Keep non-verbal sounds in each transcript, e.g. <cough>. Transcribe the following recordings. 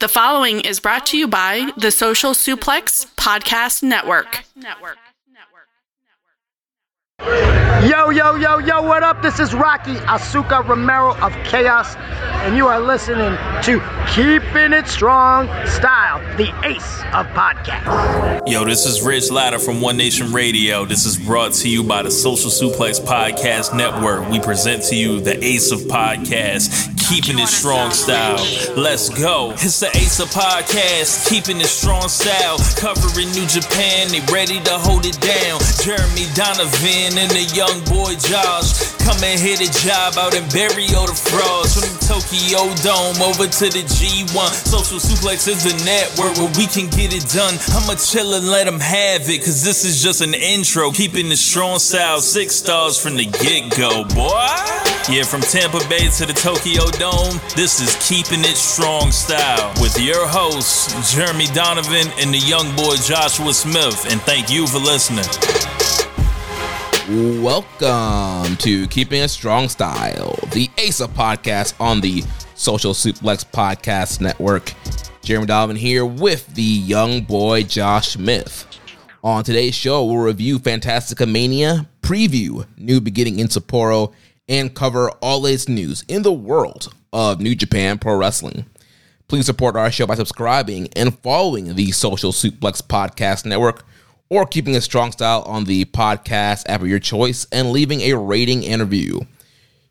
The following is brought to you by the Social Suplex Podcast Network. Yo, yo, yo, yo, what up? This is Rocky Azucar Romero of Chaos, and you are listening to Keeping It Strong Style, the ace of podcasts. Yo, this is Rich Latta from One Nation Radio. This is brought to you by the Social Suplex Podcast Network. We present to you the ace of podcasts, Keeping It Strong Style. Let's go. It's the ace of podcasts, Keeping It Strong Style. Covering New Japan, they ready to hold it down. Jeremy Donovan and the young boy Josh. Come and hit a job out in Barrio the Frogs. From the Tokyo Dome over to the G1. Social Suplex is the network where we can get it done. I'ma chill and let them have it, cause this is just an intro. Keeping the strong style, six stars from the get go, boy. Yeah, from Tampa Bay to the Tokyo Dome, this is Keeping It Strong Style with your hosts, Jeremy Donovan and the young boy Joshua Smith. And thank you for listening. Welcome to Keeping a Strong Style, the ASA podcast on the Social Suplex Podcast Network. Jeremy Donovan here with the young boy Josh Smith. On today's show, we'll review Fantastica Mania, preview New Beginning in Sapporo, and cover all its news in the world of New Japan Pro Wrestling. Please support our show by subscribing and following the Social Suplex Podcast Network or keeping a strong style on the podcast app of your choice and leaving a rating and review.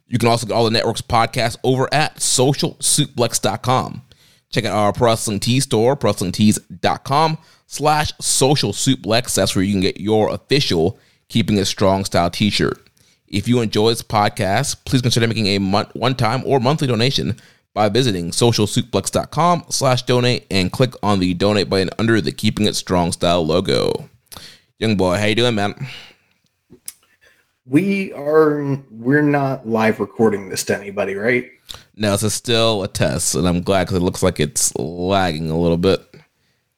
You can also get all the network's podcasts over at socialsuplex.com. Check out our Wrestling Tees store, prowrestlingtees.com slash social suplex. That's where you can get your official Keeping a Strong Style t-shirt. If you enjoy this podcast, please consider making a month, one-time or monthly donation by visiting socialsuplex.com slash donate and click on the donate button under the Keeping It Strong Style logo. Young boy, how you doing, man? We are we're not live recording this to anybody, right? No, it's still a test, and I'm glad because it looks like it's lagging a little bit.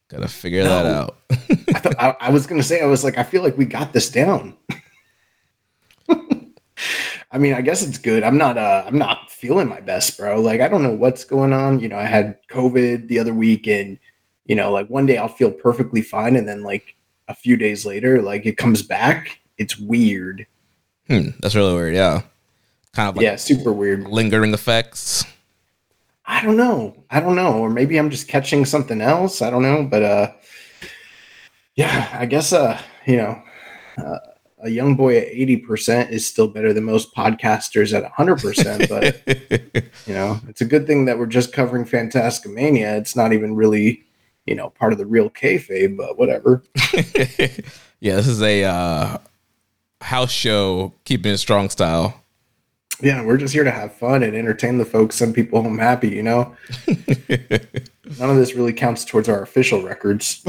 Gotta figure that out. <laughs> I, thought, I, I was gonna say I was like I feel like we got this down. <laughs> I mean, I guess it's good. I'm not uh I'm not feeling my best, bro. Like I don't know what's going on. You know, I had COVID the other week and you know, like one day I'll feel perfectly fine and then like a few days later, like it comes back. It's weird. Hmm, that's really weird. Yeah, kind of like yeah, super weird. lingering effects. I don't know. I don't know. Or maybe I'm just catching something else. I don't know. But uh yeah, I guess uh, you know, uh, a young boy at 80% is still better than most podcasters at 100%, but <laughs> you know, it's a good thing that we're just covering Fantastica Mania. It's not even really, you know, part of the real kayfabe, but whatever. <laughs> <laughs> yeah, this is a uh, house show, keeping it strong style. Yeah, we're just here to have fun and entertain the folks, send people home happy, you know. <laughs> None of this really counts towards our official records.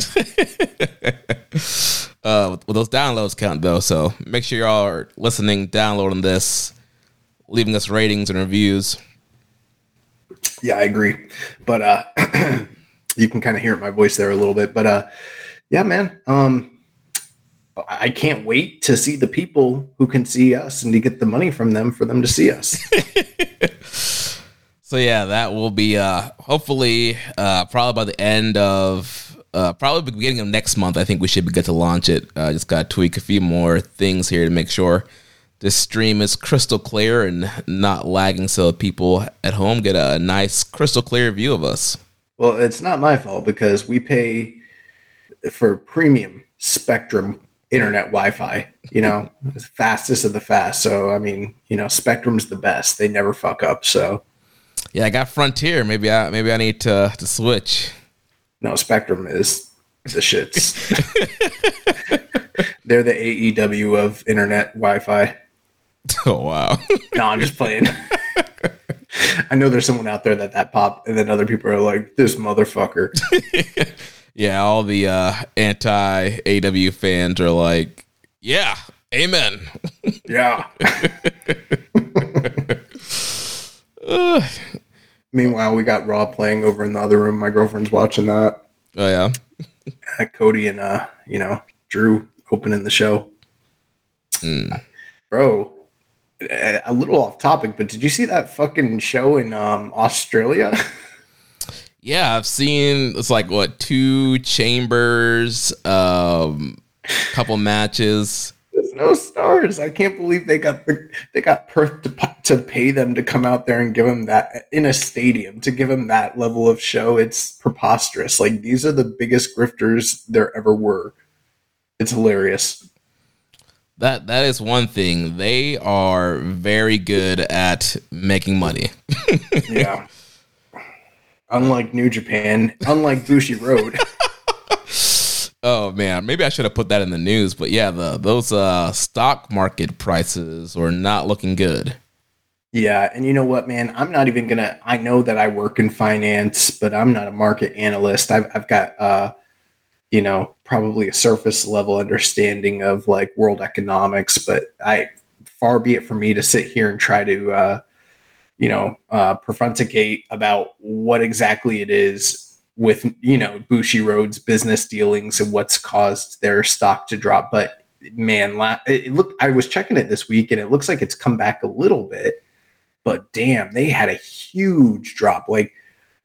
uh, with those downloads count though, so make sure y'all are listening, downloading this, leaving us ratings and reviews. Yeah, I agree. But uh <clears throat> you can kind of hear my voice there a little bit. But uh yeah, man. Um I can't wait to see the people who can see us and to get the money from them for them to see us. <laughs> So yeah, that will be uh hopefully uh probably by the end of uh probably beginning of next month. I think we should be good to launch it. Uh just gotta tweak a few more things here to make sure this stream is crystal clear and not lagging so people at home get a nice crystal clear view of us. Well, it's not my fault because we pay for premium spectrum internet Wi-Fi, you know, <laughs> fastest of the fast. So I mean, you know, Spectrum's the best. They never fuck up. So Yeah, I got Frontier. Maybe I maybe I need to to switch. No, Spectrum is the shits. <laughs> They're the AEW of internet Wi-Fi. <laughs> Oh wow. No, I'm just playing. I know there's someone out there that that pop, and then other people are like, "This motherfucker." <laughs> yeah, all the uh anti AW fans are like, yeah, amen. <laughs> Yeah. <laughs> Meanwhile, we got Raw playing over in the other room. My girlfriend's watching that. oh yeah. Uh, Cody and uh, you know, Drew opening the show. Mm. Bro, a little off topic, but did you see that fucking show in um Australia? <laughs> Yeah, I've seen it's like what two chambers, um, couple matches. There's no stars. I can't believe they got the, they got Perth to, to pay them to come out there and give them that in a stadium to give them that level of show. It's preposterous. Like these are the biggest grifters there ever were. It's hilarious. That that is one thing. They are very good at making money. <laughs> yeah. Unlike New Japan, unlike Bushiroad. <laughs> oh man, maybe I should have put that in the news, but yeah, the those uh stock market prices are not looking good. Yeah, and you know what, man? I'm not even gonna. I know that I work in finance, but I'm not a market analyst. I've I've got uh, you know, probably a surface level understanding of like world economics, but I far be it from me to sit here and try to uh, you know, uh, Profundicate about what exactly it is with, you know, Bushiroad's business dealings and what's caused their stock to drop. But man, it I was checking it this week and it looks like it's come back a little bit, but damn, they had a huge drop. Like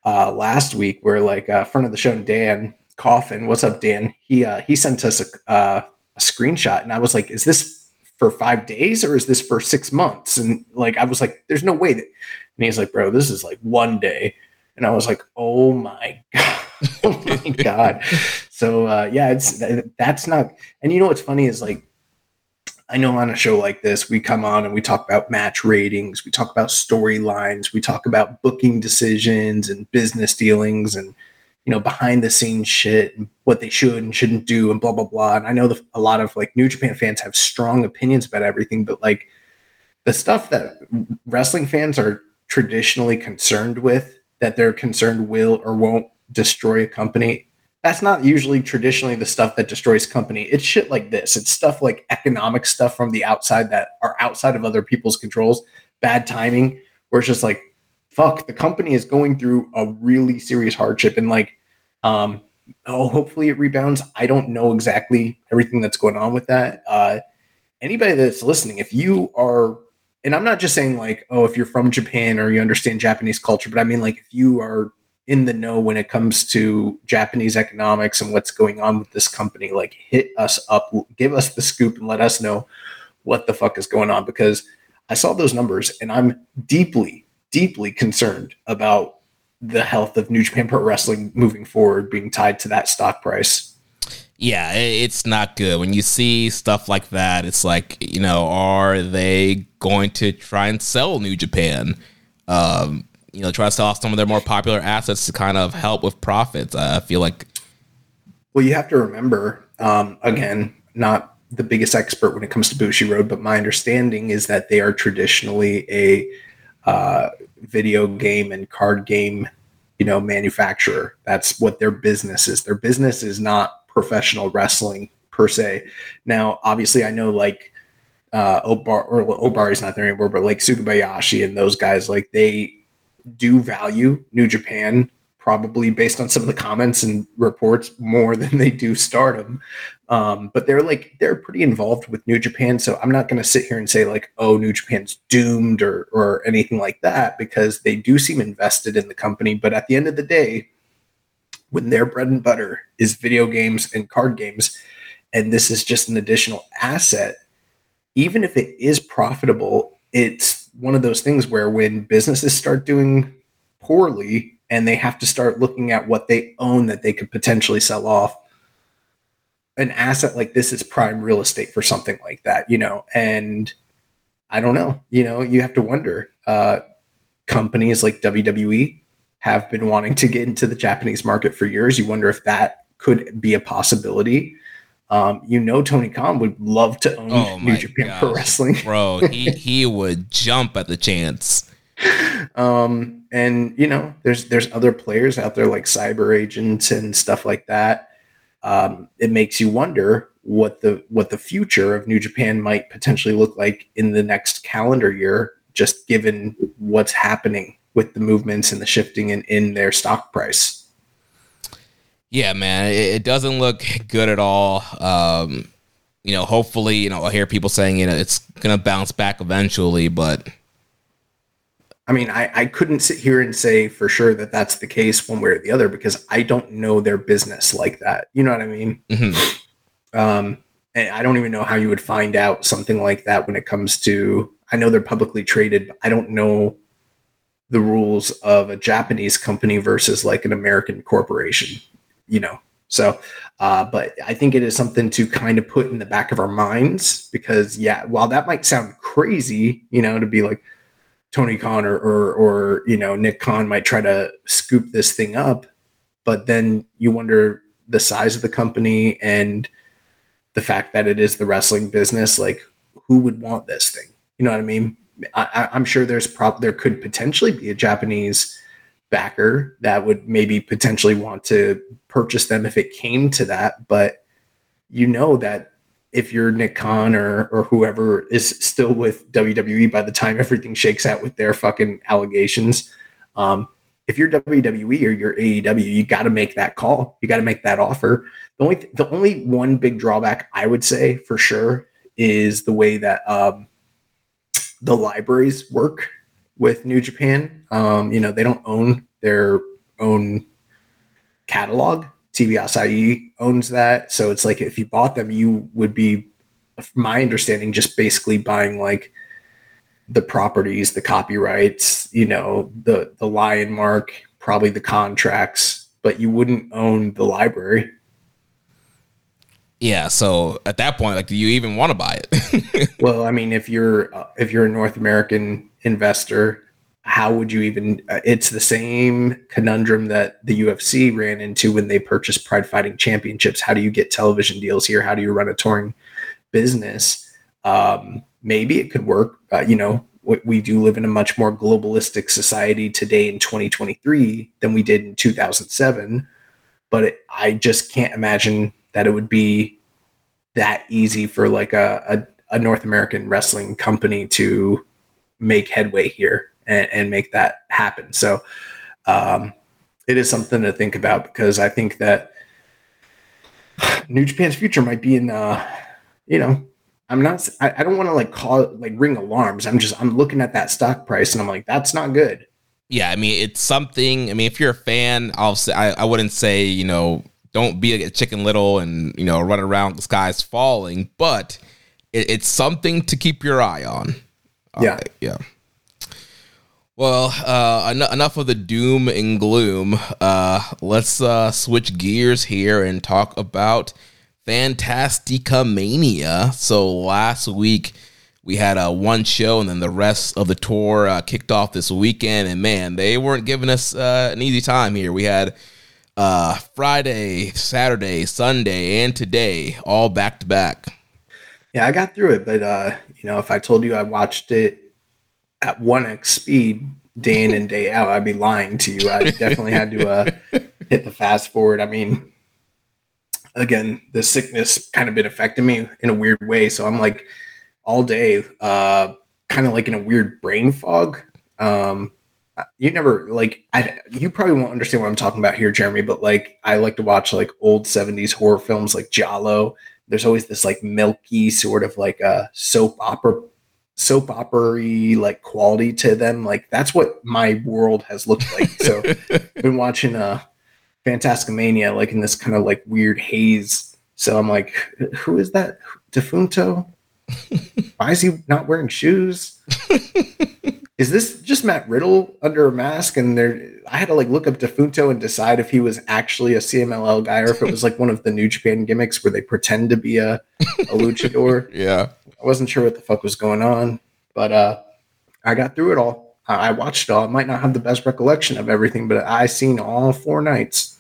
uh, last week, where like uh, front of the show, Dan Coffin, what's up, Dan? He, uh, he sent us a, uh, a screenshot and I was like, is this for five days or is this for six months? And like, I was like, there's no way that, and he's like, bro, this is like one day. And I was like, oh my <laughs> God. oh my <laughs> God. So, uh, yeah, it's, that's not, and you know, what's funny is like, I know on a show like this, we come on and we talk about match ratings, we talk about storylines, we talk about booking decisions and business dealings and, you know, behind the scenes shit and what they should and shouldn't do and blah, blah, blah. And I know the, a lot of like New Japan fans have strong opinions about everything, but like the stuff that wrestling fans are traditionally concerned with, that they're concerned will or won't destroy a company, that's not usually traditionally the stuff that destroys company. It's shit like this. It's stuff like economic stuff from the outside that are outside of other people's controls, bad timing, where it's just like, fuck, the company is going through a really serious hardship. And like, um, oh, hopefully it rebounds. I don't know exactly everything that's going on with that. Uh, anybody that's listening, if you are, and I'm not just saying like, oh, if you're from Japan or you understand Japanese culture, but I mean like if you are in the know when it comes to Japanese economics and what's going on with this company, like hit us up, give us the scoop and let us know what the fuck is going on because I saw those numbers and I'm deeply deeply concerned about the health of New Japan Pro Wrestling moving forward being tied to that stock price. Yeah, it's not good. When you see stuff like that, it's like, you know, are they going to try and sell New Japan? Um, you know, try to sell off some of their more popular assets to kind of help with profits. I feel like. Well, you have to remember, um, again, not the biggest expert when it comes to Bushiroad, but my understanding is that they are traditionally a uh, video game and card game, you know, manufacturer. That's what their business is. Their business is not professional wrestling per se. Now, obviously, I know like uh, Ohbari or Ohbari is not there anymore, but like Sugabayashi and those guys, like they do value New Japan probably based on some of the comments and reports more than they do stardom. Um, but they're like they're pretty involved with New Japan, so I'm not going to sit here and say like, oh, New Japan's doomed or or anything like that because they do seem invested in the company. But at the end of the day, when their bread and butter is video games and card games, and this is just an additional asset, even if it is profitable, it's one of those things where when businesses start doing poorly and they have to start looking at what they own that they could potentially sell off an asset like this is prime real estate for something like that you know and i don't know you know you have to wonder uh, companies like wwe have been wanting to get into the japanese market for years you wonder if that could be a possibility um, you know Tony Khan would love to own oh New Japan gosh, Pro Wrestling. bro, he, <laughs> he would jump at the chance. Um, and you know, there's there's other players out there like cyber agents and stuff like that. Um, it makes you wonder what the what the future of New Japan might potentially look like in the next calendar year, just given what's happening with the movements and the shifting in, in their stock price. Yeah, man, it, it doesn't look good at all. Um, you know, hopefully, you know, I hear people saying, you know, it's gonna bounce back eventually, but I mean, I, I couldn't sit here and say for sure that that's the case one way or the other because I don't know their business like that. You know what I mean? Mm-hmm. Um, and I don't even know how you would find out something like that when it comes to. I know they're publicly traded, but I don't know the rules of a Japanese company versus like an American corporation. You know, so, uh, but I think it is something to kind of put in the back of our minds because, yeah, while that might sound crazy, you know, to be like, Tony Khan or, or, or you know Nick Khan might try to scoop this thing up, but then you wonder the size of the company and the fact that it is the wrestling business. Like, who would want this thing? You know what I mean? I, am sure there's prop there could potentially be a Japanese backer that would maybe potentially want to purchase them if it came to that, but you know that if you're Nick Khan or or whoever is still with WWE by the time everything shakes out with their fucking allegations, um, if you're WWE or you're AEW, you got to make that call. You got to make that offer. The only the only one big drawback I would say for sure is the way that um, the libraries work with New Japan. Um, you know, they don't own their own catalog. TV Asahi owns that. So it's like if you bought them, you would be, my understanding, just basically buying like the properties, the copyrights, you know, the the lion mark, probably the contracts, but you wouldn't own the library. Yeah, so at that point, like, do you even want to buy it? <laughs> well, I mean, if you're uh, if you're a North American investor, how would you even uh, it's the same conundrum that the UFC ran into when they purchased Pride Fighting Championships. How do you get television deals here? How do you run a touring business? Um, maybe it could work. Uh, you know we do live in a much more globalistic society today in 2023 than we did in 2007 but it, I just can't imagine that it would be that easy for like a, a, a North American wrestling company to make headway here and, and make that happen. So um, it is something to think about because I think that New Japan's future might be in, uh, you know, I'm not, I, I don't want to like call it like ring alarms. I'm just, I'm looking at that stock price and I'm like, that's not good. Yeah. I mean, it's something, I mean, if you're a fan, I'll say, I, I wouldn't say, you know, don't be a chicken little and, you know, run around the sky's falling, but it, it's something to keep your eye on. Yeah. Uh, yeah. Well, uh, en- enough of the doom and gloom. Uh, let's uh, switch gears here and talk about Fantastica Mania. So last week we had uh, one show, and then the rest of the tour uh, kicked off this weekend. And man, they weren't giving us uh, an easy time here. We had uh, Friday, Saturday, Sunday, and today all back to back. Yeah, I got through it, but uh, you know, if I told you I watched it at 1x speed day in and day out, I'd be lying to you. I definitely had to uh, <laughs> hit the fast forward. I mean, again, the sickness kind of been affecting me in a weird way. So I'm like all day, uh, kind of like in a weird brain fog. Um, you never like I you probably won't understand what I'm talking about here, Jeremy, but like I like to watch like old 70s horror films like Giallo. There's always this like milky sort of like a uh, soap opera soap opera like quality to them. Like that's what my world has looked like. So <laughs> I've been watching uh Fantastica Mania like in this kind of like weird haze. So I'm like, who is that? Defunto? <laughs> Why is he not wearing shoes? <laughs> is this just Matt Riddle under a mask? And there, I had to like look up Defunto and decide if he was actually a CMLL guy or if it was like one of the New Japan gimmicks where they pretend to be a, a luchador. yeah. I wasn't sure what the fuck was going on, but uh, I got through it all. I watched it all. I might not have the best recollection of everything, but I seen all four nights.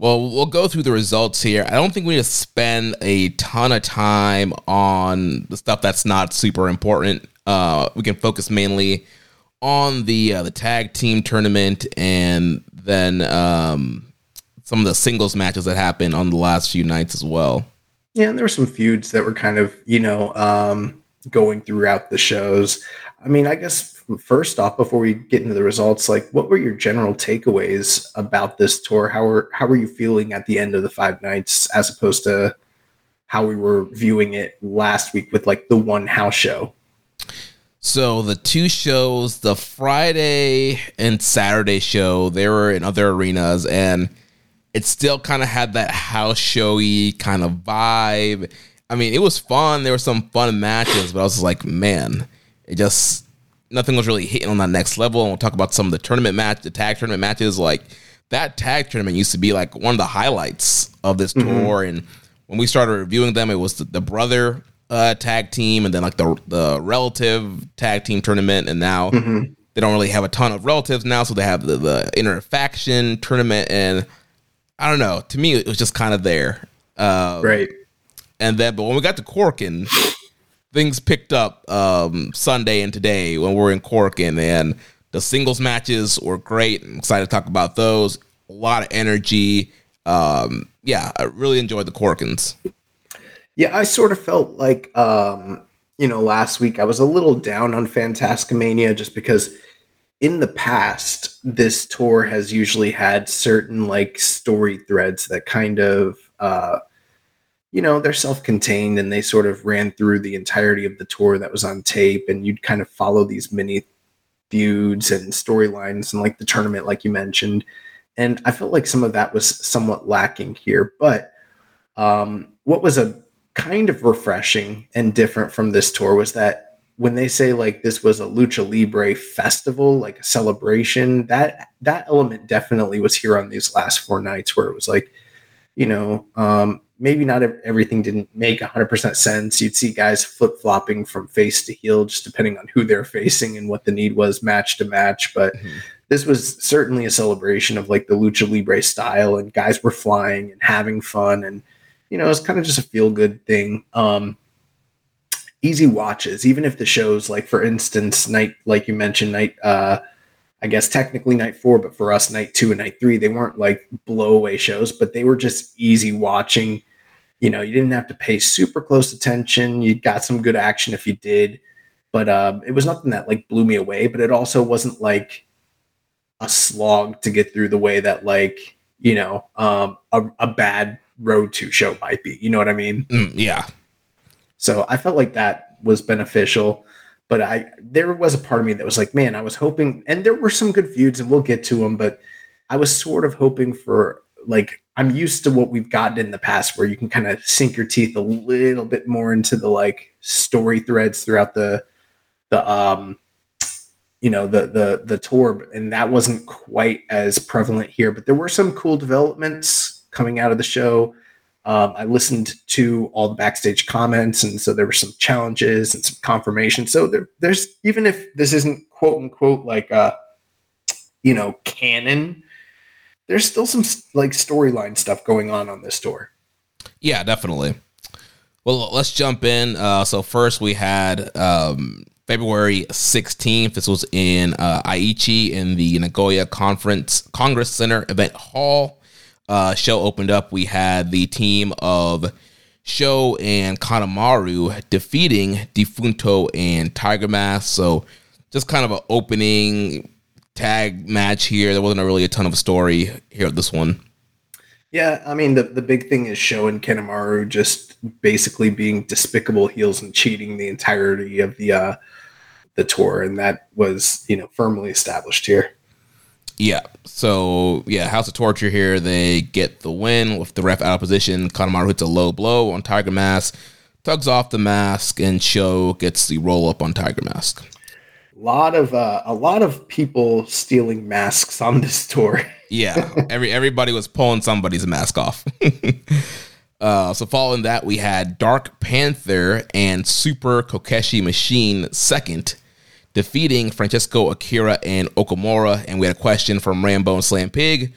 Well, we'll go through the results here. I don't think we need to spend a ton of time on the stuff that's not super important. Uh, we can focus mainly on the uh, the tag team tournament and then um, some of the singles matches that happened on the last few nights as well. Yeah, and there were some feuds that were kind of, you know, um, going throughout the shows. I mean, I guess first off, before we get into the results, like what were your general takeaways about this tour? How were how were you feeling at the end of the five nights as opposed to how we were viewing it last week with like the one house show? So the two shows, the Friday and Saturday show, they were in other arenas, and it still kind of had that house showy kind of vibe. I mean, it was fun. There were some fun matches, but I was like, man, it just nothing was really hitting on that next level. And we'll talk about some of the tournament match, the tag tournament matches. Like that tag tournament used to be like one of the highlights of this mm-hmm. tour. And when we started reviewing them, it was the, the brother uh, tag team, and then like the the relative tag team tournament, and now. Mm-hmm. They don't really have a ton of relatives now, so they have the, the inner faction tournament, and I don't know. To me, it was just kind of there. Uh, right. And then, but when we got to Korakuen, things picked up um, Sunday and today when we're in Korakuen, and the singles matches were great. I'm excited to talk about those. A lot of energy. Um, yeah, I really enjoyed the Korakuens. Yeah, I sort of felt like, um, you know, last week I was a little down on Fantascomania just because in the past, this tour has usually had certain like story threads that kind of, uh, you know, they're self contained and they sort of ran through the entirety of the tour that was on tape. And you'd kind of follow these mini feuds and storylines and like the tournament, like you mentioned. And I felt like some of that was somewhat lacking here. But um, what was a kind of refreshing and different from this tour was that when they say like this was a lucha libre festival like a celebration that that element definitely was here on these last four nights where it was like you know um maybe not everything didn't make 100% sense you'd see guys flip-flopping from face to heel just depending on who they're facing and what the need was match to match but mm-hmm. this was certainly a celebration of like the lucha libre style and guys were flying and having fun and you know, it's kind of just a feel good thing. Um, easy watches, even if the shows, like for instance, night, like you mentioned, night, uh, I guess technically night four, but for us, night two and night three, they weren't like blowaway shows, but they were just easy watching. You know, you didn't have to pay super close attention. You got some good action if you did, but um, it was nothing that like blew me away. But it also wasn't like a slog to get through the way that like you know um, a, a bad road to show might be. You know what I mean? Mm, yeah. So I felt like that was beneficial. But I there was a part of me that was like, man, I was hoping, and there were some good feuds, and we'll get to them. But I was sort of hoping for like I'm used to what we've gotten in the past, where you can kind of sink your teeth a little bit more into the like story threads throughout the the um you know the the the tour, and that wasn't quite as prevalent here. But there were some cool developments coming out of the show. Um, I listened to all the backstage comments, and so there were some challenges and some confirmation. So there, there's even if this isn't quote unquote like uh, you know canon, there's still some like storyline stuff going on on this tour. Yeah, definitely. Well, let's jump in. Uh, so first we had um, February 16th. This was in uh, Aichi in the Nagoya Conference Congress Center event hall uh, show opened up, we had the team of Sho and Kanemaru defeating Defunto and Tiger Mask. So just kind of an opening tag match here. There wasn't really a ton of story here at this one. Yeah, I mean the the big thing is Sho and Kanemaru just basically being despicable heels and cheating the entirety of the uh the tour, and that was you know firmly established here. Yeah. So yeah, House of Torture here. They get the win with the ref out of position. Kanemaru hits a low blow on Tiger Mask, tugs off the mask, and Sho gets the roll up on Tiger Mask. A lot of uh, a lot of people stealing masks on this tour. <laughs> yeah, every everybody was pulling somebody's mask off. <laughs> uh, so following that, we had Dark Panther and Super Kokeshi Machine second defeating Francesco Akira and Okamura. And we had a question from Rambo and Slam Pig.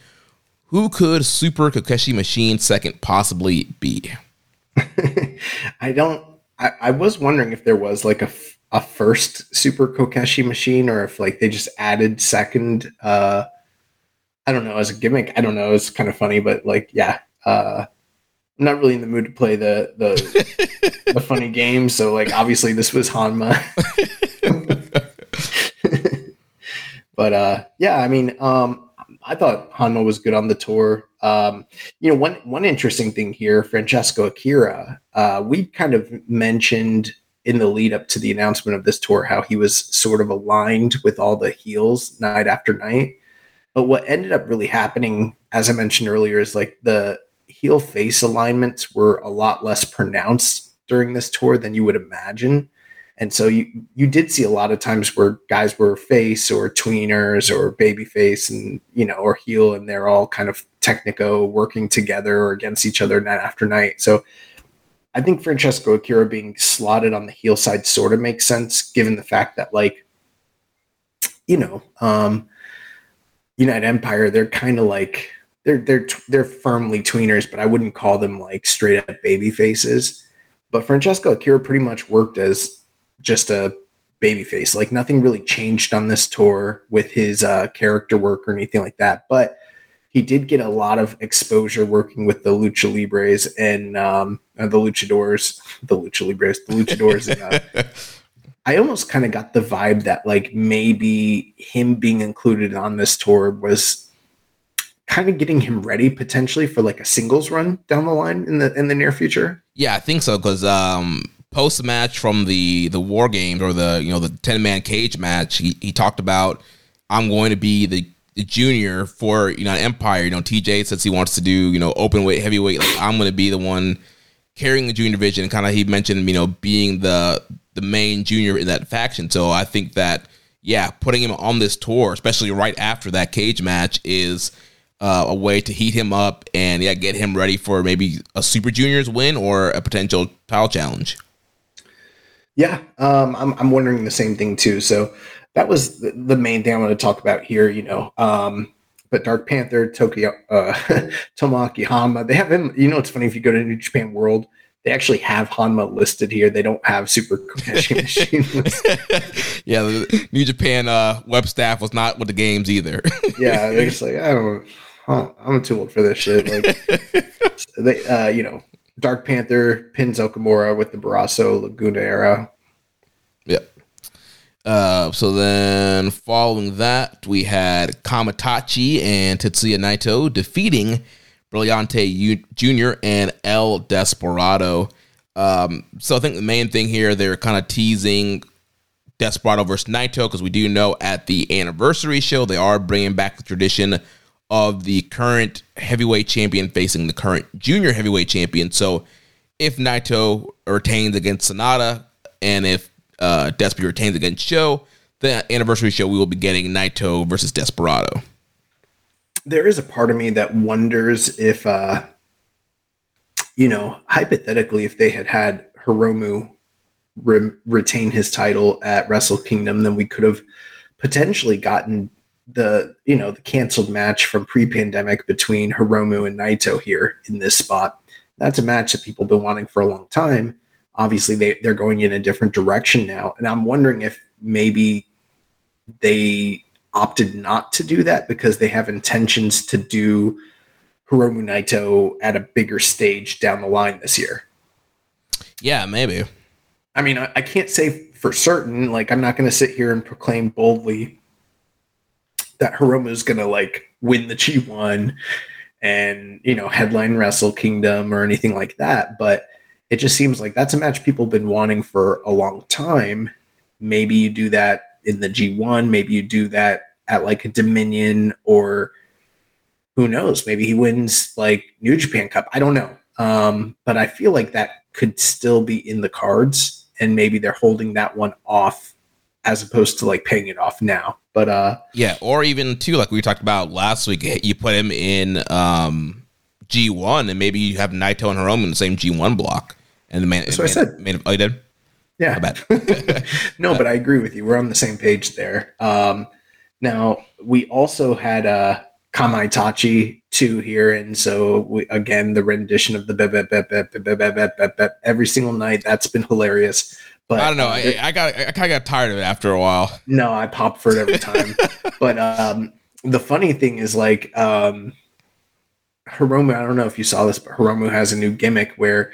Who could Super Kokeshi Machine second possibly be? <laughs> I don't. I, I, was wondering if there was like a, a first Super Kokeshi Machine or if like they just added second. Uh, I don't know as a gimmick. I don't know. It's kind of funny, but like yeah. Uh, I'm not really in the mood to play the the <laughs> the funny game, so like obviously this was Honma. <laughs> but uh, yeah, I mean, um, I thought Honma was good on the tour. Um, you know, one one interesting thing here, Francesco Akira, uh, we kind of mentioned in the lead up to the announcement of this tour how he was sort of aligned with all the heels night after night. But what ended up really happening, as I mentioned earlier, is like the heel face alignments were a lot less pronounced during this tour than you would imagine. And so you you did see a lot of times where guys were face or tweeners or baby face and you know or heel and they're all kind of technico working together or against each other night after night. So I think Francesco Akira being slotted on the heel side sort of makes sense given the fact that like you know um United Empire they're kind of like they're they're they're firmly tweeners but I wouldn't call them like straight up baby faces. But Francesco Akira pretty much worked as just a babyface. Like nothing really changed on this tour with his uh, character work or anything like that. But he did get a lot of exposure working with the Lucha Libres and um, uh, the Luchadors, <laughs> the Lucha Libres, the Luchadors. and, uh, <laughs> I almost kind of got the vibe that like maybe him being included on this tour was kind of getting him ready potentially for like a singles run down the line in the in the near future. Yeah, I think so because um, post match from the the war games or the you know the 10 man cage match he, he talked about i'm going to be the, the junior for you know empire. You know tj says he wants to do you know open weight heavyweight. Like i'm going to be the one carrying the junior division. Kind of he mentioned you know being the the main junior in that faction. So i think that yeah putting him on this tour especially right after that cage match is uh, a way to heat him up and yeah get him ready for maybe a super juniors win or a potential title challenge yeah, um, I'm I'm wondering the same thing too. So that was the, the main thing I want to talk about here. You know, um, but Dark Panther, Tokyo, uh, <laughs> Tomoaki Honma, they have him. You know, it's funny if you go to New Japan World, they actually have Honma listed here. They don't have Super <laughs> Kokeshi <laughs> Machine. yeah, the New Japan uh, web staff was not with the games either. yeah, they're just like, I don't. I'm too old for this shit. Like, they, uh, you know, Dark Panther pins Okamura with the Barrasso Laguna era. Yep. Uh, so then following that, we had Kamaitachi and Tetsuya Naito defeating Brillante Jr. and El Desperado. Um, so I think the main thing here, they're kind of teasing Desperado versus Naito because we do know at the anniversary show they are bringing back the tradition of the current heavyweight champion facing the current junior heavyweight champion. So if Naito retains against Sanada and if uh, Desperado retains against Sho, the anniversary show we will be getting Naito versus Desperado. There is a part of me that wonders if, uh, you know, hypothetically, if they had had Hiromu re- retain his title at Wrestle Kingdom, then we could have potentially gotten the you know the canceled match from pre-pandemic between Hiromu and Naito here in this spot. That's a match that people have been wanting for a long time. Obviously, they they're going in a different direction now, and I'm wondering if maybe they opted not to do that because they have intentions to do Hiromu Naito at a bigger stage down the line this year. Yeah, maybe. I mean, I, I can't say for certain. Like, I'm not going to sit here and proclaim boldly that Hiromu is going to like win the G1 and, you know, headline Wrestle Kingdom or anything like that. But it just seems like that's a match people have been wanting for a long time. Maybe you do that in the G1. Maybe you do that at like a Dominion or who knows? Maybe he wins like New Japan Cup. I don't know. Um, but I feel like that could still be in the cards and maybe they're holding that one off as opposed to like paying it off now. But uh yeah, or even too like we talked about last week, you put him in um G1 and maybe you have Naito and Hiromu in the same G1 block. And the man So what I said. Man, oh, you did? Yeah. no, but I agree with you. We're on the same page there. Um now we also had uh Kamaitachi two here, and so we, again the rendition of the every single night. That's been hilarious. But I don't know. I, I got I kind of got tired of it after a while. No, I pop for it every time. <laughs> but um, the funny thing is like um, Hiromu. I don't know if you saw this, but Hiromu has a new gimmick where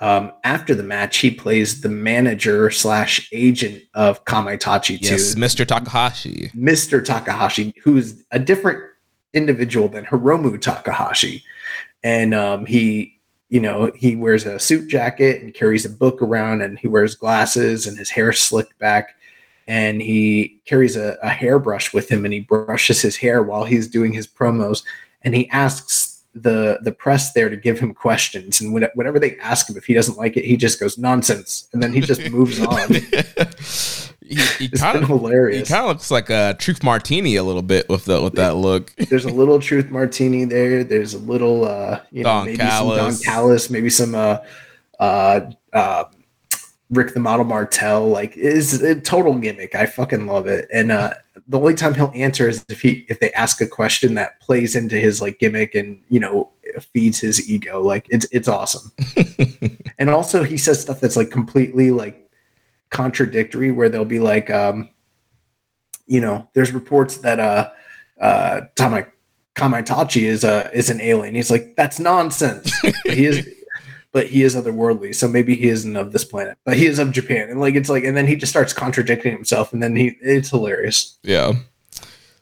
um, after the match he plays the manager slash agent of Kamaitachi yes, too, Mr. Takahashi. Mr. Takahashi, who's a different individual than Hiromu Takahashi, and um, he you know, he wears a suit jacket and carries a book around and he wears glasses and his hair slicked back. And he carries a, a hairbrush with him and he brushes his hair while he's doing his promos. And he asks the the press there to give him questions. And whenever they ask him if he doesn't like it he just goes nonsense. And then he just <laughs> moves on <laughs> he, he kind of hilarious he kind of looks like a truth martini a little bit with the with that look <laughs> there's a little truth martini there there's a little uh you know don maybe Callis. some don callis maybe some uh uh uh Rick the Model Martel, like is a total gimmick. I fucking love it. And uh the only time he'll answer is if he if they ask a question that plays into his like gimmick and you know feeds his ego. Like it's it's awesome. <laughs> and also he says stuff that's like completely like contradictory where they'll be like um you know, there's reports that uh uh Tama Kamaitachi is a is an alien. He's like, that's nonsense. <laughs> he is but he is otherworldly, so maybe he isn't of this planet, but he is of Japan, and like it's like, and then he just starts contradicting himself, and then he it's hilarious. Yeah.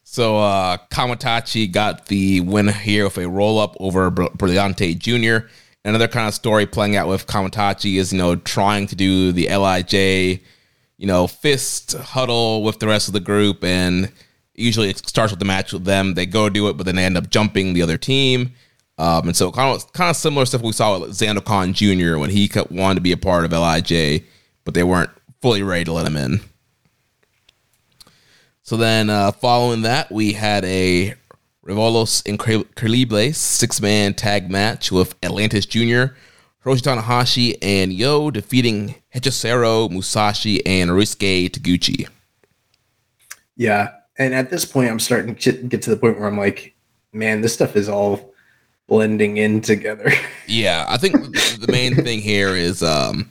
So uh Kamaitachi got the win here with a roll up over Br- Brillante Jr. Another kind of story playing out with Kamaitachi is you know trying to do the Lij, you know, fist huddle with the rest of the group, and usually it starts with the match with them. They go do it, but then they end up jumping the other team. Um, and so kind of kind of similar stuff we saw with Xander Jr. when he wanted to be a part of Lij, but they weren't fully ready to let him in. So then, uh, following that, we had a Relevos Increíbles six man tag match with Atlantis Jr., Hiroshi Tanahashi, and Yo defeating Hechicero, Musashi, and Ryusuke Taguchi. Yeah. And at this point, I'm starting to get to the point where I'm like, man, this stuff is all blending in together. <laughs> yeah, I think the main thing here is um,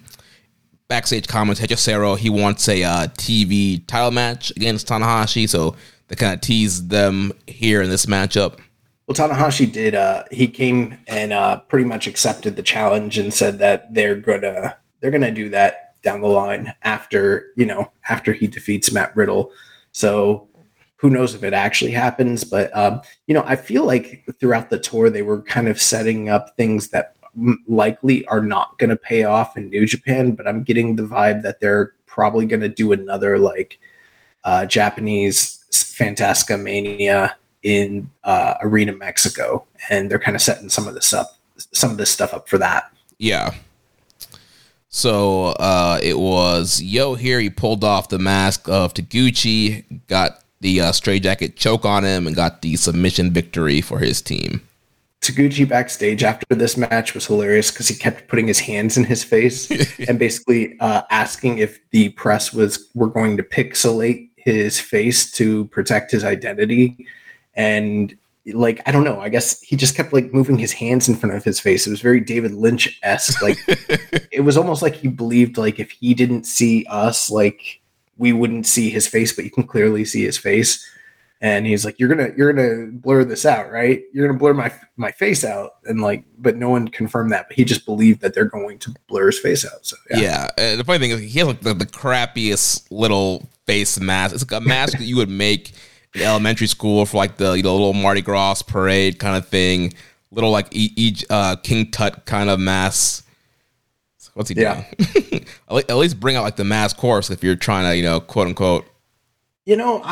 backstage comments. Hechicero, he wants a uh, TV title match against Tanahashi, so they kind of tease them here in this matchup. Well, Tanahashi did. Uh, he came and uh, pretty much accepted the challenge and said that they're gonna they're gonna do that down the line after you know after he defeats Matt Riddle. So who knows if it actually happens but um, you know i feel like throughout the tour they were kind of setting up things that likely are not going to pay off in new japan but i'm getting the vibe that they're probably going to do another like uh, japanese fantastica mania in uh, arena mexico and they're kind of setting some of this up some of this stuff up for that yeah so uh, it was Yo here. He pulled off the mask of Taguchi, got the uh, Straight Jacket choke on him and got the submission victory for his team. Taguchi backstage after this match was hilarious because he kept putting his hands in his face <laughs> and basically uh, asking if the press was were going to pixelate his face to protect his identity. And like I don't know, I guess he just kept like moving his hands in front of his face. It was very David Lynch esque. Like <laughs> it was almost like he believed like if he didn't see us, like we wouldn't see his face, but you can clearly see his face. And he's like, "You're gonna, you're gonna blur this out, right? You're gonna blur my my face out." And like, but no one confirmed that. But he just believed that they're going to blur his face out. So yeah. yeah. Uh, the funny thing is, he has like the, the crappiest little face mask. It's like a mask that you would make in elementary school for like the you know little Mardi Gras parade kind of thing. Little like each uh, King Tut kind of mask What's he doing? <laughs> At least bring out like the mass course if you're trying to, you know, quote unquote. You know, <sighs>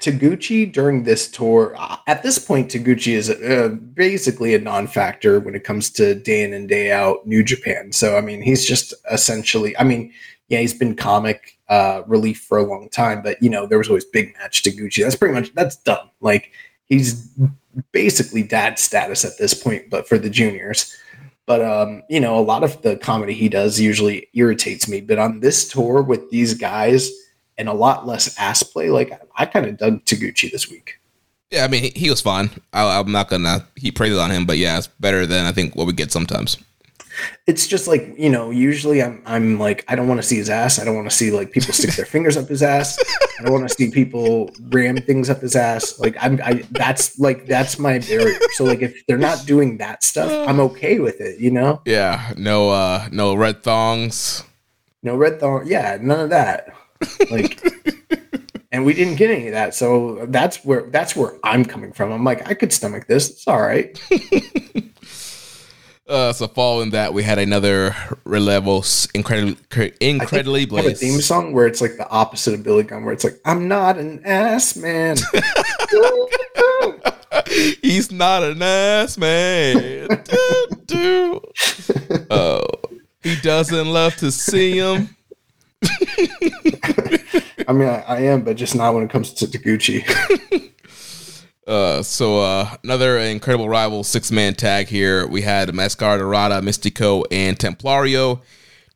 Taguchi during this tour, at this point, Taguchi is uh, basically a non-factor when it comes to day in and day out New Japan. So, I mean, he's just essentially, I mean, yeah, he's been comic uh, relief for a long time, but you know, there was always big match Taguchi. That's pretty much that's done. Like he's basically dad status at this point, but for the juniors. But um, you know, a lot of the comedy he does usually irritates me. But on this tour with these guys and a lot less ass play, like I kind of dug Taguchi this week. Yeah, I mean he, he was fine. I, am not gonna he praises on him, but yeah, it's better than I think what we get sometimes. It's just like you know usually i'm i'm like i don't want to see his ass. I don't want to see like people stick their <laughs> fingers up his ass. I don't want to see people ram things up his ass. Like i'm i that's like that's my barrier. So like if they're not doing that stuff i'm okay with it you know? Yeah no uh no red thongs. No red thong yeah none of that like and we didn't get any of that so that's where that's where i'm coming from i'm like i could stomach this it's all right <laughs> Uh, so following that, we had another Relevos incredibly incredibly What a theme song where it's like the opposite of Billy Gunn, where it's like, I'm not an ass man. <laughs> He's not an ass man. <laughs> do, do. Oh, he doesn't love to see him. I mean, I, I am, but just not when it comes to Taguchi. <laughs> Uh, so uh, another incredible rival six man tag here. We had Mascara Dorada, Mystico, and Templario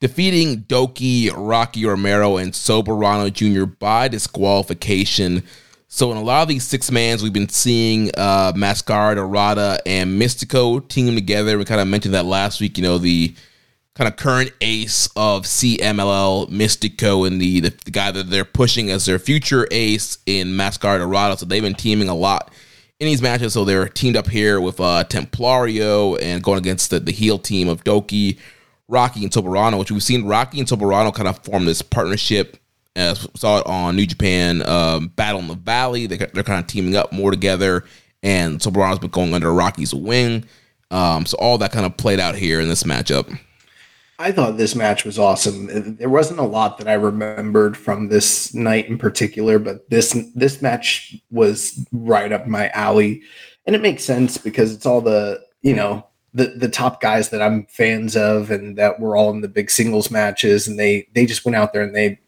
defeating Doki, Rocky Romero, and Soberano Jr. by disqualification. So in a lot of these six mans, we've been seeing uh, Mascara Dorada and Mystico team together. We kind of mentioned that last week. You know the kind of current ace of CMLL Mystico and the, the, the guy that they're pushing as their future ace in Mascara Dorada. So they've been teaming a lot in these matches. So they're teamed up here with uh, Templario and going against the, the heel team of Doki, Rocky, and Soberano, which we've seen Rocky and Soberano kind of form this partnership. As saw it on New Japan um, Battle in the Valley. They, they're kind of teaming up more together, and Soberano's been going under Rocky's wing. Um, so all that kind of played out here in this matchup. I thought this match was awesome. There wasn't a lot that I remembered from this night in particular, but this this match was right up my alley, and it makes sense because it's all the you know the the top guys that I'm fans of, and that were all in the big singles matches, and they they just went out there and they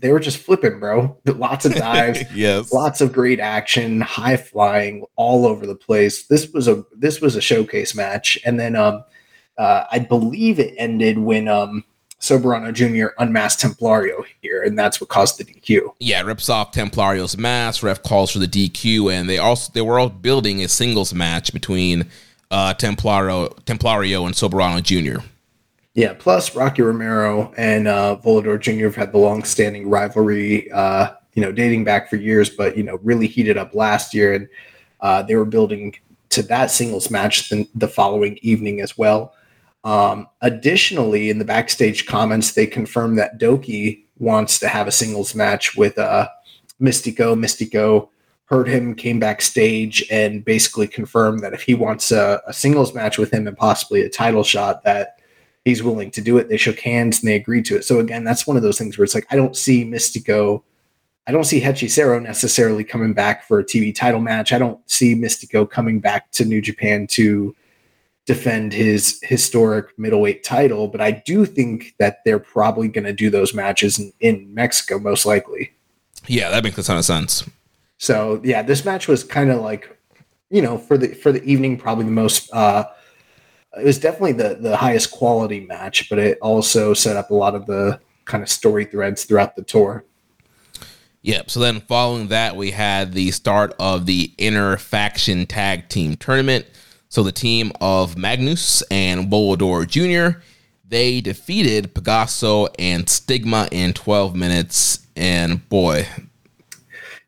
they were just flipping, bro. <laughs> Lots of dives, <laughs> yes, lots of great action, high flying all over the place. This was a this was a showcase match, and then um uh, I believe it ended when um, Soberano Jr. unmasked Templario here, and that's what caused the DQ. Yeah, rips off Templario's mask. Ref calls for the DQ, and they also they were all building a singles match between uh, Templario, Templario and Soberano Jr. Yeah, plus Rocky Romero and uh, Volador Jr. have had the long-standing rivalry, uh, you know, dating back for years, but you know, really heated up last year, and uh, they were building to that singles match the, the following evening as well. Um, additionally, in the backstage comments, they confirmed that Doki wants to have a singles match with uh, Mystico. Mystico heard him, came backstage, and basically confirmed that if he wants a, a singles match with him and possibly a title shot, that he's willing to do it. They shook hands and they agreed to it. So again, that's one of those things where it's like I don't see Mystico. I don't see Hechicero necessarily coming back for a TV title match. I don't see Mystico coming back to New Japan to defend his historic middleweight title, but I do think that they're probably going to do those matches in, in, Mexico, most likely. Yeah, that makes a ton of sense. So yeah, this match was kind of like, you know, for the for the evening, probably the most. uh It was definitely the the highest quality match, but it also set up a lot of the kind of story threads throughout the tour. Yep. So then, following that, we had the start of the inner faction tag team tournament. So the team of Magnus and Volador Jr. They defeated Pegaso and Stigma in 12 minutes, and boy,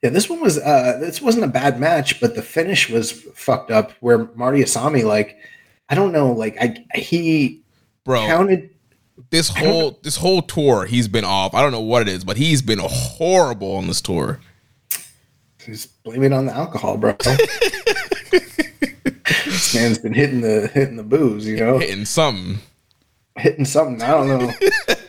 yeah, this one was uh this wasn't a bad match, but the finish was fucked up. Where Marty Asami, like, I don't know, like I he bro counted this whole this whole tour. He's been off. I don't know what it is, but he's been horrible on this tour. Just blame it on the alcohol, bro. <laughs> this man's been hitting the hitting the booze, you know, hitting something, hitting something. I don't know,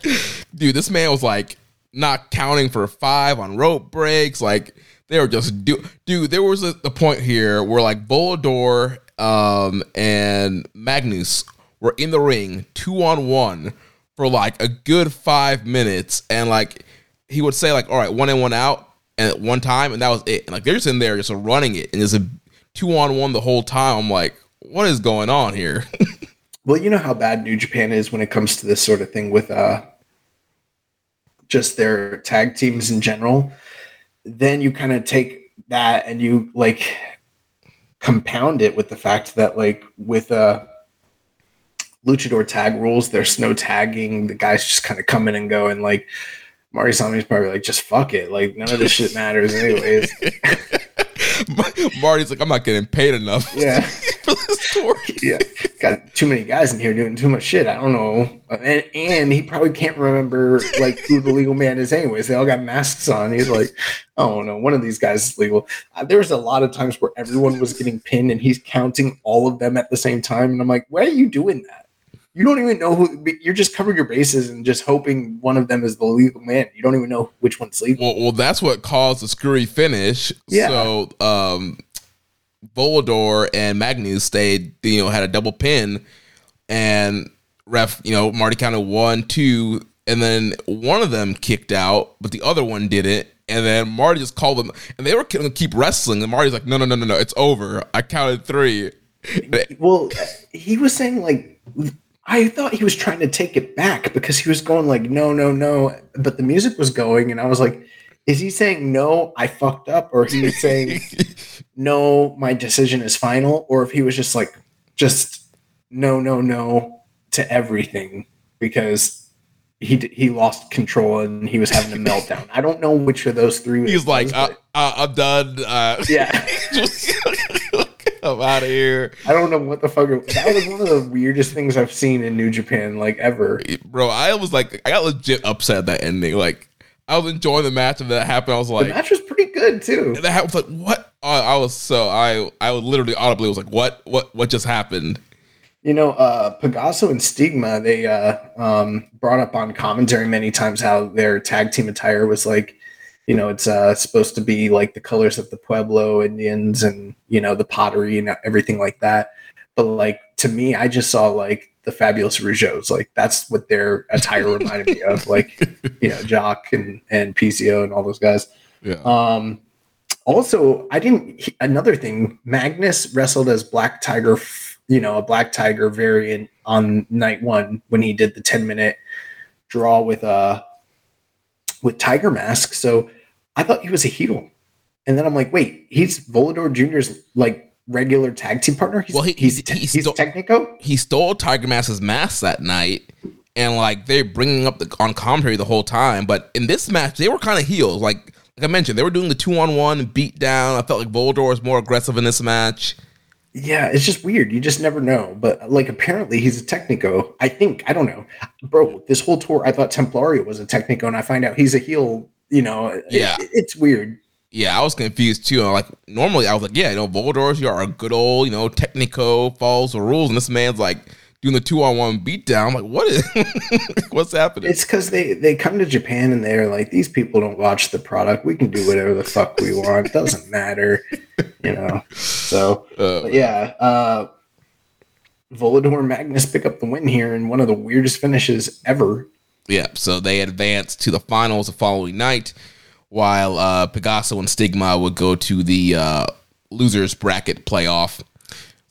<laughs> dude. This man was like not counting for five on rope breaks. Like they were just do, dude. There was a, a point here where like Volador um, and Magnus were in the ring two on one for like a good five minutes, and like he would say like, "All right, one in, one out." And at one time, and that was it. And like they're just in there, just running it, and there's a two on one the whole time. I'm like, what is going on here? <laughs> well, you know how bad New Japan is when it comes to this sort of thing with uh just their tag teams in general. Then you kind of take that and you like compound it with the fact that like with uh luchador tag rules, there's no tagging. The guys just kind of come in and go and like Marty Sami's probably like, just fuck it. Like none of this shit <laughs> matters anyways. <laughs> <laughs> Marty's like, I'm not getting paid enough. Yeah. <laughs> for this tour. Yeah. Got too many guys in here doing too much shit. I don't know. And, and he probably can't remember like who the legal man is anyways. They all got masks on. He's like, oh no, one of these guys is legal. Uh, there was a lot of times where everyone was getting pinned and he's counting all of them at the same time. And I'm like, why are you doing that? You don't even know who you're just covering your bases and just hoping one of them is the legal man. You don't even know which one's legal. Well, well, that's what caused the screwy finish. Yeah. So, um, Volador and Magnus stayed, you know, had a double pin, and ref, you know, Marty counted one, two, and then one of them kicked out, but the other one didn't. And then Marty just called them, and they were going to keep wrestling. And Marty's like, "No, no, no, no, no, it's over. I counted three. Well, he was saying like I thought he was trying to take it back because he was going like no, no, no, but the music was going, and I was like, is he saying no, I fucked up, or is he was saying <laughs> no, my decision is final, or if he was just like just no, no, no to everything because he he lost control and he was having a <laughs> meltdown. I don't know which of those three. He's like, but- uh, I'm done. Uh, yeah. <laughs> <laughs> I'm out of here, I don't know what the fuck. It, that was one of the weirdest things I've seen in New Japan, like ever. bro. I was like, I got legit upset at that ending. Like, I was enjoying the match, and that happened. I was like, The match was pretty good too. that happened. I was like, what? I, I was so I I was literally audibly was like, what what what just happened? You know, uh, Pegaso and Stigma, they uh, um, brought up on commentary many times how their tag team attire was like, you know, it's uh, supposed to be like the colors of the Pueblo Indians and, you know, the pottery and everything like that. But like to me, I just saw like the fabulous Rougeaus. Like that's what their attire <laughs> reminded me of. Like, you know, Jacques and, and PCO and all those guys. Yeah, Um, also, I didn't. Another thing, Magnus wrestled as Black Tiger, you know, a Black Tiger variant on night one when he did the ten minute draw with uh with Tiger Mask. So I thought he was a heel, and then I'm like, wait, he's Volador Junior's like regular tag team partner. He's, Well, he- he's he's- te- he's still- Technico. he stole Tiger Mask's mask that night, and like they're bringing up the on commentary the whole time. But in this match, they were kind of heels. Like like I mentioned, they were doing the two on one beat down. I felt like Volador was more aggressive in this match. Yeah, it's just weird. You just never know. But like, apparently he's a Technico. I think I don't know, bro. This whole tour, I thought Templario was a Technico, and I find out he's a heel. You know, Yeah. it- it's weird. Yeah, I was confused too. Like normally, I was like, yeah, you know, Volador's you are a good old, you know, Technico follows the rules, and this man's like doing the two on one beatdown. I'm like, what is <laughs> what's happening? It's because they they come to Japan and they're like, these people don't watch the product. We can do whatever the fuck we want. It doesn't matter, you know. So, Uh, yeah, uh, Volador and Magnus pick up the win here in one of the weirdest finishes ever. Yeah, so they advanced to the finals the following night, while uh, Pegaso and Stigma would go to the uh, losers bracket playoff.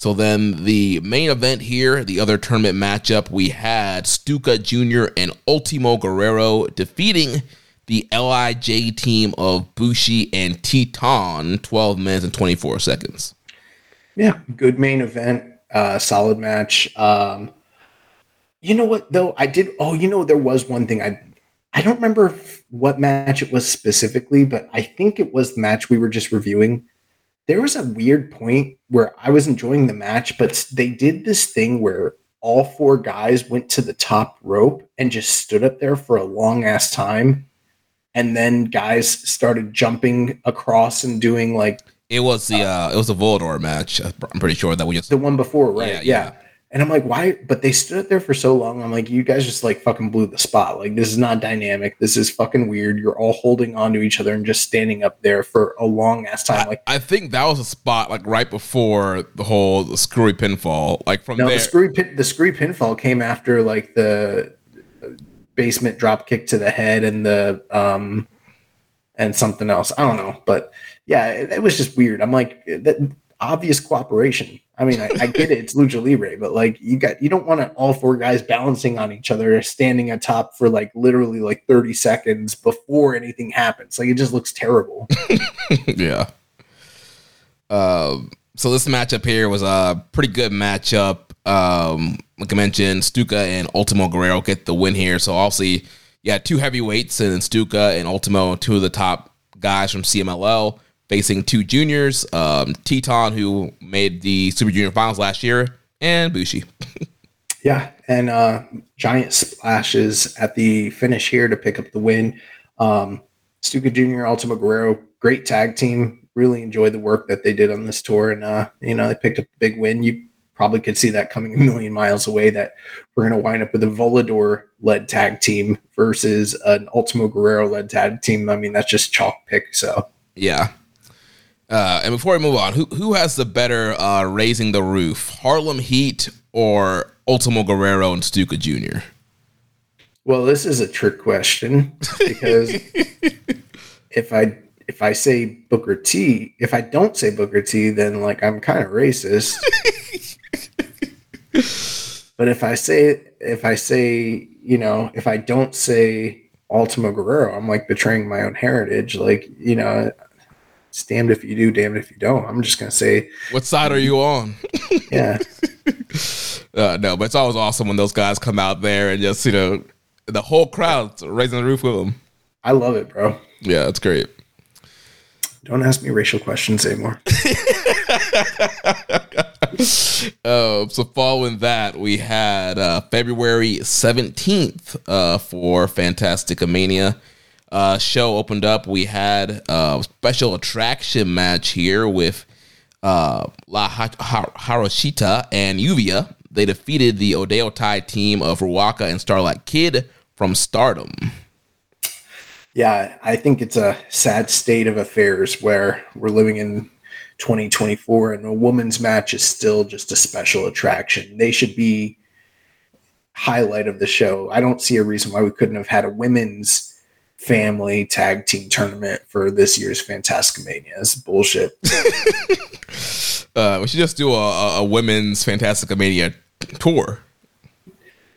So then the main event here, the other tournament matchup, we had Stuka Jr. and Ultimo Guerrero defeating the LIJ team of Bushi and Titán, 12 minutes and 24 seconds. Yeah, good main event, uh, solid match. Um, you know what though? I did. Oh, you know, there was one thing I I don't remember what match it was specifically, but I think it was the match we were just reviewing. There was a weird point where I was enjoying the match, but they did this thing where all four guys went to the top rope and just stood up there for a long ass time. And then guys started jumping across and doing like It was the uh, it was a Volador match. I'm pretty sure that we just the one before, right? Yeah, Yeah, yeah. And I'm like, why? But they stood there for so long. I'm like, you guys just like fucking blew the spot. Like, this is not dynamic. This is fucking weird. You're all holding on to each other and just standing up there for a long ass time. Like, I think that was a spot like right before the whole the screwy pinfall. Like from no, there, the screwy pin, the screwy pinfall came after like the basement drop kick to the head and the um and something else. I don't know, but yeah, it, it was just weird. I'm like, that obvious cooperation. I mean, I, I get it. It's lucha libre, but like, you got you don't want to all four guys balancing on each other, standing atop for like literally like 30 seconds before anything happens. Like, it just looks terrible. <laughs> yeah. Um. So this matchup here was a pretty good matchup. Um, like I mentioned, Stuka and Ultimo Guerrero get the win here. So obviously, yeah, two heavyweights and Stuka and Ultimo, two of the top guys from CMLL, facing two juniors, um, Titán, who made the Super Junior Finals last year, and Bushi. <laughs> Yeah, and uh, giant splashes at the finish here to pick up the win. Um, Stuka Jr., Ultimo Guerrero, great tag team. Really enjoyed the work that they did on this tour, and uh, you know they picked up a big win. You probably could see that coming a million miles away. That we're going to wind up with a Volador led tag team versus an Ultimo Guerrero led tag team. I mean, that's just chalk pick. So Yeah. Uh, and before we move on, who who has the better uh, raising the roof, Harlem Heat or Ultimo Guerrero and Stuka Jr.? Well, this is a trick question because <laughs> if I if I say Booker T, if I don't say Booker T, then like I'm kind of racist. <laughs> but if I say if I say you know if I don't say Ultimo Guerrero, I'm like betraying my own heritage. Like you know, it's damned if you do, damned if you don't. I'm just gonna say What side are you on? <laughs> yeah. <laughs> Uh, no, but it's always awesome when those guys come out there and just you know the whole crowd raising the roof with them. I love it, bro. Yeah, it's great. Don't ask me racial questions anymore. <laughs> Uh, so following that, we had uh, February 17th uh, for Fantastica Mania. Uh, show opened up. We had a special attraction match here with uh, La ha- ha- Jarochita and Lluvia. They defeated the Oedo Tai team of Ruaka and Starlight Kid from Stardom. Yeah, I think it's a sad state of affairs where we're living in 2024 and a women's match is still just a special attraction. They should be highlight of the show. I don't see a reason why we couldn't have had a women's family tag team tournament for this year's Fantastica Mania. It's bullshit. <laughs> Uh, we should just do a, a, women's Fantastica Mania tour.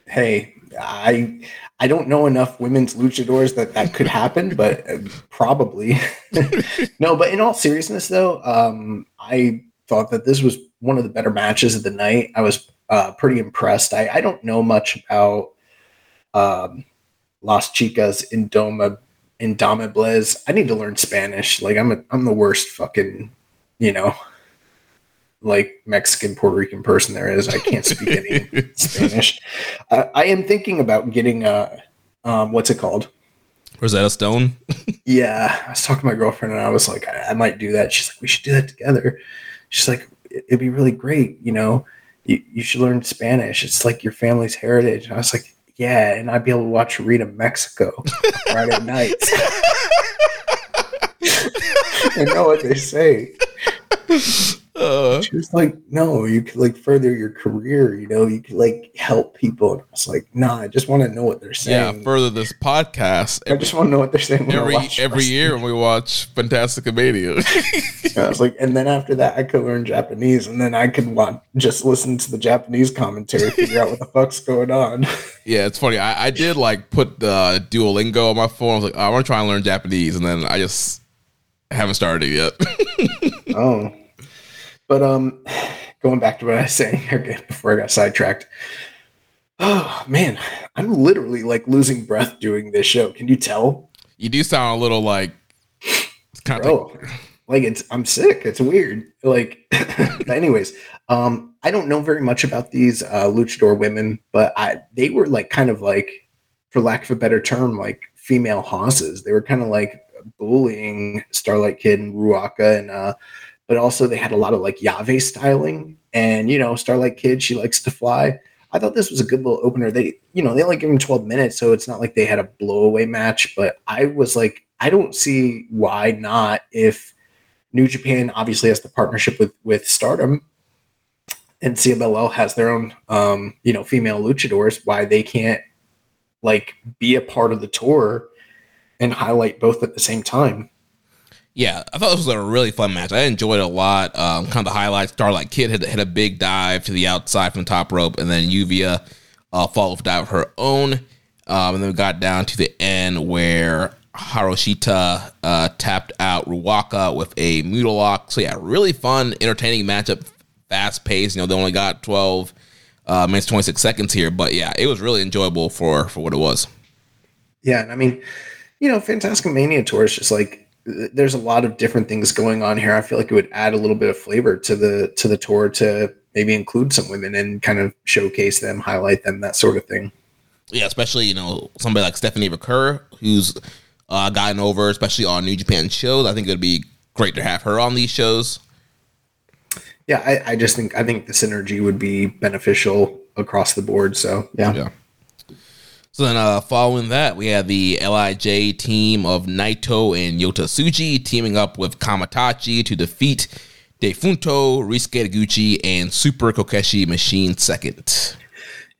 hey, I I don't know enough women's luchadors that that could happen, but uh, probably <laughs> no. But in all seriousness, though, um, I thought that this was one of the better matches of the night. I was uh, pretty impressed. I, I don't know much about um, Las Chicas Indoma Indomables. I need to learn Spanish. Like I'm a, I'm the worst fucking you know like Mexican Puerto Rican person there is. I can't speak any <laughs> Spanish. Uh, I am thinking about getting a um, what's it called? Rosetta Stone. Yeah, I was talking to my girlfriend and I was like, I, I might do that. She's like, we should do that together. She's like, "It- it'd be really great. You know, you, you should learn Spanish. It's like your family's heritage. And I was like, yeah, and I'd be able to watch Arena Mexico Friday <laughs> nights. <laughs> I know what they say. <laughs> Uh, She was like, no, you could like further your career, you know, you could like help people. And I was like, nah, I just want to know what they're saying. yeah, further this podcast I just want to know what they're saying. every every year when we watch Fantastica Mania. <laughs> I was like, and then after that, I could learn Japanese, and then I could want just listen to the Japanese commentary, figure out what the fuck's going on. <laughs> yeah, it's funny. I, I did like put uh, Duolingo on my phone. I was like, oh, I want to try and learn Japanese, and then I just haven't started it yet. <laughs> oh, but um, going back to what I was <laughs> saying again before I got sidetracked. Oh man, I'm literally like losing breath doing this show. Can you tell? you do sound a little like it's kind of bro like it's i'm sick it's weird like <laughs> anyways um i don't know very much about these uh luchador women but i they were like kind of like for lack of a better term like female hosses they were kind of like bullying starlight kid and ruaka and uh but also they had a lot of like llave styling. And you know starlight kid she likes to fly. I thought this was a good little opener. They you know they only give him 12 minutes so it's not like they had a blowaway match but i was like i don't see why not if new japan obviously has the partnership with with stardom and cmll has their own um you know female luchadors why they can't like be a part of the tour and highlight both at the same time Yeah, I thought this was a really fun match. I enjoyed it a lot. Um, kind of the highlights: Starlight Kid had, a big dive to the outside from the top rope, and then Lluvia uh, followed with dive of her own. Um, and then we got down to the end where Jarochita uh, tapped out Ruaka with a Moodle lock. So yeah, really fun, entertaining matchup, fast paced. You know, they only got twelve uh, minutes twenty six seconds here, but yeah, it was really enjoyable for for what it was. Yeah, and I mean, you know, Fantastic Mania Tour is just like there's a lot of different things going on here. I feel like it would add a little bit of flavor to the to the tour to maybe include some women and kind of showcase them, highlight them, that sort of thing. Yeah, especially you know somebody like Stephanie Vaquer, who's uh, gotten over, especially on New Japan shows. I think it would be great to have her on these shows. Yeah, I, I just think I think the synergy would be beneficial across the board. So yeah. Yeah. So then, uh, following that, we had the LIJ team of Naito and Yota Tsuji teaming up with Kamaitachi to defeat Difunto, Ryusuke Taguchi, and Super Kokeshi Machine second.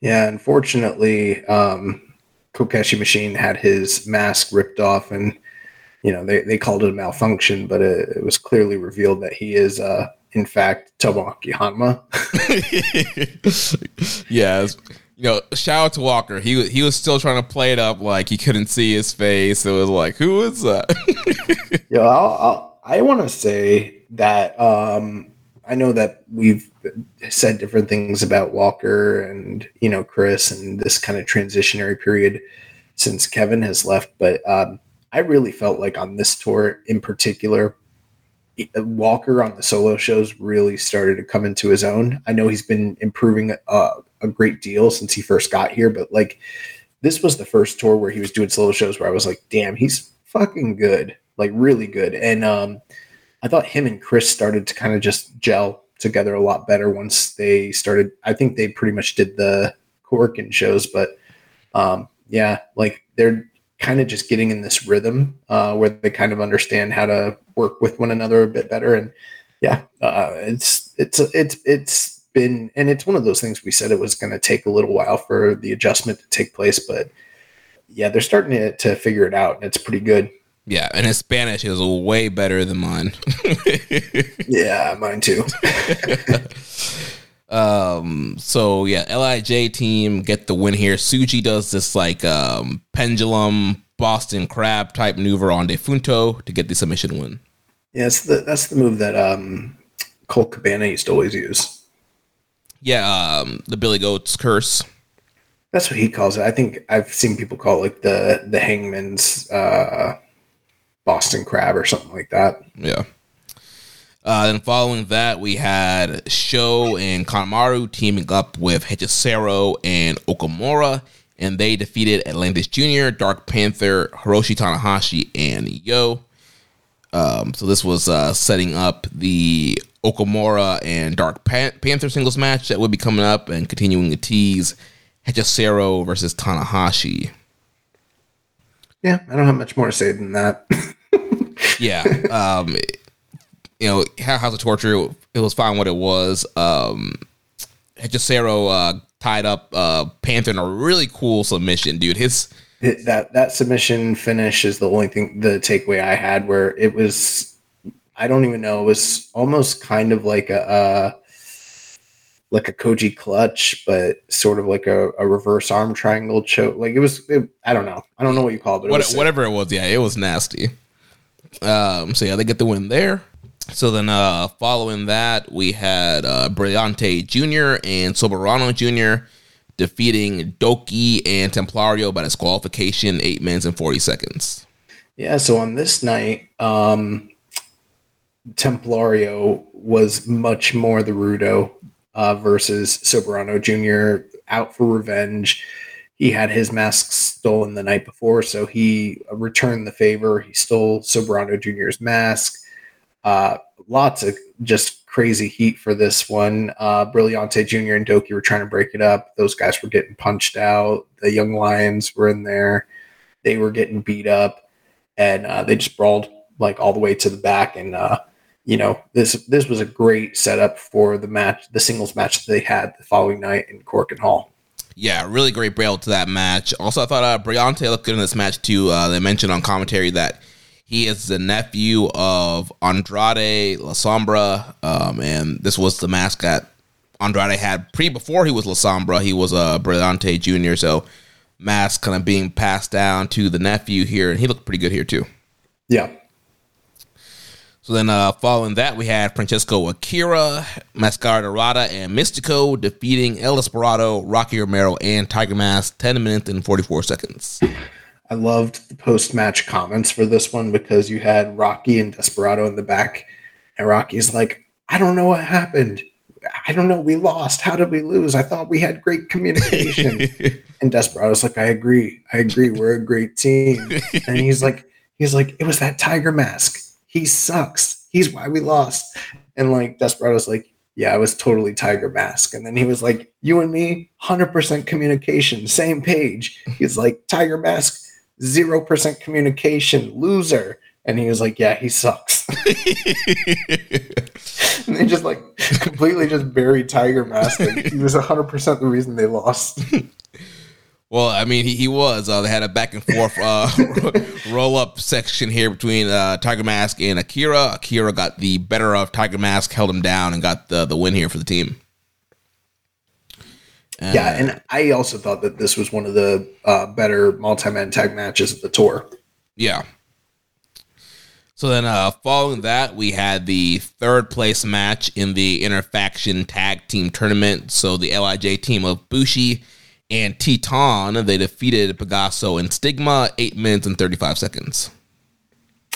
Yeah, unfortunately, um, Kokeshi Machine had his mask ripped off, and you know they, they called it a malfunction, but it, it was clearly revealed that he is, uh, in fact, Tomoaki Honma. <laughs> yeah, you know, shout out to Walker. He he was still trying to play it up like he couldn't see his face. It was like, who is that? <laughs> yeah, I'll, I'll, I want to say that um, I know that we've said different things about Walker and you know Chris and this kind of transitionary period since Kevin has left, but um, I really felt like on this tour in particular, Walker on the solo shows really started to come into his own. I know he's been improving uh, a great deal since he first got here, but like this was the first tour where he was doing solo shows where I was like, damn, he's fucking good, like really good. And um, I thought him and Chris started to kind of just gel together a lot better once they started. I think they pretty much did the Korakuen shows, but um, yeah, like they're kind of just getting in this rhythm uh, where they kind of understand how to work with one another a bit better. And yeah, uh, it's it's it's it's been and it's one of those things we said it was going to take a little while for the adjustment to take place, but yeah, they're starting to, to figure it out, and it's pretty good. Yeah, and his Spanish is way better than mine. <laughs> yeah, mine too. <laughs> <laughs> um. So yeah, LIJ team get the win here. Tsuji does this like um pendulum Boston Crab type maneuver on Difunto to get the submission win. Yeah, that's the that's the move that um Colt Cabana used to always use. Yeah, um, the Billy Goat's curse. That's what he calls it. I think I've seen people call it like the the Hangman's uh, Boston Crab or something like that. Yeah. Uh, then following that, we had Sho and Kanemaru teaming up with Hechicero and Okamura, and they defeated Atlantis Jr., Dark Panther, Hiroshi Tanahashi, and Yo. Um, so this was uh, setting up the Okamura and Dark Pan- Panther singles match that would be coming up, and continuing to tease Hechicero versus Tanahashi. Yeah, I don't have much more to say than that. <laughs> yeah, um, you know, House of Torture, it was fine what it was. Um, Hechicero uh, tied up uh, Panther in a really cool submission, dude. His that that submission finish is the only thing the takeaway I had where it was I don't even know it was almost kind of like a uh, like a Koji clutch, but sort of like a, a reverse arm triangle choke. Like it was, it, I don't know, I don't know what you call it. What, it whatever it was, yeah, it was nasty. Um, so yeah, they get the win there. So then, uh, following that, we had uh, Brillante Jr. and Soberano Jr. defeating Doki and Templario by disqualification, eight minutes and 40 seconds. Yeah, so on this night, um, Templario was much more the Rudo uh, versus Soberano Jr. out for revenge. He had his mask stolen the night before, so he returned the favor. He stole Soberano Jr.'s mask. Uh, lots of just crazy heat for this one. Uh, Brillante Jr. and Doki were trying to break it up. Those guys were getting punched out. The Young Lions were in there. They were getting beat up, and uh, they just brawled like all the way to the back. And uh, you know this this was a great setup for the match, the singles match that they had the following night in Korakuen Hall. Yeah, really great build to that match. Also, I thought uh, Brillante looked good in this match too. Uh, they mentioned on commentary that he is the nephew of Andrade La Sombra, um, and this was the mascot Andrade had pre before he was La Sombra. He was a uh, Brillante Jr. So mask kind of being passed down to the nephew here, and he looked pretty good here too. Yeah. So then, uh, following that, we had Francesco Akira, Mascara Dorada, and Mystico defeating El Desperado, Rocky Romero, and Tiger Mask 10 minutes and 44 seconds. I loved the post match comments for this one because you had Rocky and Desperado in the back, and Rocky's like, I don't know what happened. I don't know. We lost. How did we lose? I thought we had great communication. <laughs> and Desperado's like, I agree. I agree. We're a great team. And he's like, he's like, it was that tiger mask. He sucks. He's why we lost. And like Desperado's like, yeah, I was totally Tiger Mask. And then he was like, you and me, 100% communication, same page. He's like, Tiger Mask, 0% communication, loser. And he was like, yeah, he sucks. <laughs> and they just like completely just buried Tiger Mask. Like, he was 100% the reason they lost. <laughs> Well, I mean, he, he was. Uh, they had a back and forth uh, <laughs> roll up section here between uh, Tiger Mask and Akira. Akira got the better of Tiger Mask, held him down, and got the, the win here for the team. Yeah, and I also thought that this was one of the uh, better multi man tag matches of the tour. Yeah. So then, uh, following that, we had the third place match in the interfaction tag team tournament. So the LIJ team of Bushi and Titán they defeated Pegaso and Stigma eight minutes and thirty five seconds.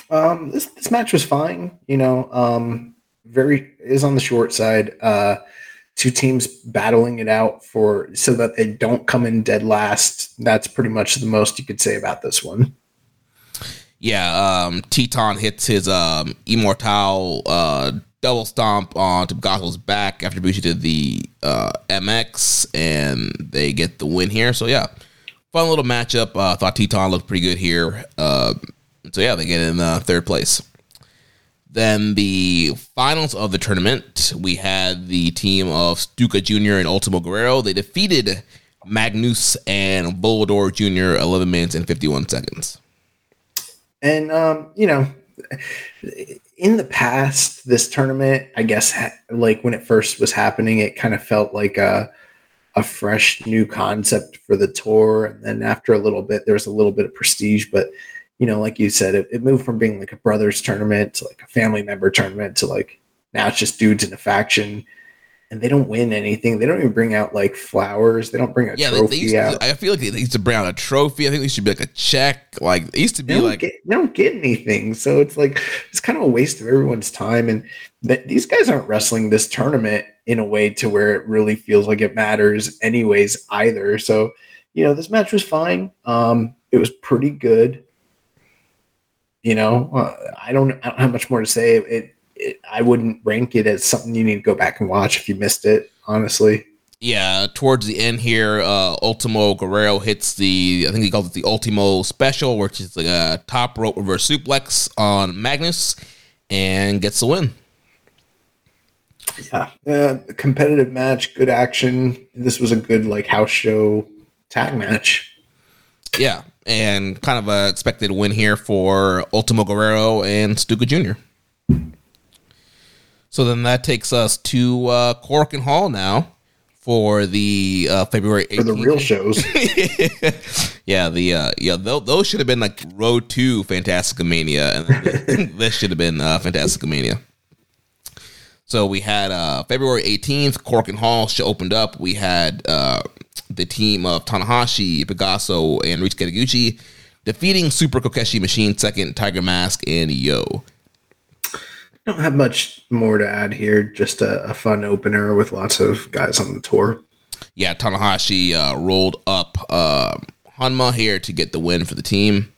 Um, this this match was fine. You know, um, very is on the short side. Uh, two teams battling it out for so that they don't come in dead last. That's pretty much the most you could say about this one. Yeah, um, Titán hits his um, Immortal uh, double stomp onto Pegaso's back after Bushi did the uh, MX, and they get the win here. So yeah, fun little matchup. Uh, thought Titán looked pretty good here. Uh, so yeah, they get in uh, third place. Then the finals of the tournament, we had the team of Stuka Jr. and Ultimo Guerrero. They defeated Magnus and Volador Jr. 11 minutes and 51 seconds. And um, you know, in the past, this tournament, I guess, like when it first was happening, it kind of felt like a a fresh new concept for the tour. And then after a little bit, there was a little bit of prestige, but you know, like you said, it, it moved from being like a brothers tournament to like a family member tournament to like now it's just dudes in a faction and they don't win anything. They don't even bring out like flowers. They don't bring a yeah, trophy they, out. To, I feel like they used to bring out a trophy. I think they should be like a check. Like it used to be they like get, they don't get anything. So it's like it's kind of a waste of everyone's time. And that these guys aren't wrestling this tournament in a way to where it really feels like it matters, anyways. Either. So you know, this match was fine. Um, it was pretty good. You know, uh, I don't I don't have much more to say. It it, I wouldn't rank it as something you need to go back and watch if you missed it. Honestly. Yeah, towards the end here, uh, Ultimo Guerrero hits the I think he calls it the Ultimo Special, which is like a top rope reverse suplex on Magnus, and gets the win. Yeah, uh, competitive match, good action. This was a good like house show tag match. Yeah, and kind of a expected win here for Ultimo Guerrero and Stuka Jr. So then that takes us to uh, and Hall now for the uh, February 18th. For the real shows. <laughs> yeah, the uh, yeah th- those should have been like Road to Fantastica Mania, and <laughs> this should have been uh, Fantastica Mania. So we had uh, February 18th, Korakuen Hall show opened up. We had uh, the team of Tanahashi, Pegaso, and Ryusuke Taguchi defeating Super Kokeshi Machine Second, Tiger Mask, and Yo don't have much more to add here. Just a, a, fun opener with lots of guys on the tour. Yeah, Tanahashi uh, rolled up uh, Honma here to get the win for the team.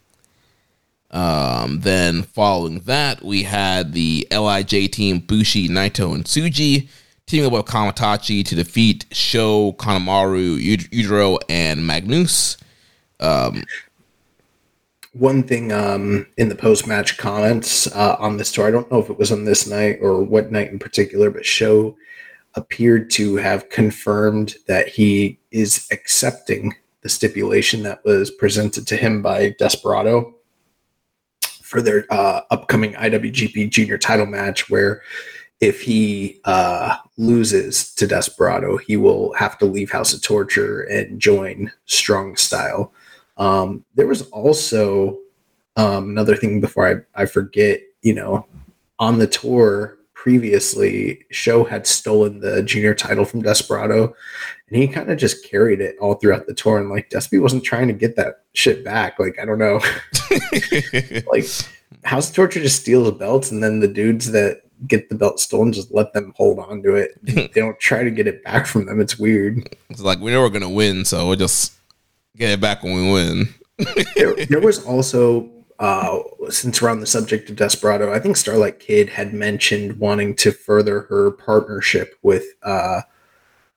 Um, then following that, we had the LIJ team Bushi, Naito, and Tsuji teaming up with Kamaitachi to defeat Sho, Kanemaru, Yujiro, and Magnus. Um, one thing um, in the post match comments uh, on this tour, I don't know if it was on this night or what night in particular, but Sho appeared to have confirmed that he is accepting the stipulation that was presented to him by Desperado for their uh, upcoming IWGP Junior title match, where if he uh, loses to Desperado, he will have to leave House of Torture and join Strong Style. Um, there was also um, another thing before I, I forget, you know, on the tour previously, Sho had stolen the junior title from Desperado, and he kind of just carried it all throughout the tour. And like Despy wasn't trying to get that shit back. Like I don't know, <laughs> like House of Torture just steals belts, and then the dudes that get the belt stolen just let them hold on to it. <laughs> they don't try to get it back from them. It's weird. It's like we know we're gonna win, so we'll just get it back when we win. there, there, was also uh, since we're on the subject of Desperado, I think Starlight Kid had mentioned wanting to further her partnership with uh,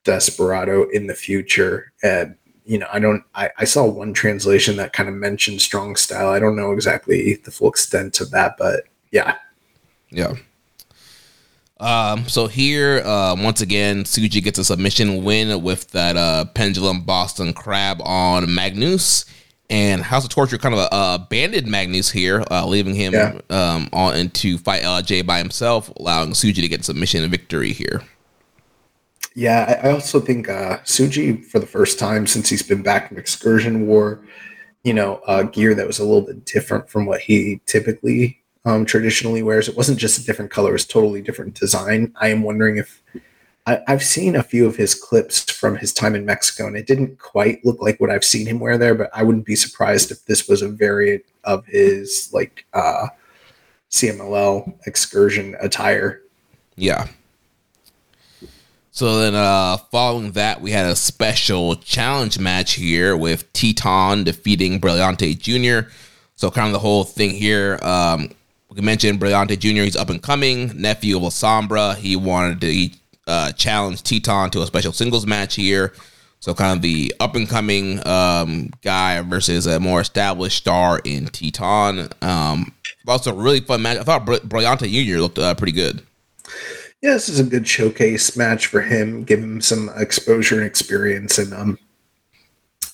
Desperado in the future. And you know, I don't. I, I saw one translation that kind of mentioned strong style. I don't know exactly the full extent of that, but yeah, yeah. Um, so here, uh, once again, Tsuji gets a submission win with that uh, pendulum Boston Crab on Magnus, and House of Torture kind of uh, abandoned Magnus here, uh, leaving him Yeah. um, on and to fight LJ by himself, allowing Tsuji to get submission victory here. yeah. I, I also think uh, Tsuji, for the first time since he's been back from Excursion, War, you know uh, gear that was a little bit different from what he typically um, traditionally wears. It wasn't just a different color; it was totally different design. I am wondering if I, I've seen a few of his clips from his time in Mexico, and it didn't quite look like what I've seen him wear there. But I wouldn't be surprised if this was a variant of his like uh, CMLL excursion attire. Yeah. So then, uh, following that, we had a special challenge match here with Titán defeating Brillante Jr. So kind of the whole thing here. Um, we mentioned Brillante Jr. He's up and coming, nephew of La Sombra. He wanted to uh, challenge Titán to a special singles match here. So kind of the up and coming um, guy versus a more established star in Titán. Um, also, a really fun match. I thought Br- Brillante Jr. looked uh, pretty good. Yeah, this is a good showcase match for him, give him some exposure and experience. And, um,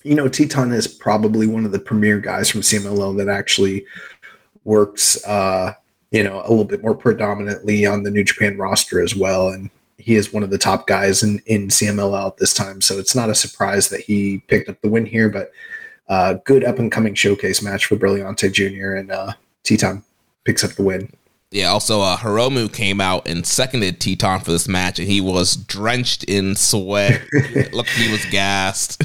you know, Titán is probably one of the premier guys from CMLL that actually works, uh, you know, a little bit more predominantly on the New Japan roster as well. And he is one of the top guys in, in CMLL at this time. So it's not a surprise that he picked up the win here, but uh, good up and coming showcase match for Brillante Jr. and uh, Titán picks up the win. Yeah, also uh, Hiromu came out and seconded Titán for this match, and he was drenched in sweat. <laughs> Look, he was gassed.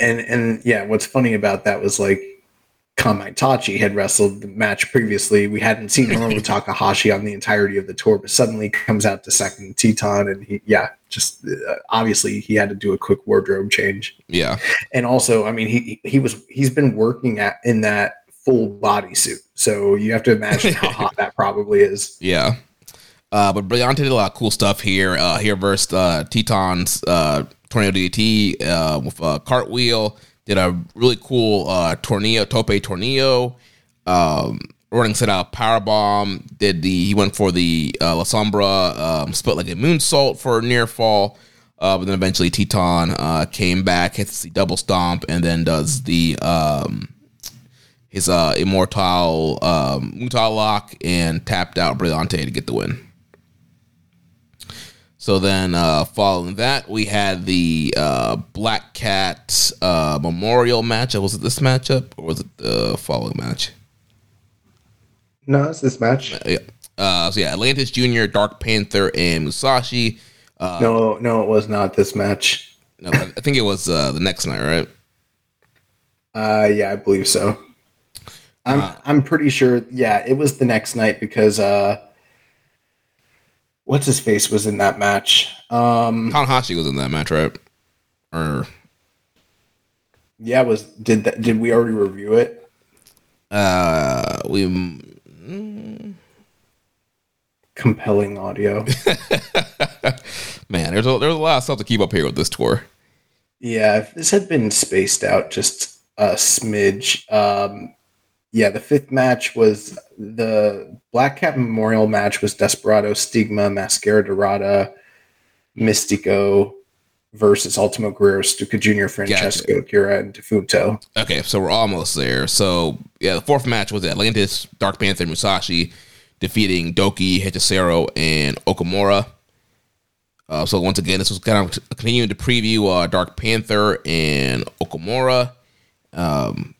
and and yeah, what's funny about that was like Kamaitachi had wrestled the match previously. We hadn't seen Hiromu Takahashi on the entirety of the tour, but suddenly comes out to second Titán, and he yeah, just uh, obviously he had to do a quick wardrobe change. yeah, And also, I mean, he he was he's been working at in that full body suit, so you have to imagine how hot <laughs> that probably is. yeah. Uh, but Brillante did a lot of cool stuff here. Uh, here versus uh, Titán's uh, Tornado DT uh, with a cartwheel. Did a really cool uh, tornillo, tope tornillo. Um, running set out power bomb. Did the he went for the uh, La Sombra um, split like a moonsault for near fall. Uh, but then eventually Titán uh, came back, hits the double stomp, and then does the um, his uh, immortal um, Mutal lock and tapped out Brillante to get the win. So then, uh, following that, we had the uh, Black Cat uh, Memorial match. Was it this matchup or was it the following match? No, it's this match. Yeah. Uh, so yeah, Atlantis Junior, Dark Panther, and Musashi. Uh, No, no, it was not this match. no, I think it was uh, the next night, right? Uh, yeah, I believe so. I'm I'm pretty sure. Yeah, it was the next night because uh, what's his face was in that match. Um, Tanahashi was in that match, right? Or yeah, was did that? Did we already review it? uh, we Compelling audio. <laughs> man, there's a, there's a lot of stuff to keep up here with this tour. yeah, if this had been spaced out just a smidge. Um, yeah, the fifth match was the Black Cat Memorial match was Desperado, Stigma, Mascara Dorada, Mystico versus Ultimo Guerrero, Stuka Jr., Francesco, Akira, and Difunto. Okay, so we're almost there. So yeah, the fourth match was Atlantis, Dark Panther, Musashi defeating Doki, Hechicero, and Okamura. Uh, so once again, this was kind of continuing to preview uh, Dark Panther and Okamura. Um,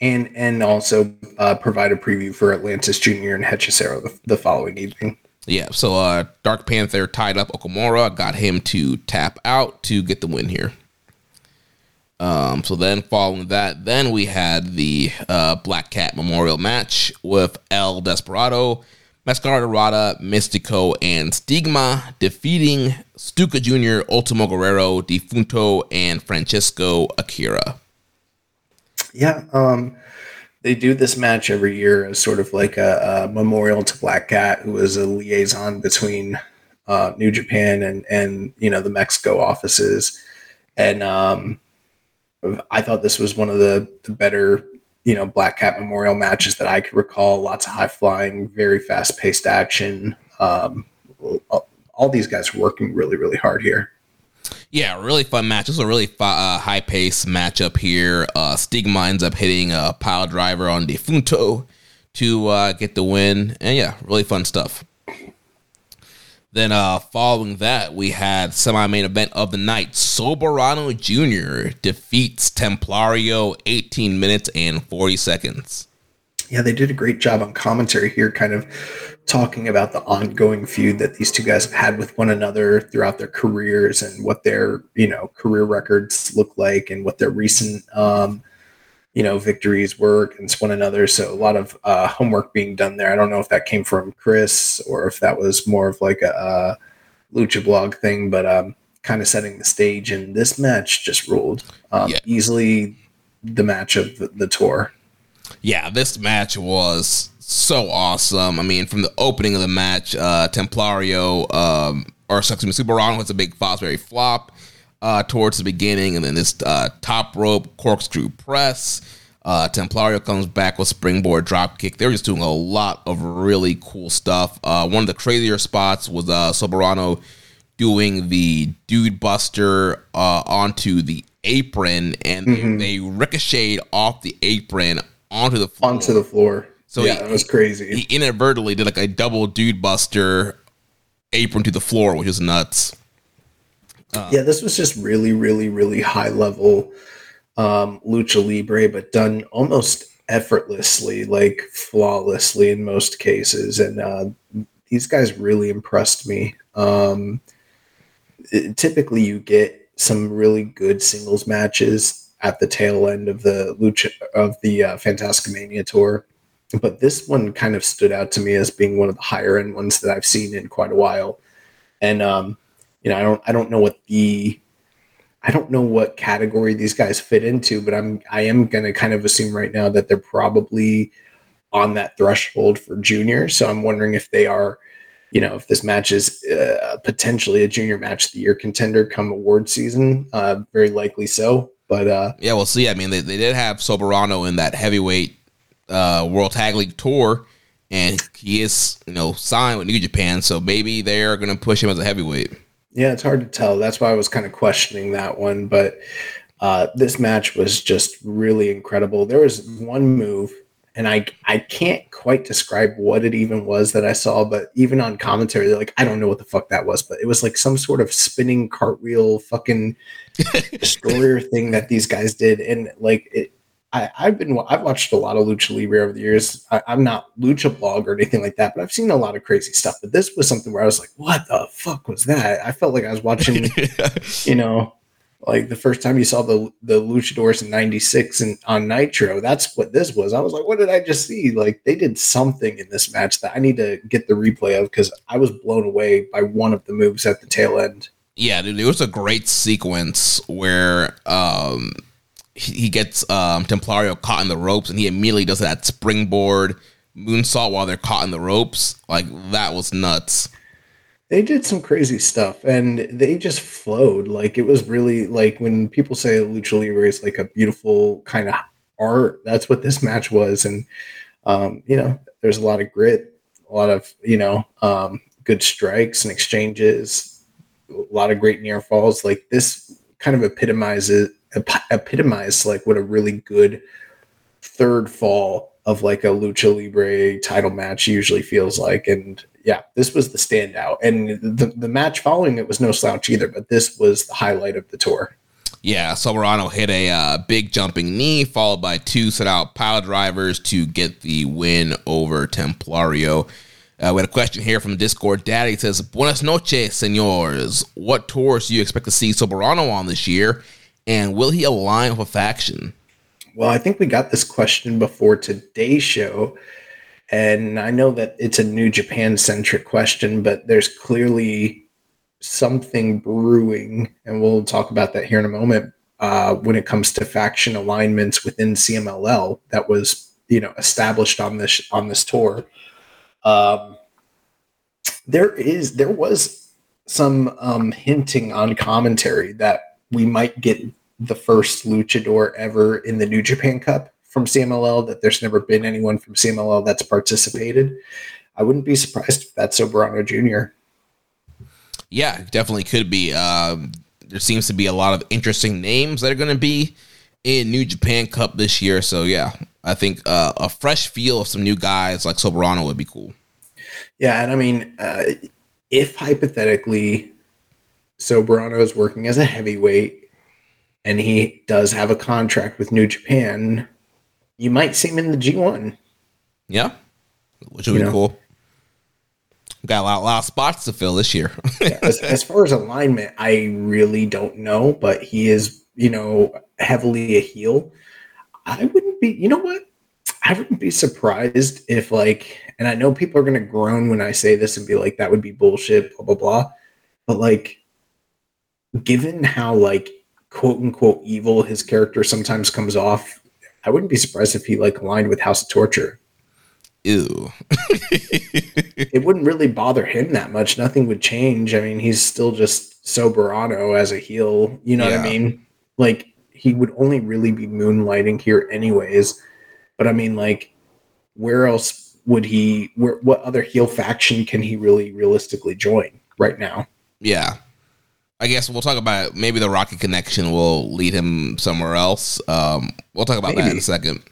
and and also uh, provide a preview for Atlantis Jr. and Hechicero the, the following evening. yeah, so uh, Dark Panther tied up Okamura, got him to tap out to get the win here. Um, so then following that, then we had the uh, Black Cat Memorial match with El Desperado, Mascara Dorada, Mystico, and Stigma defeating Stuka Jr., Ultimo Guerrero, Difunto, and Francesco Akira. Yeah, um, they do this match every year as sort of like a, a memorial to Black Cat, who was a liaison between uh, New Japan and and you know the Mexico offices, and um, I thought this was one of the, the better you know Black Cat Memorial matches that I could recall. Lots of high flying, very fast paced action. Um, all, all these guys working really really hard here. Yeah, really fun match. This was a really uh, high pace matchup here. Uh, Stigma ends up hitting a pile driver on Difunto to uh, get the win. And yeah, really fun stuff. Then uh, following that, we had semi-main event of the night. Soberano Jr. defeats Templario 18 minutes and 40 seconds. Yeah, they did a great job on commentary here, kind of talking about the ongoing feud that these two guys have had with one another throughout their careers and what their you know career records look like and what their recent um, you know victories were against one another. So a lot of uh, homework being done there. I don't know if that came from Chris or if that was more of like a, a lucha blog thing, but um, kind of setting the stage. And this match just ruled um, yeah. easily the match of the, the tour. Yeah, this match was so awesome. I mean, from the opening of the match, uh, Templario, um, or excuse me, Soberano hits a big Fosbury flop uh, towards the beginning, and then this uh, top rope corkscrew press. Uh, Templario comes back with springboard drop kick. They're just doing a lot of really cool stuff. Uh, one of the crazier spots was uh, Soberano doing the dude buster uh, onto the apron, and mm-hmm. they, they ricocheted off the apron onto the floor. Onto the floor. So yeah, he, was crazy. He inadvertently did like a double dude buster apron to the floor, which is nuts. Uh, yeah, this was just really, really, really high level um, lucha libre, but done almost effortlessly, like flawlessly in most cases. And uh, these guys really impressed me. Um, it, typically, you get some really good singles matches at the tail end of the lucha of the uh, Fantasticamania tour but this one kind of stood out to me as being one of the higher end ones that I've seen in quite a while. And um, you know, I don't I don't know what the I don't know what category these guys fit into, but I'm I am gonna kind of assume right now that they're probably on that threshold for junior. So I'm wondering if they are, you know, if this match is uh, potentially a junior match the year contender come award season. Uh, very likely so. But uh, yeah, we'll see. I mean, they, they did have Soberano in that heavyweight uh, World Tag League tour, and he is you know signed with New Japan, so maybe they're going to push him as a heavyweight. Yeah, it's hard to tell. That's why I was kind of questioning that one, but uh, this match was just really incredible. There was one move, and I I can't quite describe what it even was that I saw, but even on commentary, they're like, I don't know what the fuck that was, but it was like some sort of spinning cartwheel fucking <laughs> destroyer thing that these guys did, and like it I, have been I've watched a lot of lucha libre over the years. I, am not lucha blog or anything like that, but I've seen a lot of crazy stuff. But this was something where I was like, "What the fuck was that?" I felt like I was watching, <laughs> you know, like the first time you saw the the luchadors in '96 and on Nitro. That's what this was. I was like, "What did I just see?" Like they did something in this match that I need to get the replay of because I was blown away by one of the moves at the tail end. Yeah, dude, it was a great sequence where um he gets um, Templario caught in the ropes, and he immediately does that springboard moonsault while they're caught in the ropes. Like that was nuts. They did some crazy stuff, and they just flowed. Like it was really like when people say lucha libre is like a beautiful kind of art. That's what this match was, and um, you know, there's a lot of grit, a lot of you know, um, good strikes and exchanges, a lot of great near falls. Like this kind of epitomizes epitomize like what a really good third fall of like a lucha libre title match usually feels like. And yeah this was the standout. And the, the match following it was no slouch either but this was the highlight of the tour. Yeah Soberano hit a uh, big jumping knee followed by two set out pile drivers to get the win over templario uh, we had a question here from Discord. Daddy says, Buenas noches, senores. What tours do you expect to see Soberano on this year? And will he align with a faction? Well, I think we got this question before today's show. And I know that it's a New Japan centric question, but there's clearly something brewing. And we'll talk about that here in a moment uh, when it comes to faction alignments within CMLL that was you know established on this on this tour. Um, there is there was some um, hinting on commentary that we might get the first luchador ever in the New Japan Cup from CMLL. That there's never been anyone from CMLL that's participated. I wouldn't be surprised if that's Soberano Jr. Yeah, definitely could be. Um, there seems to be a lot of interesting names that are going to be in New Japan Cup this year. So yeah, I think uh, a fresh feel of some new guys like Soberano would be cool. Yeah, and I mean, uh, if hypothetically Soberano is working as a heavyweight and he does have a contract with New Japan, you might see him in the G1. Yeah, which would you be know? cool. Got a lot, a lot of spots to fill this year. <laughs> yeah, as, as far as alignment, I really don't know, but he is, you know, heavily a heel. I wouldn't be, you know what? I wouldn't be surprised if, like, and I know people are going to groan when I say this and be like, that would be bullshit, blah, blah, blah. But, like, given how, like, quote unquote evil his character sometimes comes off, I wouldn't be surprised if he, like, aligned with House of Torture ew. <laughs> it wouldn't really bother him that much. Nothing would change. I mean, he's still just Soberano as a heel. You know yeah. what I mean? Like he would only really be moonlighting here anyways. But I mean, like, where else would he? Where what other heel faction can he really realistically join right now? Yeah. I guess we'll talk about maybe the Rocky connection will lead him somewhere else. Um, we'll talk about maybe. that in a second.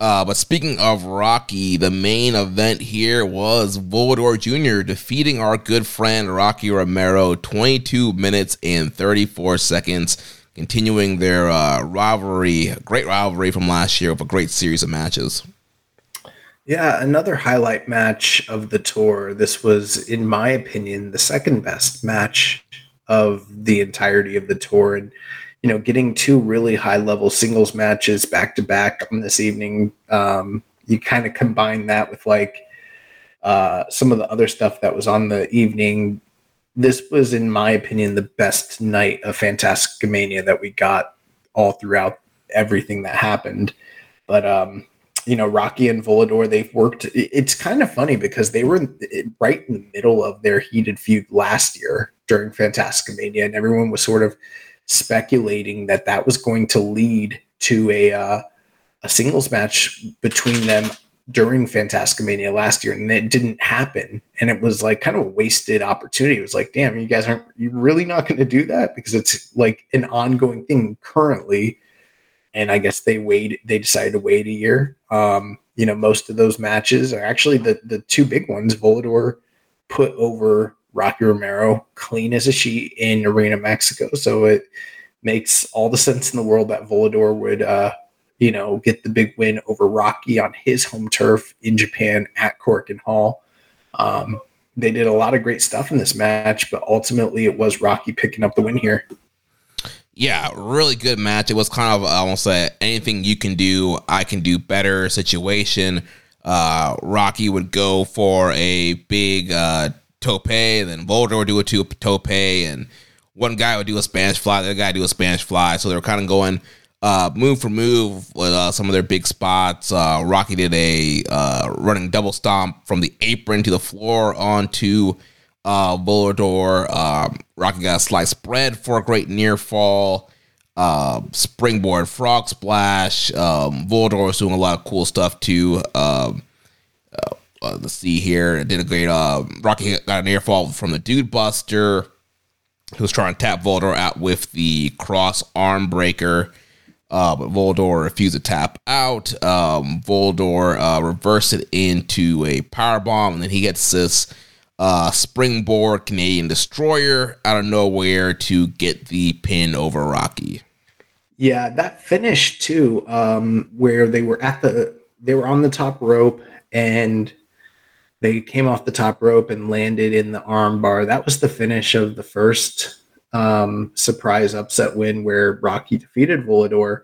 Uh, but speaking of Rocky, the main event here was Volador Jr. defeating our good friend Rocky Romero 22 minutes and 34 seconds, continuing their uh, rivalry, great rivalry from last year with a great series of matches. Yeah, another highlight match of the tour. This was, in my opinion, the second best match of the entirety of the tour. And you know, getting two really high level singles matches back to back on this evening, um, you kind of combine that with like uh, some of the other stuff that was on the evening. This was, in my opinion, the best night of Fantasticamania that we got all throughout everything that happened. But um, you know, Rocky and Volador, they've worked. It's kind of funny because they were right in the middle of their heated feud last year during Fantasticamania, and everyone was sort of speculating that that was going to lead to a uh, a singles match between them during Fantasticamania last year, and it didn't happen. And it was like kind of a wasted opportunity. It was like, damn, you guys aren't you really not going to do that because it's like an ongoing thing currently. And I guess they wait. They decided to wait a year. Um, you know, most of those matches are actually the the two big ones. Volador put over Rocky Romero clean as a sheet in Arena Mexico. So it makes all the sense in the world that Volador would, uh, you know, get the big win over Rocky on his home turf in Japan at Korakuen Hall. Um, they did a lot of great stuff in this match, but ultimately it was Rocky picking up the win here. Yeah, really good match. It was kind of almost a anything you can do, I can do better situation. Uh, Rocky would go for a big uh, tope, then Volador would do a two tope, and one guy would do a Spanish fly, the other guy do a Spanish fly. So they were kind of going uh, move for move with uh, some of their big spots. Uh, Rocky did a uh, running double stomp from the apron to the floor onto uh, Volador. Um, Rocky got a Sliced Bread for a great near fall. Uh, springboard frog splash. Um, Volador was doing a lot of cool stuff too. Um, uh, let's see here. Did a great. Uh, Rocky got an air fall from the Dude Buster. He was trying to tap Volador out with the cross arm breaker, uh, but Volador refused to tap out. Um, Volador uh, reversed it into a power bomb, and then he gets this uh, springboard Canadian destroyer out of nowhere to get the pin over Rocky. Yeah, that finish too, um, where they were at the they were on the top rope and they came off the top rope and landed in the armbar. That was the finish of the first um, surprise upset win where Rocky defeated Volador.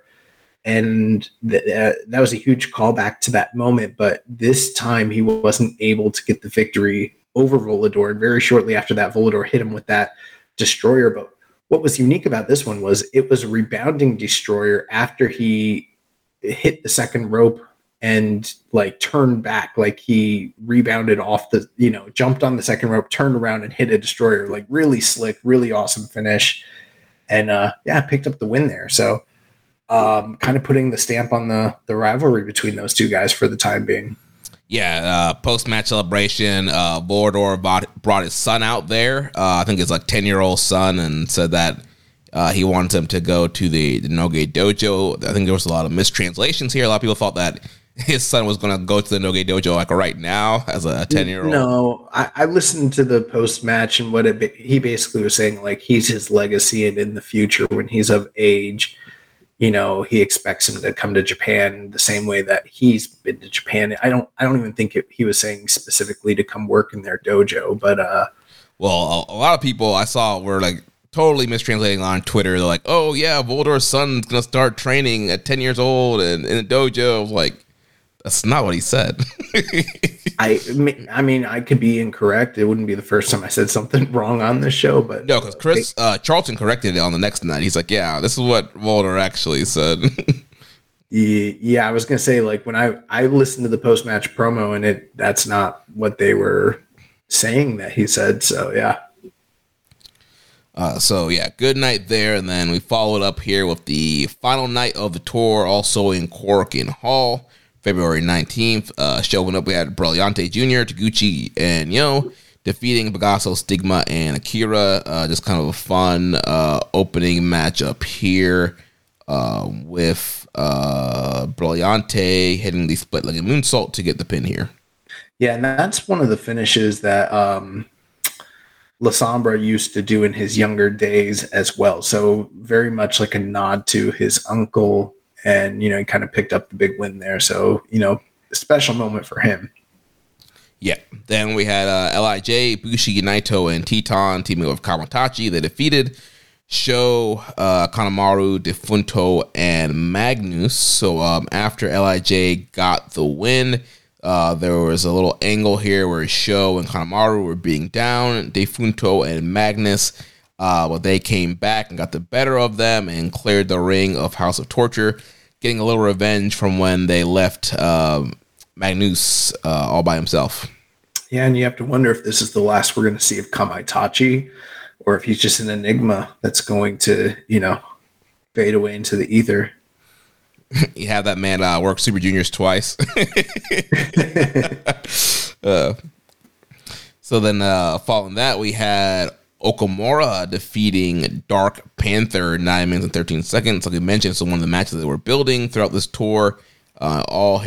And th- uh, that was a huge callback to that moment. But this time he wasn't able to get the victory over Volador. And very shortly after that, Volador hit him with that destroyer. But what was unique about this one was it was a rebounding destroyer after he hit the second rope and like turned back, like he rebounded off the, you know, jumped on the second rope, turned around and hit a destroyer. Like really slick, really awesome finish, and uh, yeah, picked up the win there. So um, kind of putting the stamp on the the rivalry between those two guys for the time being. Yeah, uh, post match celebration, uh, Volador brought, brought his son out there. Uh, I think it's like ten year old son, and said that uh, he wanted him to go to the, the Noge Dojo. I think there was a lot of mistranslations here. A lot of people thought that his son was going to go to the Noge Dojo like right now as a ten year old. No, I, I, listened to the post match and what it, he basically was saying like he's his legacy, and in the future when he's of age you know he expects him to come to Japan the same way that he's been to Japan. I don't I don't even think it, he was saying specifically to come work in their dojo, but uh well, a, a lot of people I saw were like totally mistranslating on Twitter. They're like, "Oh yeah, Volador's son's gonna start training at ten years old and in a dojo." Like, that's not what he said. <laughs> I I mean, I could be incorrect. It wouldn't be the first time I said something <laughs> wrong on this show, but no, because Chris uh, Charlton corrected it on the next night. He's like, "Yeah, this is what Volador actually said." <laughs> yeah, I was gonna say like when I I listened to the post match promo and it that's not what they were saying that he said. So yeah. Uh, so yeah, good night there, and then we followed up here with the final night of the tour, also in Korakuen Hall. February 19th. Uh, showing up, we had Brillante Jr., Taguchi, and Yo defeating Bagasso, Stigma, and Akira. Uh, just kind of a fun uh, opening matchup here uh, with uh, hitting the split leg moonsault to get the pin here. Yeah, and that's one of the finishes that um, La Sombra used to do in his younger days as well. So very much like a nod to his uncle and you know he kind of picked up the big win there. So you know, special moment for him. Yeah. Then we had uh, LIJ, Bushi, Naito, and Titán teaming with Kamaitachi. They defeated Sho, uh, Kanemaru, Difunto, and Magnus. So um, after LIJ got the win, uh, there was a little angle here where Sho and Kanemaru were being down. Difunto and Magnus uh, well, they came back and got the better of them and cleared the ring of House of Torture getting a little revenge from when they left uh, Magnus uh, all by himself. Yeah, and you have to wonder if this is the last we're going to see of Kamaitachi, or if he's just an enigma that's going to, you know, fade away into the ether. <laughs> you have that man uh, work Super Juniors twice. <laughs> <laughs> uh, so then, uh, following that, we had Okamura defeating Dark Panther nine minutes and 13 seconds. Like I mentioned, so one of the matches that we're building throughout this tour uh, all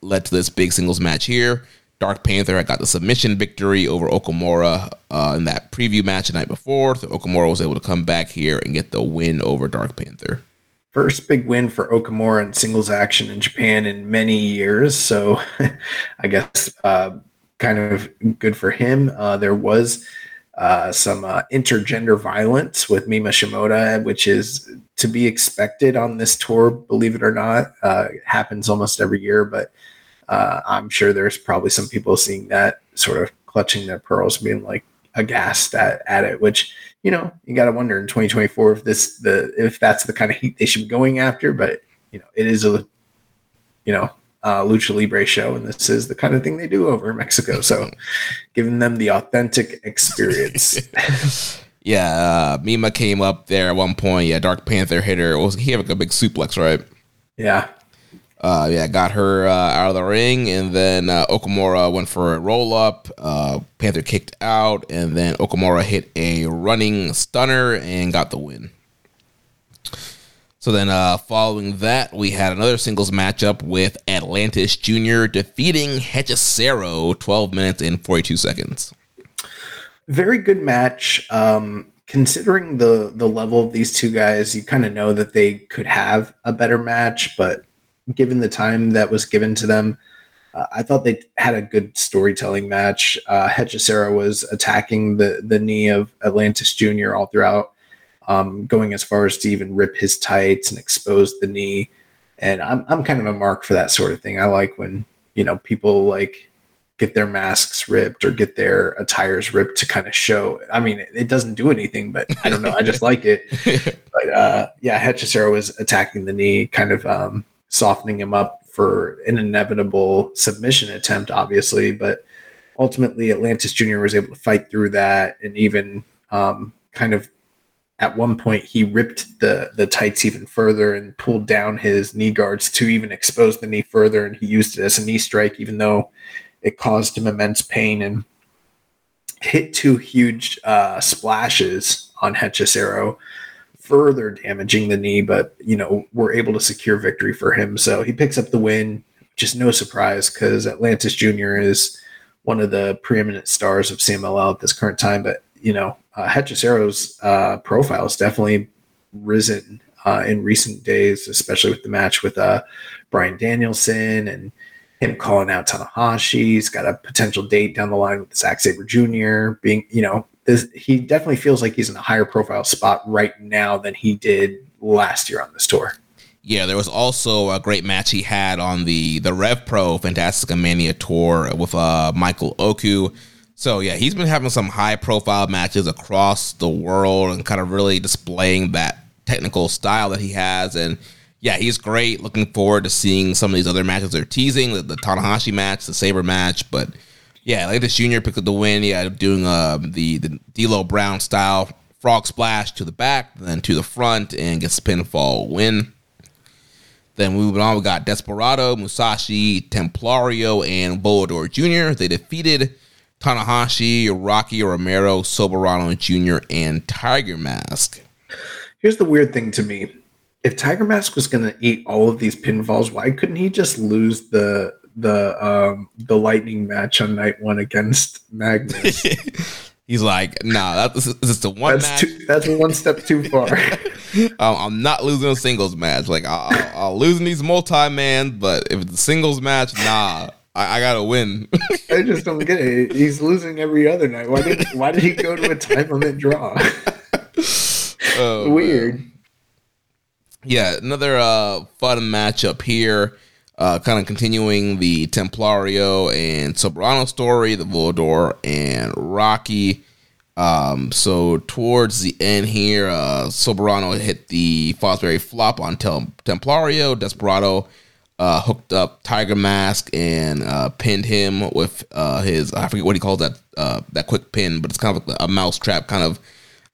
led to this big singles match here. Dark Panther had got the submission victory over Okamura uh, in that preview match the night before. So Okamura was able to come back here and get the win over Dark Panther. First big win for Okamura in singles action in Japan in many years. So <laughs> I guess uh, kind of good for him. Uh, there was uh, some uh, intergender violence with Mima Shimoda, which is to be expected on this tour, believe it or not. Uh, it happens almost every year, but uh, I'm sure there's probably some people seeing that sort of clutching their pearls, being like aghast at, at it, which, you know, you got to wonder in 2024 if this, the, if that's the kind of heat they should be going after, but, you know, it is a, you know, uh, lucha libre show, and this is the kind of thing they do over in Mexico. So, <laughs> giving them the authentic experience. <laughs> yeah, uh, Mima came up there at one point. Yeah, Dark Panther hit her. Was he have a big suplex, right? Yeah. Uh, yeah, got her uh, out of the ring, and then uh, Okamura went for a roll up. Uh, Panther kicked out, and then Okamura hit a running stunner and got the win. So then, uh, following that, we had another singles matchup with Atlantis Jr. defeating Hechicero 12 minutes and 42 seconds. Very good match. Um, considering the the level of these two guys, you kind of know that they could have a better match, but given the time that was given to them, uh, I thought they had a good storytelling match. Uh, Hechicero was attacking the the knee of Atlantis Jr. all throughout um, going as far as to even rip his tights and expose the knee. And I'm I'm kind of a mark for that sort of thing. I like when you know people like get their masks ripped or get their attires ripped to kind of show. I mean, it, it doesn't do anything, but I don't know. I just like it. <laughs> But uh, yeah, Hechicero was attacking the knee, kind of um, softening him up for an inevitable submission attempt, obviously, but ultimately Atlantis Jr. was able to fight through that and even um, kind of at one point he ripped the the tights even further and pulled down his knee guards to even expose the knee further and he used it as a knee strike even though it caused him immense pain and hit two huge uh, splashes on Hechicero further damaging the knee but you know we're able to secure victory for him so he picks up the win just no surprise because Atlantis Jr. is one of the preeminent stars of CMLL at this current time but you know uh, Hechicero's uh, profile has definitely risen uh, in recent days, especially with the match with uh, Bryan Danielson and him calling out Tanahashi. He's got a potential date down the line with Zack Sabre Jr. Being, you know, this, he definitely feels like he's in a higher profile spot right now than he did last year on this tour. Yeah, there was also a great match he had on the the Rev Pro Fantastica Mania tour with uh, Michael Oku so yeah, he's been having some high profile matches across the world and kind of really displaying that technical style that he has. And yeah, he's great. Looking forward to seeing some of these other matches they're teasing, the, the Tanahashi match, the Sabre match. But yeah, like this junior picked up the win. Yeah, doing uh, the the D'Lo Brown style frog splash to the back, then to the front, and gets the pinfall win. Then moving on, we got Desperado, Musashi, Templario, and Volador Jr. They defeated Tanahashi, Rocky Romero, Soberano Jr., and Tiger Mask. Here's the weird thing to me. If Tiger Mask was going to eat all of these pinfalls, why couldn't he just lose the the um the lightning match on night one against Magnus? <laughs> He's like, nah, that's this is the one that's match. Too, that's one step too <laughs> far. um, I'm not losing a singles match. Like, I'll, I'll lose these multi man, but if it's a singles match, nah. I, I gotta win. I just don't get it. He's losing every other night. Why did Why did he go to a time limit draw? <laughs> oh, Weird. Man. Yeah, another uh, fun matchup here. Uh, kind of continuing the Templario and Soberano story, the Volador and Rocky. Um, so towards the end here, uh, Soberano hit the Fosbury flop on Tem- Templario. Desperado uh, hooked up Tiger Mask and uh, pinned him with uh, his I forget what he calls that uh, that quick pin, but it's kind of like a mouse trap kind of.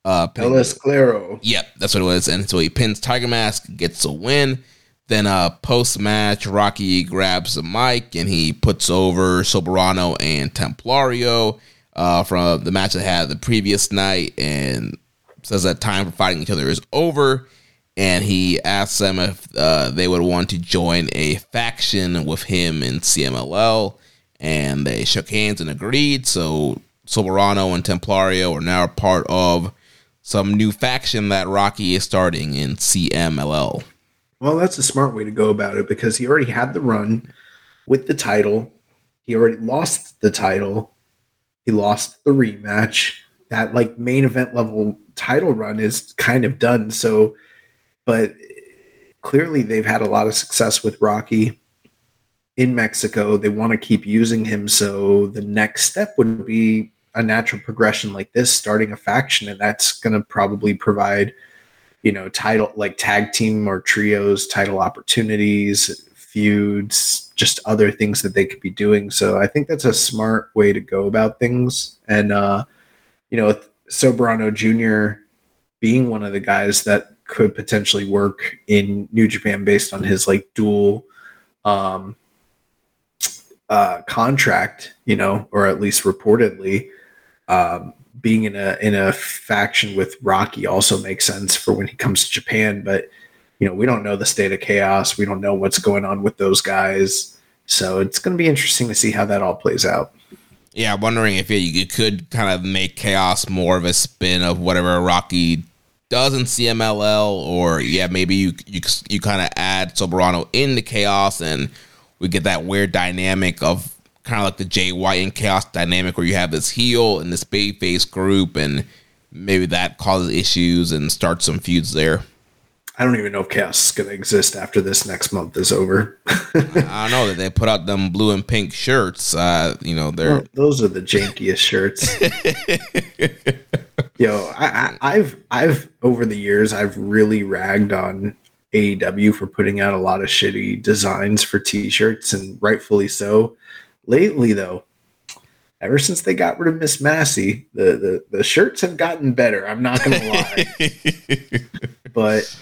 Uh, El Esclero. Yep, that's what it was. And so he pins Tiger Mask, gets a win. Then uh, post match, Rocky grabs the mic and he puts over Soberano and Templario uh, from the match they had the previous night and says that time for fighting each other is over and he asked them if uh, they would want to join a faction with him in CMLL, and they shook hands and agreed. So Soberano and Templario are now part of some new faction that Rocky is starting in CMLL. Well, that's a smart way to go about it because he already had the run with the title. He already lost the title. He lost the rematch. That like main event level title run is kind of done. So but clearly they've had a lot of success with Rocky in Mexico. They want to keep using him. So the next step would be a natural progression like this, starting a faction, and that's going to probably provide, you know, title like tag team or trios, title opportunities, feuds, just other things that they could be doing. So I think that's a smart way to go about things. And, uh, you know, Soberano Jr. being one of the guys that could potentially work in New Japan based on his like dual um, uh, contract, you know, or at least reportedly. Um, being in a in a faction with Rocky also makes sense for when he comes to Japan, but you know, we don't know the state of chaos. We don't know what's going on with those guys. So it's going to be interesting to see how that all plays out. Yeah, wondering if you could kind of make chaos more of a spin of whatever Rocky does in CMLL, or yeah, maybe you you you kind of add Soberano into Chaos, and we get that weird dynamic of kind of like the JY and Chaos dynamic, where you have this heel and this face group, and maybe that causes issues and starts some feuds there. I don't even know if Chaos is going to exist after this next month is over. <laughs> I don't know that they put out them blue and pink shirts. Uh, you know, they're well, those are the jankiest shirts. <laughs> Yo, I, I, I've I've over the years I've really ragged on AEW for putting out a lot of shitty designs for t-shirts, and rightfully so. Lately, though, ever since they got rid of Miss Massey, the, the, the shirts have gotten better. I'm not gonna lie. <laughs> but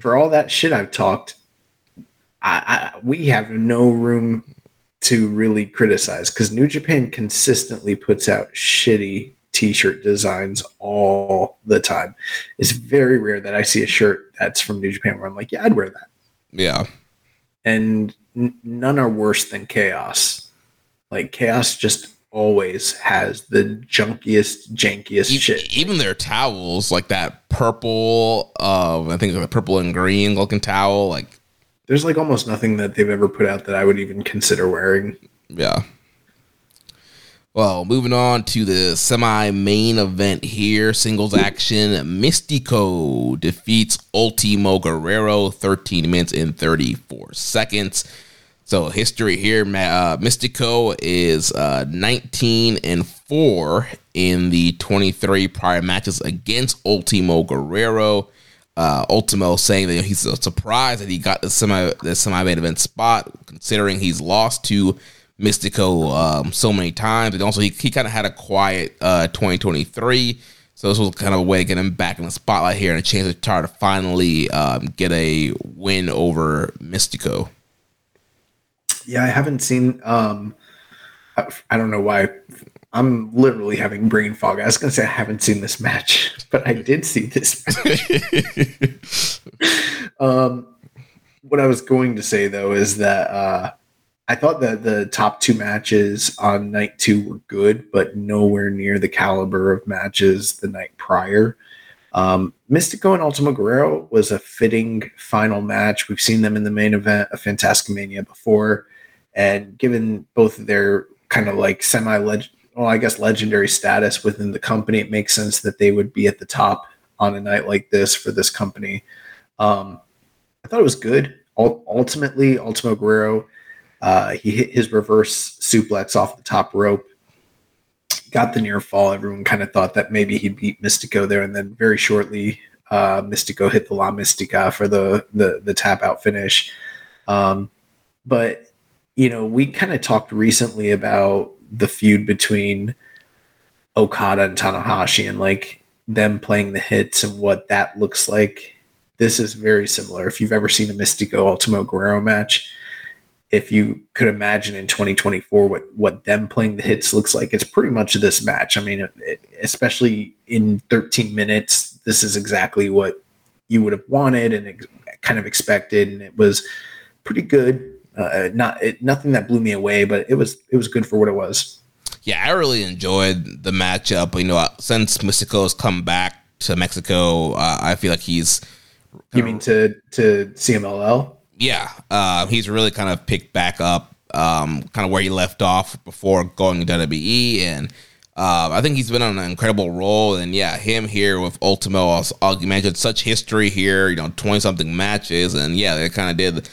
for all that shit I've talked, I, I we have no room to really criticize because New Japan consistently puts out shitty t-shirt designs all the time. It's very rare that I see a shirt that's from New Japan where I'm like, yeah, I'd wear that. Yeah. And n- none are worse than Chaos. Like Chaos just always has the junkiest, jankiest E- shit. Even their towels, like that purple, uh, I think the purple and green looking towel, like There's like almost nothing that they've ever put out that I would even consider wearing. Yeah. Well, moving on to the semi main event here singles action. Mystico defeats Ultimo Guerrero 13 minutes and 34 seconds. So, history here uh, Mystico is uh, 19 and 4 in the 23 prior matches against Ultimo Guerrero. Uh, Ultimo saying that he's surprised that he got the semi the semi main event spot, considering he's lost to Mystico um, so many times, and also he, he kind of had a quiet uh, 2023. So this was kind of a way to get him back in the spotlight here and a chance to try to finally um, get a win over Mystico. Yeah, I haven't seen. Um, I, I don't know why. I'm literally having brain fog. I was gonna say I haven't seen this match, <laughs> but I did see this match. <laughs> <laughs> um, what I was going to say though is that uh, I thought that the top two matches on night two were good, but nowhere near the caliber of matches the night prior. Um, Mystico and Ultimo Guerrero was a fitting final match. We've seen them in the main event of Fantasticamania before, and given both their kind of like semi legend, well, I guess legendary status within the company, it makes sense that they would be at the top on a night like this for this company. Um, I thought it was good. Ul- ultimately, Ultimo Guerrero, uh, he hit his reverse suplex off the top rope, got the near fall. Everyone kind of thought that maybe he'd beat Mystico there, and then very shortly, uh, Mystico hit the La Mystica for the the, the tap out finish. Um, but you know, we kind of talked recently about the feud between Okada and Tanahashi and like them playing the hits and what that looks like. This is very similar. If you've ever seen a Mystico Ultimo Guerrero match, if you could imagine in 2024 what what them playing the hits looks like, it's pretty much this match. I mean, it, especially in 13 minutes, this is exactly what you would have wanted and ex- kind of expected, and it was pretty good. Uh, not it, nothing that blew me away, but it was it was good for what it was. Yeah, I really enjoyed the matchup. You know, since Mystico's come back to Mexico, uh, I feel like he's You mean to to CMLL? Yeah, uh, he's really kind of picked back up, um, kind of where he left off before going to WWE, and uh, I think he's been on an incredible roll. And yeah, him here with Ultimo, uh, you mentioned such history here, you know, twenty something matches, and yeah, they kind of did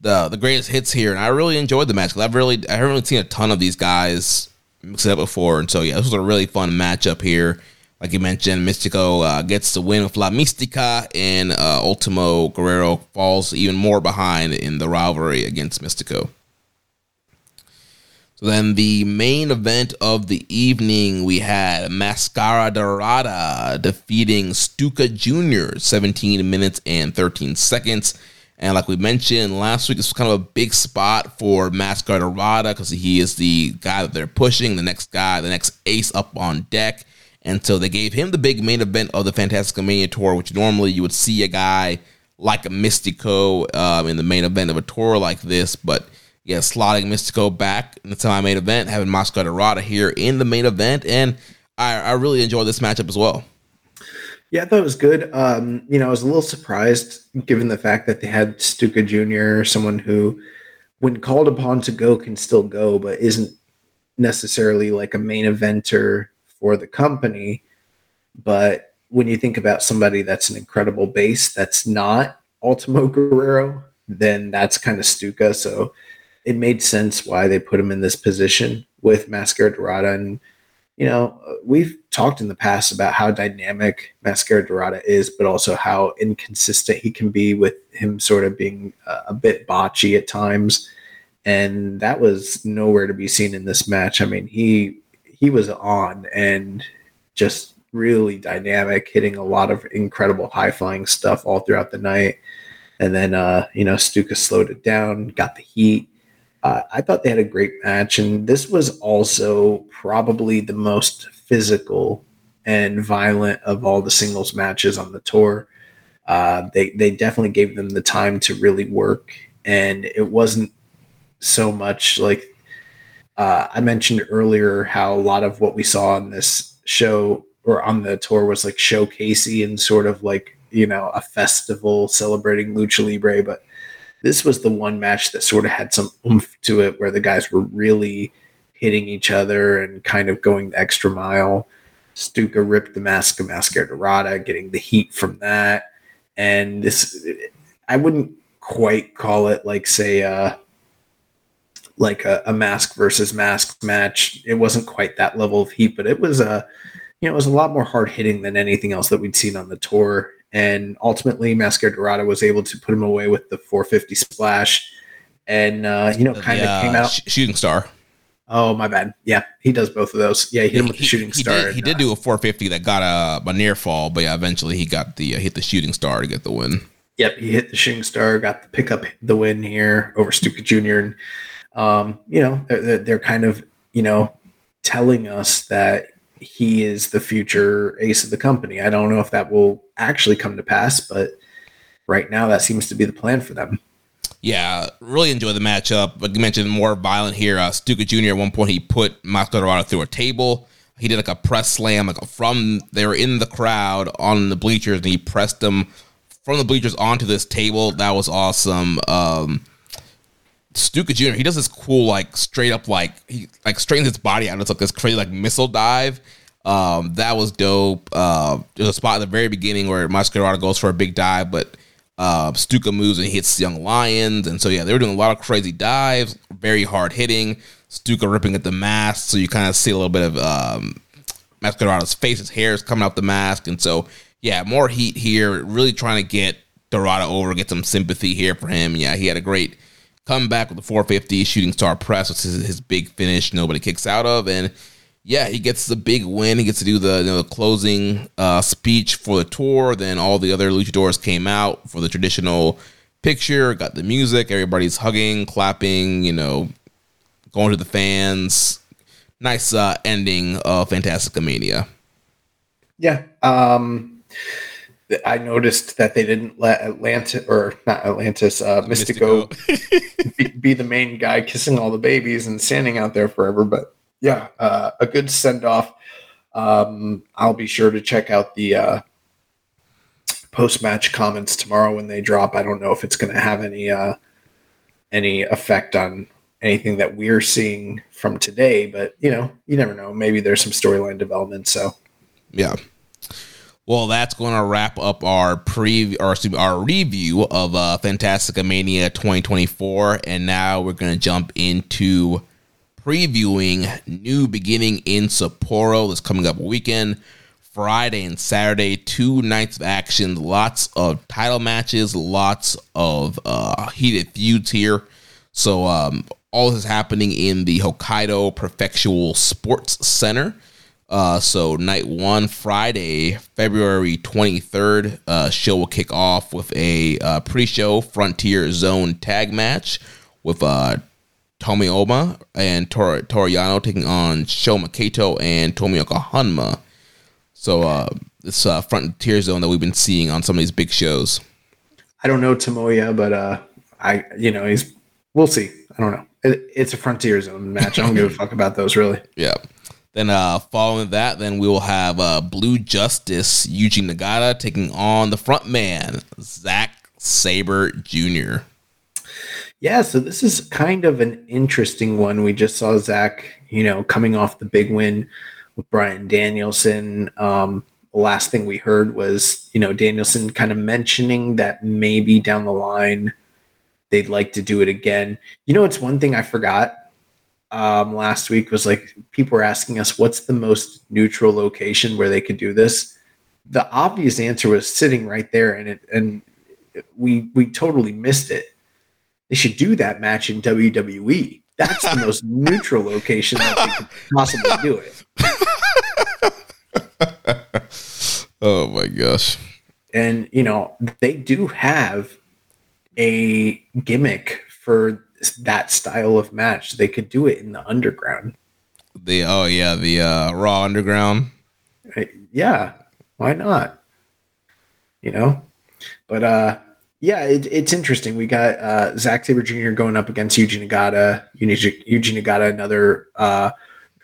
the the greatest hits here, and I really enjoyed the match. I've really I haven't really seen a ton of these guys mix it up before, and so yeah, this was a really fun matchup here. Like you mentioned, Mystico uh, gets the win with La Mystica, and uh, Ultimo Guerrero falls even more behind in the rivalry against Mystico. So then the main event of the evening, we had Mascara Dorada defeating Stuka Jr. 17 minutes and 13 seconds. And like we mentioned last week, this was kind of a big spot for Mascara Dorada because he is the guy that they're pushing, the next guy, the next ace up on deck. And so they gave him the big main event of the Fantastic Mania tour, which normally you would see a guy like a Mystico um, in the main event of a tour like this. But yeah, slotting Mystico back in the semi main event, having Mascara Dorada here in the main event. And I, I really enjoyed this matchup as well. Yeah, I thought it was good. Um, you know, I was a little surprised given the fact that they had Stuka Jr., someone who, when called upon to go, can still go, but isn't necessarily like a main eventer for the company. But when you think about somebody that's an incredible base that's not Ultimo Guerrero, then that's kind of Stuka. So it made sense why they put him in this position with Mascara Dorada. And you know, we've talked in the past about how dynamic Mascara Dorada is, but also how inconsistent he can be with him sort of being a, a bit botchy at times. And that was nowhere to be seen in this match. I mean, he he was on and just really dynamic, hitting a lot of incredible high flying stuff all throughout the night. And then, uh, you know, Stuka slowed it down, got the heat. Uh, I thought they had a great match, and this was also probably the most physical and violent of all the singles matches on the tour. Uh, they they definitely gave them the time to really work, and it wasn't so much like uh, I mentioned earlier how a lot of what we saw on this show or on the tour was like showcasey and sort of like you know a festival celebrating lucha libre, but this was the one match that sort of had some oomph to it where the guys were really hitting each other and kind of going the extra mile. Stuka ripped the mask of Mascara Dorada, getting the heat from that. And this, I wouldn't quite call it like, say, uh, like a, a mask versus mask match. It wasn't quite that level of heat, but it was a, you know, it was a lot more hard hitting than anything else that we'd seen on the tour and ultimately Mascara Dorada was able to put him away with the 450 splash, and uh, you know, kind of uh, came out sh- shooting star. Oh my bad. Yeah, he does both of those. Yeah, he hit him with the shooting he star. Did, he did uh, do a 450 that got a, a, near fall, but yeah, eventually he got the uh, hit the shooting star to get the win. Yep, he hit the shooting star, got the pick up the win here over Stuka Jr. And um, you know, they're, they're kind of you know telling us that he is the future ace of the company. I don't know if that will actually come to pass, but right now that seems to be the plan for them. Yeah, really enjoy the matchup. Like you mentioned, more violent here. Uh, Stuka Jr. at one point he put Mascara through a table. He did like a press slam, like from they were in the crowd on the bleachers, and he pressed them from the bleachers onto this table. That was awesome. Um, Stuka Jr. He does this cool like straight up like he like straightens his body out. It's like this crazy like missile dive. Um, that was dope. Uh, there's a spot at the very beginning where Mascara goes for a big dive, but uh, Stuka moves and hits Young Lions, and so yeah, they were doing a lot of crazy dives, very hard hitting. Stuka ripping at the mask, so you kind of see a little bit of um, face, his hair is coming out the mask, and so yeah, more heat here. Really trying to get Dorada over, get some sympathy here for him. Yeah, he had a great come back with the 450 shooting star press, which is his big finish nobody kicks out of. And yeah, he gets the big win. He gets to do the, you know, the closing uh, speech for the tour. Then all the other luchadors came out for the traditional picture, got the music, everybody's hugging, clapping, you know, going to the fans. Nice uh, ending of Fantastica Mania. Yeah. Um, I noticed that they didn't let Atlantis or not Atlantis, uh, Mystico, Mystico. <laughs> be, be, the main guy kissing all the babies and standing out there forever. But yeah, uh, a good send off. Um, I'll be sure to check out the uh, post match comments tomorrow when they drop. I don't know if it's going to have any uh, any effect on anything that we're seeing from today, but you know, you never know. Maybe there's some storyline development. So yeah. Well, that's going to wrap up our pre or our review of uh, Fantastica Mania 2024, and now we're going to jump into previewing New Beginning in Sapporo this coming up weekend. Friday and Saturday, two nights of action, lots of title matches, lots of uh, heated feuds here. So, um, all this is happening in the Hokkaido Prefectural Sports Center. Uh, so night one, Friday, February 23rd, uh, show will kick off with a uh, pre-show Frontier Zone tag match with uh, Tomoe and Tor- Toriano taking on Shoma Kato and Tomoaki Honma. So uh, this uh, Frontier Zone that we've been seeing on some of these big shows. I don't know Tomoya, but uh, I you know he's we'll see. I don't know. It, it's a Frontier Zone match. I don't give a <laughs> fuck about those really. Yeah. Then uh, following that, then we will have uh, Blue Justice Yuji Nagata taking on the front man Zack Sabre Jr. Yeah, so this is kind of an interesting one. We just saw Zack, you know, coming off the big win with Bryan Danielson. Um, the last thing we heard was, you know, Danielson kind of mentioning that maybe down the line they'd like to do it again. You know, it's one thing I forgot um, last week was like people were asking us what's the most neutral location where they could do this. The obvious answer was sitting right there, and it and we we totally missed it. They should do that match in WWE. That's the most <laughs> neutral location that they could possibly do it. <laughs> oh my gosh. And you know, they do have a gimmick for that style of match. They could do it in the underground. The oh yeah, the uh Raw Underground. Yeah, why not? You know? But uh yeah, it, it's interesting. We got uh, Zack Sabre Jr. going up against Yuji Nagata. Yuji, Yuji Nagata, another uh,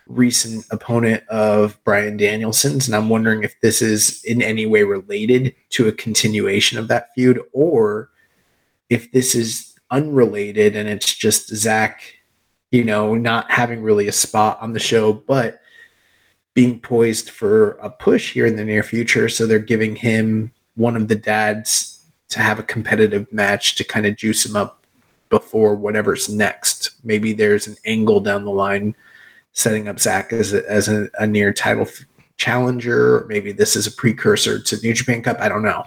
recent opponent of Brian Danielson's, and I'm wondering if this is in any way related to a continuation of that feud, or if this is unrelated and it's just Zack, you know, not having really a spot on the show, but being poised for a push here in the near future. So they're giving him one of the dads to have a competitive match to kind of juice him up before whatever's next. Maybe there's an angle down the line setting up Zack as a, as a, a near title f- challenger. Maybe this is a precursor to New Japan Cup. I don't know.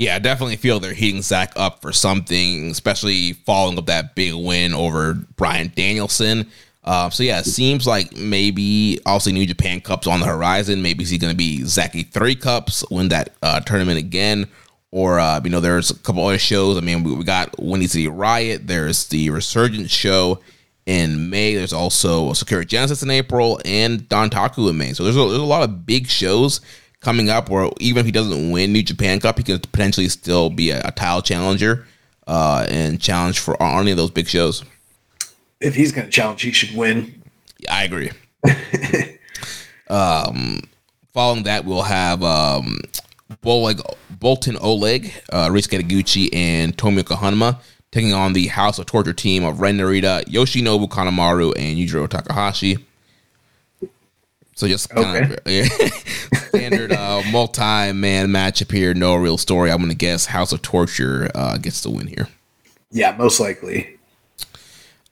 Yeah, I definitely feel they're heating Zack up for something, especially following up that big win over Bryan Danielson. Uh, so yeah, it seems like maybe also New Japan Cup's on the horizon. Maybe he's going to be Zacky Three Cups, win that uh, tournament again, or uh, you know, there's a couple other shows. I mean, we, got Windy City Riot. There's the Resurgence show in May. There's also Sakura Genesis in April and Dontaku in May. So there's a, there's a lot of big shows coming up. Where even if he doesn't win New Japan Cup, he could potentially still be a, a title challenger uh, and challenge for any of those big shows. If he's going to challenge, he should win. Yeah, I agree. <laughs> um, following that, we'll have um, Boleg, Boltin Oleg, uh, Ryusuke Taguchi, and Tomoaki Honma taking on the House of Torture team of Ren Narita, Yoshinobu Kanemaru, and Yujiro Takahashi. So just kind okay. of <laughs> yeah, standard uh, multi-man matchup here. No real story. I'm going to guess House of Torture uh, gets the win here. Yeah, most likely.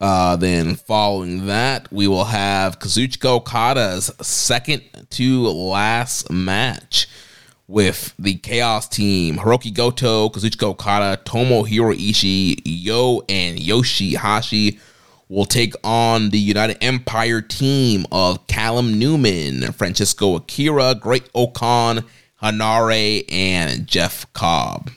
Uh, then following that, we will have Kazuchika Okada's second to last match with the Chaos team Hiroki Goto, Kazuchika Okada, Tomohiro Ishii, Yo, and Yoshihashi will take on the United Empire team of Callum Newman, Francisco Akira, Great-O-Khan, and Jeff Cobb.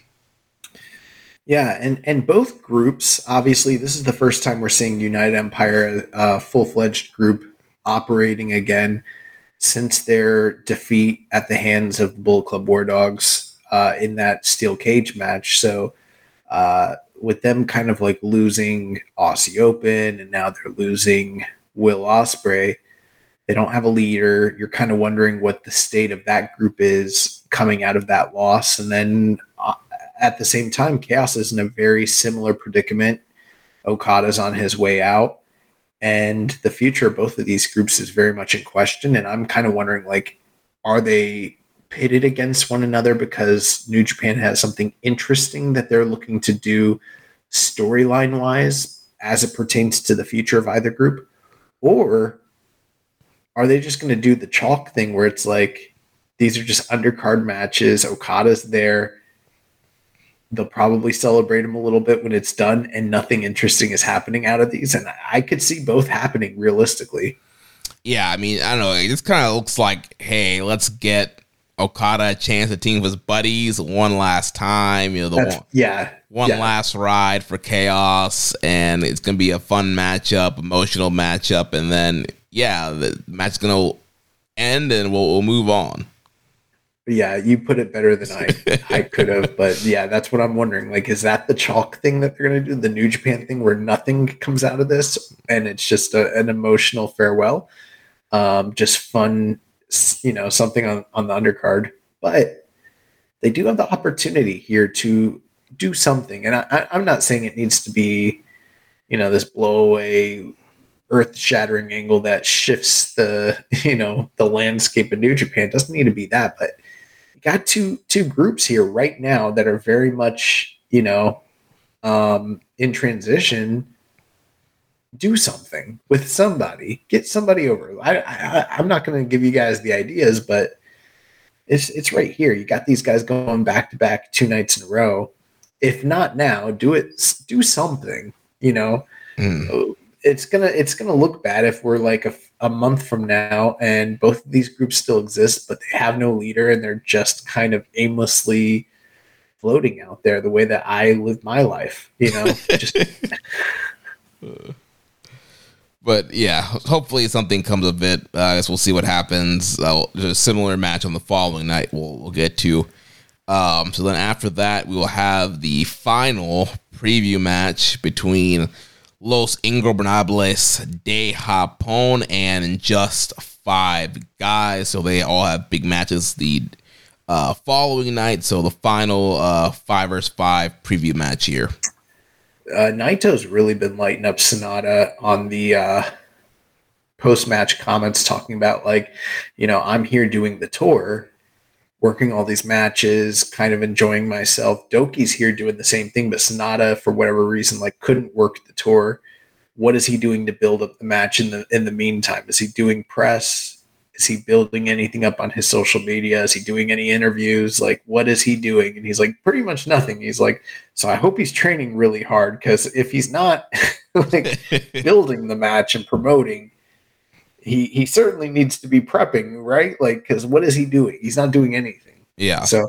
Yeah, and and both groups, obviously, this is the first time we're seeing United Empire, a uh, full fledged group operating again since their defeat at the hands of Bullet Club War Dogs uh, in that steel cage match. So, uh, with them kind of like losing Aussie Open and now they're losing Will Ospreay. they don't have a leader. You're kind of wondering what the state of that group is coming out of that loss. And then uh, at the same time, Chaos is in a very similar predicament. Okada's on his way out and the future of both of these groups is very much in question and i'm kind of wondering like are they pitted against one another because new japan has something interesting that they're looking to do storyline wise as it pertains to the future of either group? Or are they just going to do the chalk thing where it's like these are just undercard matches okada's there they'll probably celebrate him a little bit when it's done and nothing interesting is happening out of these? And i could see both happening realistically. Yeah i mean i don't know it just kind of looks like hey let's get okada a chance to team with his buddies one last time you know the That's, one yeah one yeah. last ride for chaos and it's gonna be a fun matchup emotional matchup and then yeah the match's gonna end and we'll, we'll move on yeah, you put it better than I I <laughs> could have, but yeah, that's what I'm wondering. Like, is that the chalk thing that they're gonna do, the New Japan thing, where nothing comes out of this and it's just a, an emotional farewell, um, just fun, you know, something on on the undercard. But they do have the opportunity here to do something, and I, I'm not saying it needs to be, you know, this blowaway earth shattering angle that shifts the <laughs> you know the landscape of new japan it doesn't need to be that but got two two groups here right now that are very much you know um, in transition do something with somebody. Get somebody over. I, I I'm not going to give you guys the ideas, but it's it's right here. You got these guys going back to back two nights in a row. If not now, do it. Do something. You know, mm. it's gonna it's gonna look bad if we're like a, a month from now and both of these groups still exist, but they have no leader and they're just kind of aimlessly floating out there the way that I live my life. You know, <laughs> just. But yeah, hopefully something comes of it. Uh, I guess we'll see what happens. Uh, there's a similar match on the following night. We'll we'll get to. Um, so then after that, we will have the final preview match between Los Ingobernables de Japón and Just Five Guys. So they all have big matches the uh, following night. So the final uh, five versus five preview match here uh, Naito's really been lighting up Sanada on the uh, post match comments, talking about like, you know, I'm here doing the tour, working all these matches, kind of enjoying myself. Doki's here doing the same thing, but Sanada, for whatever reason, like couldn't work the tour. What is he doing to build up the match in the in the meantime? Is he doing press? Is he building anything up on his social media? Is he doing any interviews? Like, what is he doing? And he's like, pretty much nothing. He's like, so I hope he's training really hard because if he's not <laughs> like <laughs> building the match and promoting, he he certainly needs to be prepping, right? Like, because what is he doing? He's not doing anything. Yeah. So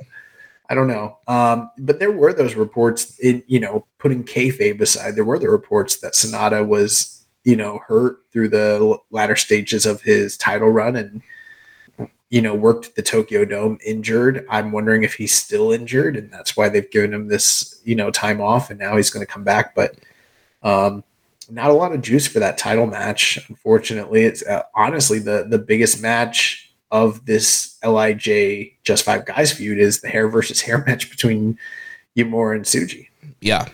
I don't know. Um, but there were those reports in, you know, putting kayfabe aside, there were the reports that Sanada was you know, hurt through the latter stages of his title run and, you know, worked the Tokyo Dome injured. I'm wondering if he's still injured and that's why they've given him this, you know, time off and now he's going to come back. But, um, not a lot of juice for that title match. Unfortunately, it's uh, honestly the the biggest match of this LIJ Just Five Guys feud is the hair versus hair <laughs> match between Uemura and Tsuji. Yeah,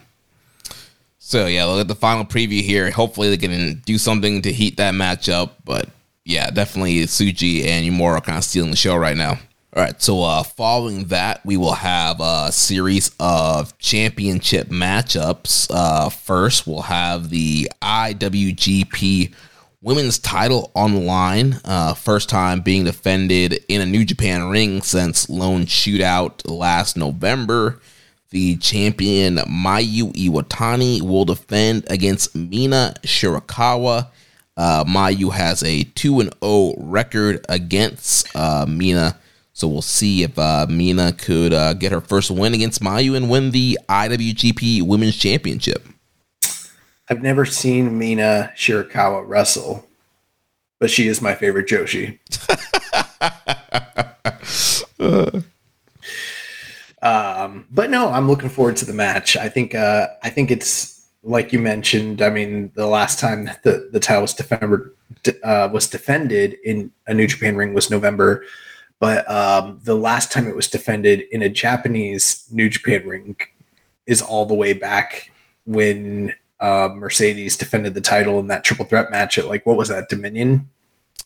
so yeah, look at the final preview here. Hopefully they can do something to heat that matchup. But yeah, definitely Tsuji and are kind of stealing the show right now. All right, so uh, following that, we will have a series of championship matchups. Uh, first, we'll have the IWGP Women's title online. Uh, first time being defended in a New Japan ring since Lone Shootout last November. The champion Mayu Iwatani will defend against Mina Shirakawa. Uh, Mayu has a 2 and 0 record against uh, Mina. So we'll see if uh, Mina could uh, get her first win against Mayu and win the IWGP Women's Championship. I've never seen Mina Shirakawa wrestle, but she is my favorite Joshi. <laughs> <laughs> Um, but no, I'm looking forward to the match. I think uh, I think it's like you mentioned. I mean, the last time the the title was defended uh, was defended in a New Japan ring was November, but um, the last time it was defended in a Japanese New Japan ring is all the way back when uh, Mercedes defended the title in that triple threat match at like what was that Dominion?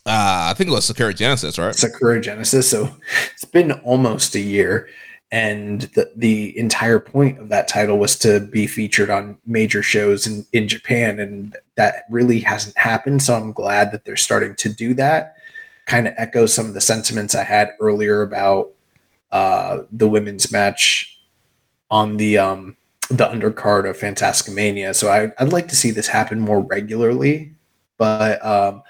Uh, I think it was Sakura Genesis, right? Sakura Genesis. So it's been almost a year and the, the entire point of that title was to be featured on major shows in, in japan and that really hasn't happened so i'm glad that they're starting to do that kind of echoes some of the sentiments i had earlier about uh, the women's match on the um, the undercard of Fantastica Mania. So I, would like to see this happen more regularly, but um,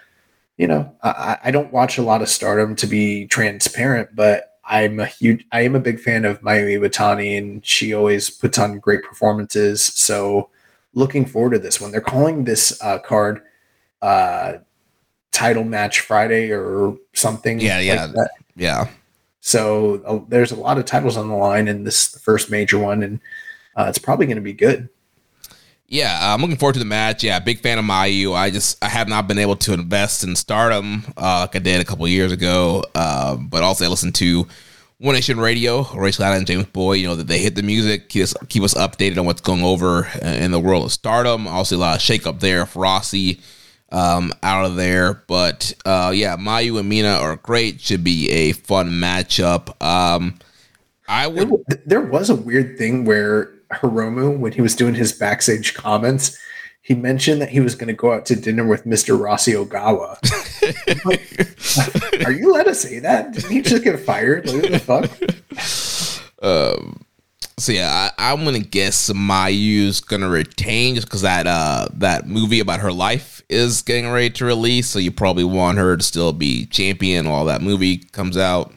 you know, I, I don't watch a lot of Stardom to be transparent, but I'm a huge, I am a big fan of Mayu Iwatani, and she always puts on great performances. So, looking forward to this one. They're calling this uh, card uh, title match Friday or something. Yeah, yeah, like yeah. So uh, there's a lot of titles on the line in this first major one, and uh, it's probably going to be good. Yeah, I'm looking forward to the match. Yeah, big fan of Mayu. I just I have not been able to invest in Stardom uh, like I did a couple years ago. Uh, but also I listened to One Nation Radio, Rachel Allen and James Boy. You know that they hit the music, keep us, keep us updated on what's going over in the world of Stardom. Also a lot of shake up there for Rossy um, out of there. But uh, yeah, Mayu and Mina are great. Should be a fun matchup. Um, I would. There was a weird thing where Hiromu when he was doing his backstage comments. he mentioned that he was going to go out to dinner with Mr. Rossy Ogawa. <laughs> Are you allowed to say that? Didn't he just get fired? Like, what the fuck? <laughs> Um, so yeah, I, I'm gonna guess Mayu's gonna retain just because that uh that movie about her life is getting ready to release. So you probably want her to still be champion while that movie comes out.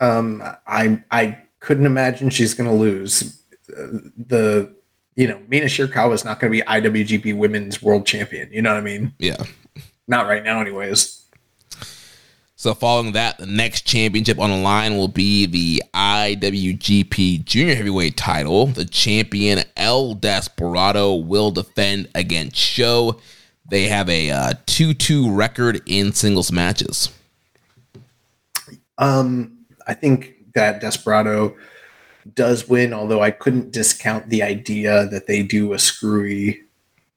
Um, I I couldn't imagine she's gonna lose. Uh, the you know Mina Shirakawa is not gonna be IWGP Women's World Champion. You know what I mean? Yeah. Not right now, anyways. So following that, the next championship on the line will be the IWGP Junior Heavyweight title. The champion El Desperado will defend against Sho. They have a uh, 2-2 record in singles matches. Um, I think that Desperado does win, although I couldn't discount the idea that they do a screwy,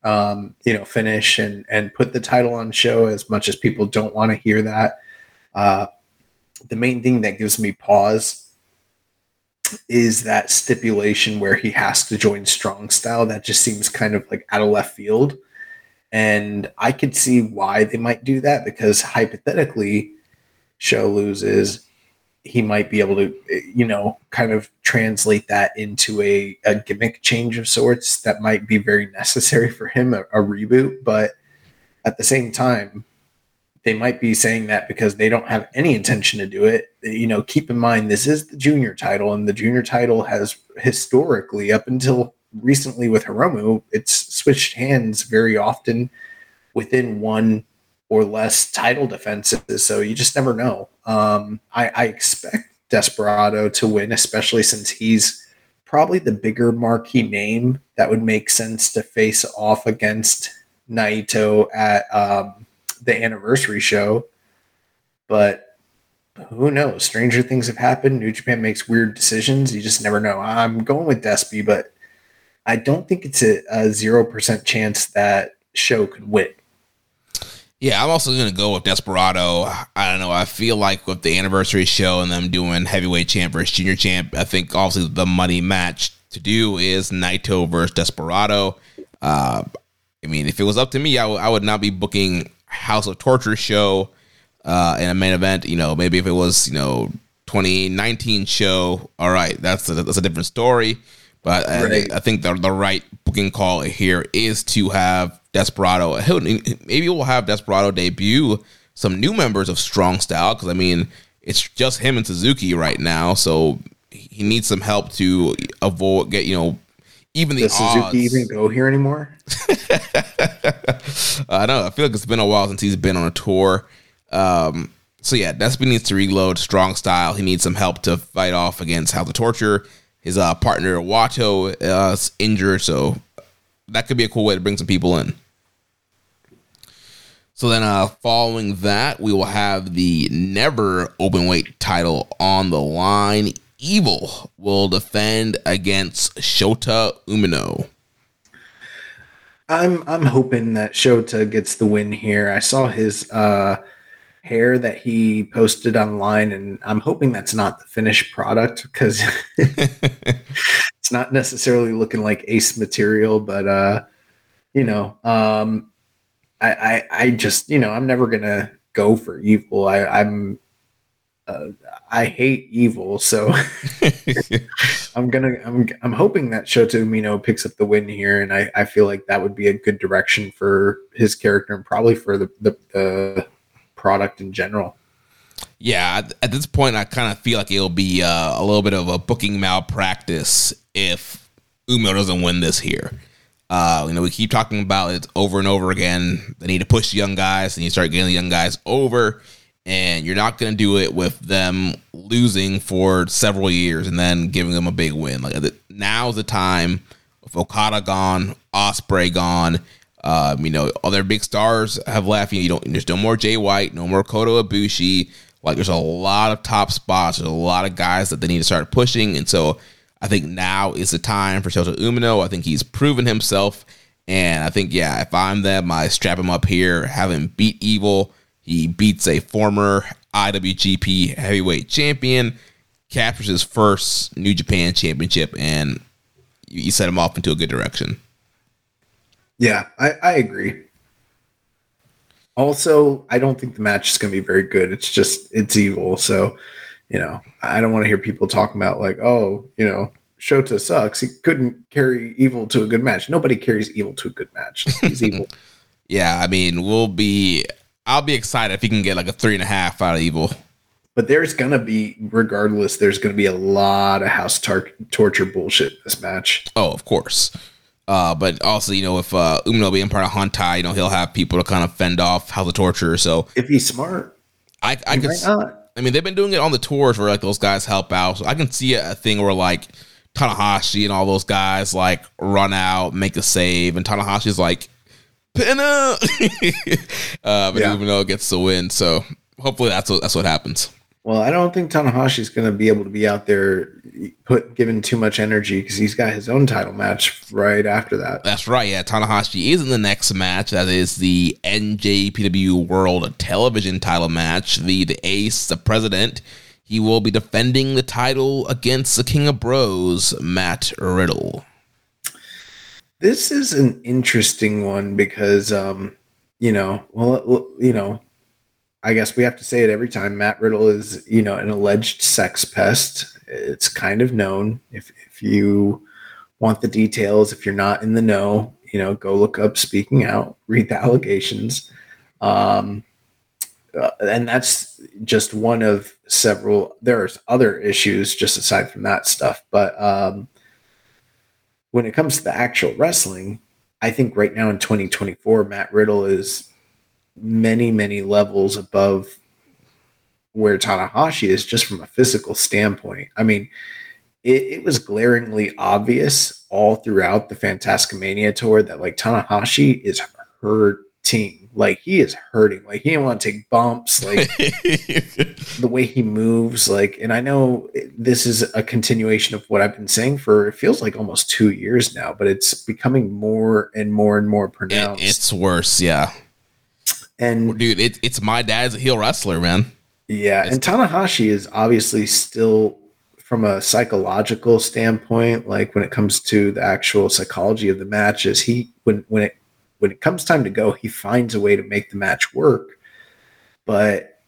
um, you know, finish and and put the title on Sho. As much as people don't want to hear that, uh, the main thing that gives me pause is that stipulation where he has to join strong style. That just seems kind of like out of left field. And I could see why they might do that because hypothetically, Sho loses, he might be able to, you know, kind of translate that into a, a gimmick change of sorts that might be very necessary for him, a, a reboot. But at the same time, they might be saying that because they don't have any intention to do it. You know, keep in mind this is the junior title, and the junior title has historically, up until recently with Hiromu, it's switched hands very often within one or less title defenses. So you just never know. Um, I, I expect Desperado to win, especially since he's probably the bigger marquee name that would make sense to face off against Naito at um, the anniversary show. But who knows? Stranger things have happened. New Japan makes weird decisions. You just never know. I'm going with Despy, but I don't think it's a zero percent chance that Sho could win. Yeah, I'm also going to go with Desperado. I don't know. I feel like with the anniversary show and them doing heavyweight champ versus junior champ, I think obviously the money match to do is Naito versus Desperado. Uh, I mean, if it was up to me, I, w- I would not be booking House of Torture Sho uh, in a main event. You know, maybe if it was you know 2019 Sho, all right, that's a, that's a different story. But right. I, I, think the the right booking call here is to have Desperado. Maybe we'll have Desperado debut some new members of Strong Style because I mean it's just him and Suzuki right now, so he needs some help to avoid get you know even the Does odds. Suzuki even go here anymore? <laughs> I know. I feel like it's been a while since he's been on a tour. Um, so yeah, Despy needs to reload strong style. He needs some help to fight off against House of Torture. His uh, partner Wato uh, injured, so that could be a cool way to bring some people in. So then, uh, following that, we will have the never open weight title on the line. Evil will defend against Shota Umino. I'm I'm hoping that Shota gets the win here. I saw his uh, hair that he posted online, and I'm hoping that's not the finished product because <laughs> it's not necessarily looking like Ace material. But uh, you know, um, I, I I just you know I'm never gonna go for evil. I, I'm uh, I hate evil, so <laughs> I'm gonna I'm I'm hoping that Shota Umino picks up the win here, and I, I feel like that would be a good direction for his character and probably for the the, the product in general. Yeah, at this point, I kind of feel like it'll be uh, a little bit of a booking malpractice if Umino doesn't win this here. Uh, you know, we keep talking about it over and over again. They need to push young guys, and you start getting the young guys over and you're not going to do it with them losing for several years and then giving them a big win. Like now's the time. With Okada gone, Ospreay gone, um, you know, other big stars have left. You, know, you don't. There's no more Jay White, no more Kota Ibushi. Like there's a lot of top spots. There's a lot of guys that they need to start pushing, and so I think now is the time for Shota Umino. I think he's proven himself, and I think yeah, if I'm them, I strap him up here, have him beat Evil he beats a former IWGP heavyweight champion, captures his first New Japan championship, and you set him off into a good direction. Yeah, I, I agree. Also, I don't think the match is going to be very good. It's just it's evil. So, you know, I don't want to hear people talking about like, oh, you know, Shota sucks. He couldn't carry evil to a good match. Nobody carries evil to a good match. He's evil. <laughs> Yeah, I mean, we'll be. I'll be excited if he can get like a three and a half out of evil. But there's gonna be, regardless, there's gonna be a lot of house tar- torture bullshit in this match. Oh, of course. Uh, but also, you know, if uh, Umino being part of Hontai, you know, he'll have people to kind of fend off House of Torture. So If he's smart, I, I he could. might not. I mean, they've been doing it on the tours where like those guys help out. So I can see a thing where like Tanahashi and all those guys like run out, make a save, and Tanahashi's like pinner, <laughs> uh, but Yeah. it gets the win, so hopefully that's what that's what happens. Well, I don't think Tanahashi's going to be able to be out there put given too much energy because he's got his own title match right after that. That's right. Yeah, Tanahashi is in the next match. That is the NJPW World Television Title match. The the Ace, the President, he will be defending the title against the King of Bros, Matt Riddle. This is an interesting one because, um, you know, well, you know, I guess we have to say it every time. Matt Riddle is, you know, an alleged sex pest. It's kind of known. If if you want the details, if you're not in the know, you know, go look up Speaking Out, read the allegations, um, uh, and that's just one of several. There's other issues just aside from that stuff, but um, when it comes to the actual wrestling, I think right now in 2024, Matt Riddle is many, many levels above where Tanahashi is just from a physical standpoint. I mean, it, it was glaringly obvious all throughout the Fantasticamania tour that like Tanahashi is hurting. Like he is hurting. Like he didn't want to take bumps. Like <laughs> the way he moves like and i know this is a continuation of what i've been saying for it feels like almost two years now but it's becoming more and more and more It- pronounced it's worse, yeah. And Dude, it, it's my dad's a heel wrestler, man. yeah and tanahashi is obviously still from a psychological standpoint like when it comes to the actual psychology of the matches he when when it when it comes time to go he finds a way to make the match work but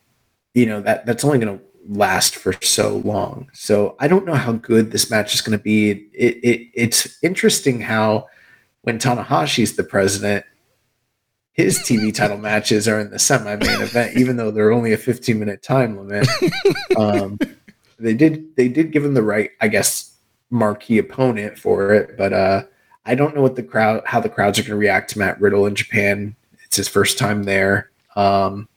you know that that's only going to last for so long. So I don't know how good this match is going to be. It, it it's interesting how when Tanahashi's the president, his TV title matches are in the semi-main event, even though they're only a 15 minute time limit. um, they did they did give him the right, I guess, marquee opponent for it, but uh, I don't know what the crowd how the crowds are going to react to Matt Riddle in Japan. It's his first time there. Um,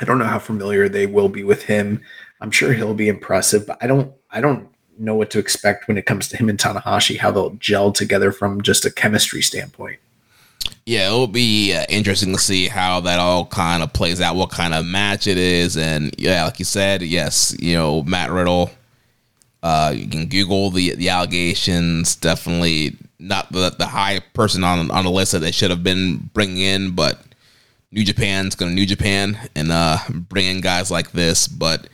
I don't know how familiar they will be with him. I'm sure he'll be impressive, but I don't I don't know what to expect when it comes to him and Tanahashi, how they'll gel together from just a chemistry standpoint. Yeah, it'll be uh, interesting to see how that all kind of plays out, what kind of match it is, and yeah, like you said, yes, you know Matt Riddle. Uh, you can Google the the allegations. Definitely not the the high person on on the list that they should have been bringing in, but New Japan's going to New Japan and uh, bring in guys like this. But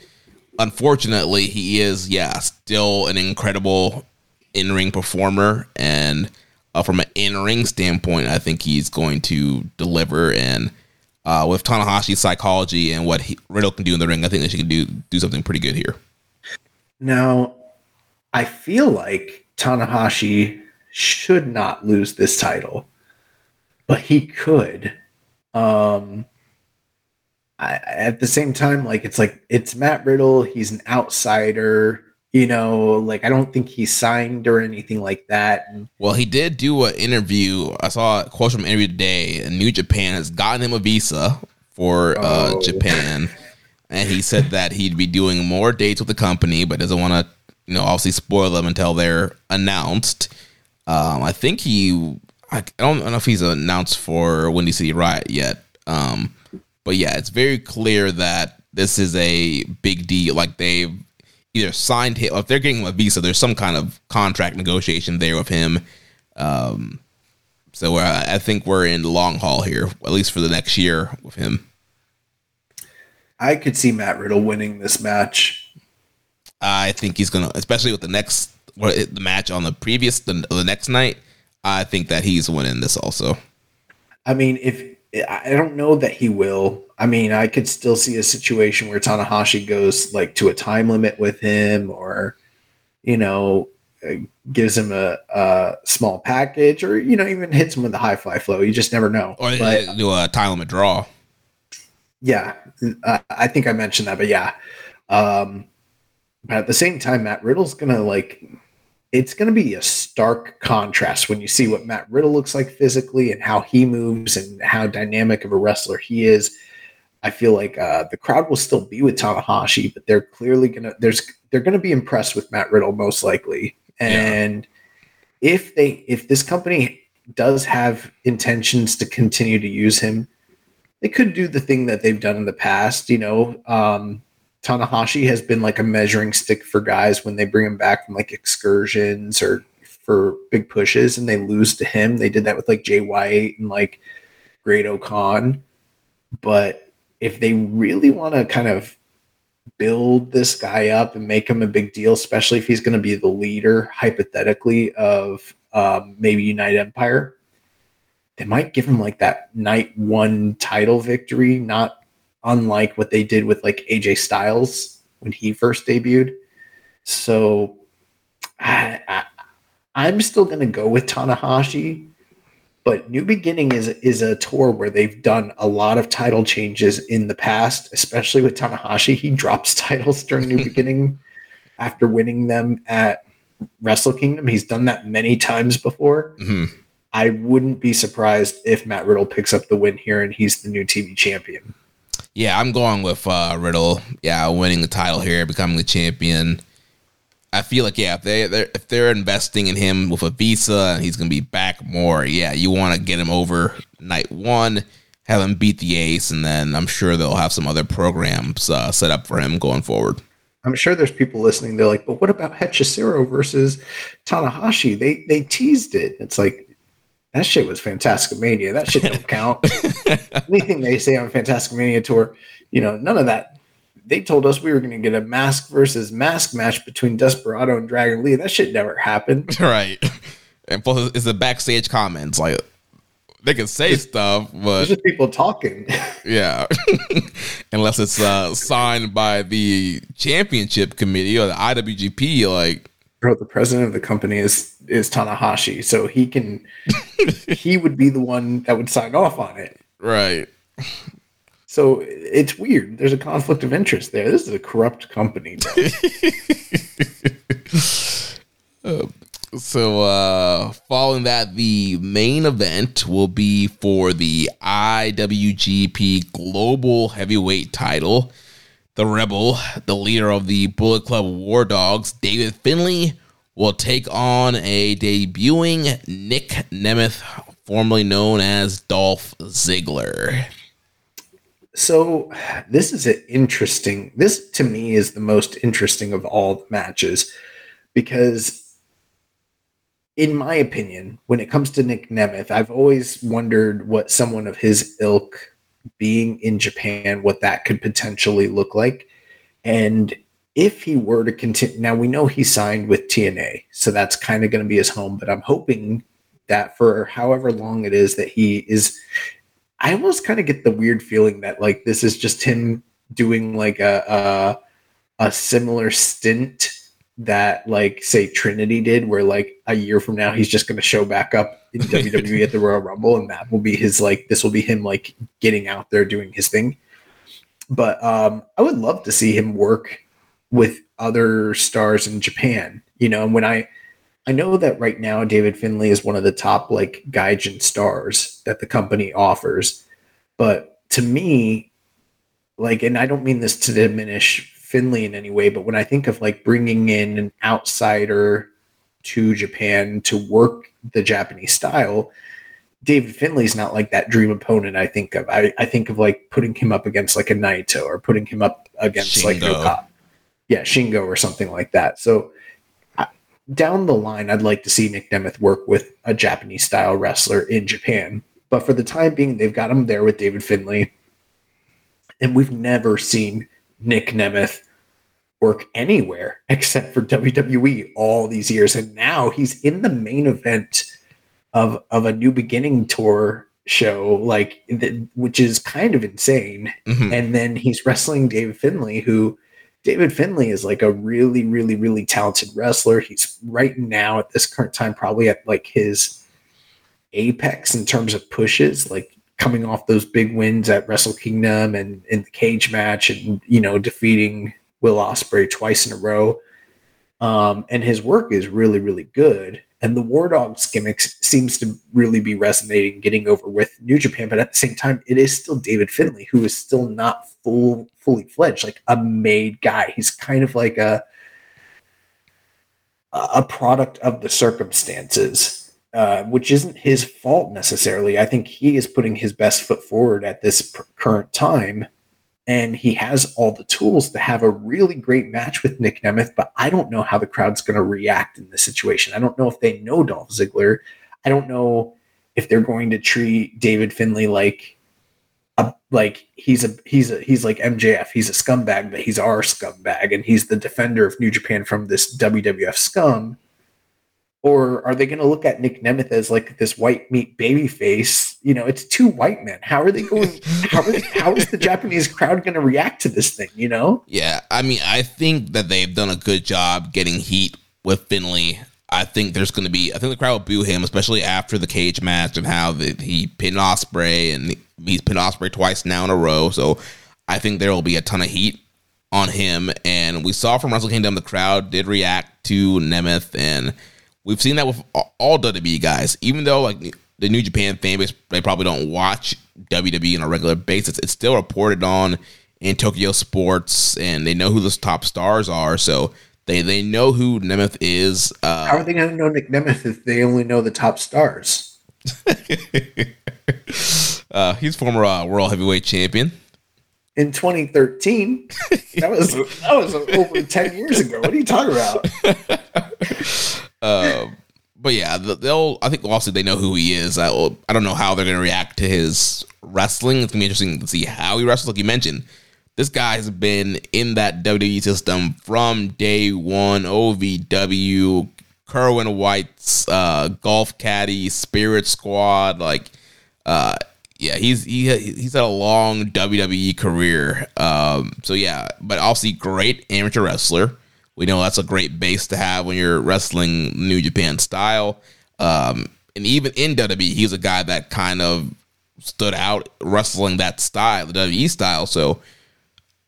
unfortunately, he is yeah still an incredible in ring performer and uh, from an in ring standpoint, I think he's going to deliver. And uh, with Tanahashi's psychology and what he, Riddle can do in the ring, I think that she can do do something pretty good here. Now, I feel like Tanahashi should not lose this title, but he could. Um, I, at the same time, like it's like it's Matt Riddle. He's an outsider. You know, like I don't think he signed or anything like that. Well, he did do an interview. I saw a quote from an interview today. And New Japan has gotten him a visa for uh, Oh. Japan, and he said that he'd be doing more dates with the company, but doesn't want to, you know, obviously spoil them until they're announced. Um, I think he, I, I don't know if he's announced for Windy City Riot yet. Um, but yeah, it's very clear that this is a big deal. Like they've either signed him, if they're getting him a visa, there's some kind of contract negotiation there with him. Um, so I think we're in the long haul here, at least for the next year with him. I could see Matt Riddle winning this match. I think he's gonna, especially with the next what the match on the previous the, the next night. I think that he's winning this also. I mean, if I don't know that he will. I mean, I could still see a situation where Tanahashi goes like to a time limit with him, or you know, uh, gives him a, a small package, or you know, even hits him with a high fly flow. You just never know. Or But, do a time limit draw. yeah, uh, I think I mentioned that, but yeah. Um, but at the same time, Matt Riddle's gonna like. It's going to be a stark contrast when you see what Matt Riddle looks like physically and how he moves and how dynamic of a wrestler he is. I feel like uh, the crowd will still be with Tanahashi, but they're clearly gonna there's they're gonna be impressed with Matt Riddle most likely. And if they if this company does have intentions to continue to use him, they could do the thing that they've done in the past. You know, um, Tanahashi has been like a measuring stick for guys when they bring him back from like excursions or for big pushes and they lose to him. They did that with like Jay White and like Great-O-Khan. But if they really want to kind of build this guy up and make him a big deal, especially if he's going to be the leader, hypothetically, of um, maybe United Empire, they might give him like that night one title victory, not unlike what they did with like AJ Styles when he first debuted. So I, I, I'm still going to go with Tanahashi but New Beginning is is a tour where they've done a lot of title changes in the past, especially with Tanahashi. He drops <laughs> titles during New <laughs> Beginning after winning them at Wrestle Kingdom. He's done that many times before. Mhm. I wouldn't be surprised if Matt Riddle picks up the win here and he's the new TV champion. Yeah, I'm going with uh, Riddle. Yeah, winning the title here, becoming the champion. I feel like yeah, if they they're, if they're investing in him with a visa and he's gonna be back more, yeah, you want to get him over night one, have him beat the ace, and then I'm sure they'll have some other programs uh, set up for him going forward. I'm sure there's people listening. They're like, but what about Hechicero versus Tanahashi? They they teased it. It's like that shit was Fantastic Mania. That shit don't count. <laughs> Anything they say on Fantastic Mania tour, you know, none of that. They told us we were going to get a mask versus mask match between Desperado and Dragon Lee. That shit never happened. <laughs> right, and plus it's the backstage comments like they can say stuff, but There's just people talking. <laughs> Yeah. <laughs> Unless it's uh, signed by the championship committee or the IWGP, like Bro, the president of the company is is Tanahashi, so he can he would be the one that would sign off on it. right. So it's weird. There's a conflict of interest there. This is a corrupt company. bro. <laughs> So uh following that, the main event will be for the IWGP Global Heavyweight title. The Rebel, the leader of the Bullet Club War Dogs, David Finlay, will take on a debuting Nic Nemeth, formerly known as Dolph Ziggler. So this is an interesting. This to me is the most interesting of all the matches because in my opinion, when it comes to Nic Nemeth, I've always wondered what someone of his ilk being in Japan, what that could potentially look like. And if he were to continue, now we know he signed with TNA, so that's kind of going to be his home, but I'm hoping that for however long it is that he is, I almost kind of get the weird feeling that like this is just him doing like a, a, a similar stint that like say Trinity did, where like a year from now he's just going to show back up in <laughs> WWE at the Royal Rumble, and that will be his like this will be him like getting out there doing his thing. But um, I would love to see him work with other stars in Japan. You know, and when I I know that right now David Finlay is one of the top like Gaijin stars that the company offers, but to me, like, and I don't mean this to diminish Finlay in any way, but when I think of like bringing in an outsider to Japan to work the Japanese style, David Finlay's not like that dream opponent I think of. I, I think of like putting him up against like a Naito or putting him up against like Shingo. Yeah, Shingo or something like that. So down the line, I'd like to see Nic Nemeth work with a Japanese style wrestler in Japan. But for the time being, they've got him there with David Finlay. And we've never seen Nic Nemeth work anywhere except for WWE all these years. And now he's in the main event of of a new beginning tour show, like which is kind of insane. Mhm. And then he's wrestling David Finlay, who David Finlay is like a really, really, really talented wrestler. He's right now at this current time probably at like his apex in terms of pushes, like coming off those big wins at Wrestle Kingdom and in the cage match, and you know defeating Will Ospreay twice in a row. Um, and his work is really, really good. And the War Dogs gimmick seems to really be resonating, getting over with New Japan. But at the same time, it is still David Finlay, who is still not full, fully fledged, like a made guy. He's kind of like a a product of the circumstances, uh, which isn't his fault necessarily. I think he is putting his best foot forward at this pr- current time and he has all the tools to have a really great match with Nic Nemeth, but I don't know how the crowd's going to react in this situation. I don't know if they know Dolph Ziggler. I don't know if they're going to treat David Finlay like a, like he's a he's a he's like MJF. He's a scumbag, but he's our scumbag, and he's the defender of New Japan from this WWF scum. Or are they going to look at Nic Nemeth as like this white meat baby face? You know, it's two white men. How are they going? How are how is the Japanese crowd going to react to this thing? You know? Yeah, I mean, I think that they've done a good job getting heat with Finlay. I think there's going to be. I think the crowd will boo him, especially after the cage match and how the, he pinned Ospreay and he's pinned Ospreay twice now in a row. So I think there will be a ton of heat on him. And we saw from Wrestle Kingdom the crowd did react to Nemeth, and we've seen that with all WWE guys. Even though like the New Japan fan base, they probably don't watch WWE on a regular basis. It's still reported on in Tokyo Sports, and they know who the top stars are. So they they know who Nemeth is. Uh, How are they going to know Nic Nemeth if they only know the top stars? <laughs> uh, he's former uh, world heavyweight champion. In 2013, that was that was over 10 years ago. What are you talking about? Uh, <laughs> but yeah, th- they'll. I think also they know who he is. I, I don't know how they're going to react to his wrestling. It's gonna be interesting to see how he wrestles. Like you mentioned, this guy has been in that WWE system from day one. OVW, Kerwin White's uh, golf caddy, Spirit Squad. Like, uh, yeah, he's he he's had a long WWE career. Um, so yeah, but also great amateur wrestler. We know that's a great base to have when you're wrestling New Japan style. Um, and even in WWE, he's a guy that kind of stood out wrestling that style, the WWE style. So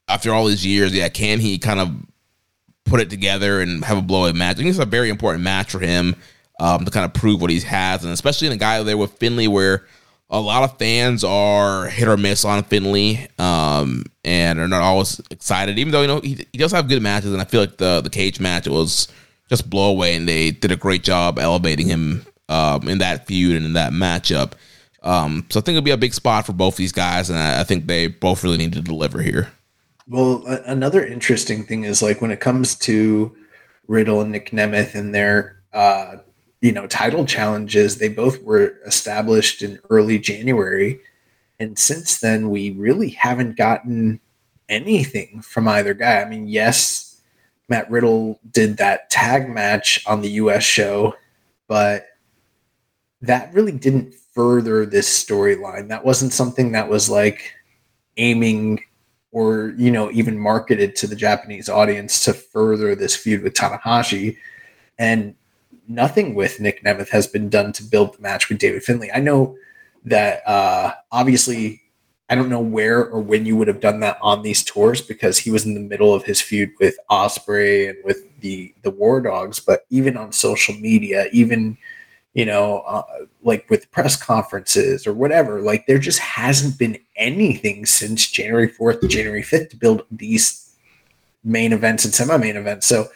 after all these years, yeah, can he kind of put it together and have a blowout match? I think it's a very important match for him um, to kind of prove what he has, and especially in a guy there with Finlay, where a lot of fans are hit or miss on Finlay, um, and are not always excited. Even though you know he, he does have good matches, and I feel like the the cage match was just blow away, and they did a great job elevating him um, in that feud and in that matchup. Um, so I think it'll be a big spot for both these guys, and I, I think they both really need to deliver here. Well, another interesting thing is like when it comes to Riddle and Nic Nemeth and their uh, you know title challenges, they both were established in early January, and since then we really haven't gotten anything from either guy. I mean, yes, Matt Riddle did that tag match on the U.S. show, but that really didn't further this storyline. That wasn't something that was like aiming or you know even marketed to the Japanese audience to further this feud with Tanahashi, and nothing with Nic Nemeth has been done to build the match with David Finlay. I know that uh, obviously I don't know where or when you would have done that on these tours because he was in the middle of his feud with Ospreay and with the the War Dogs, but even on social media, even you know, uh, like with press conferences or whatever, like there just hasn't been anything since January 4th, January 5th to build these main events and semi main events. So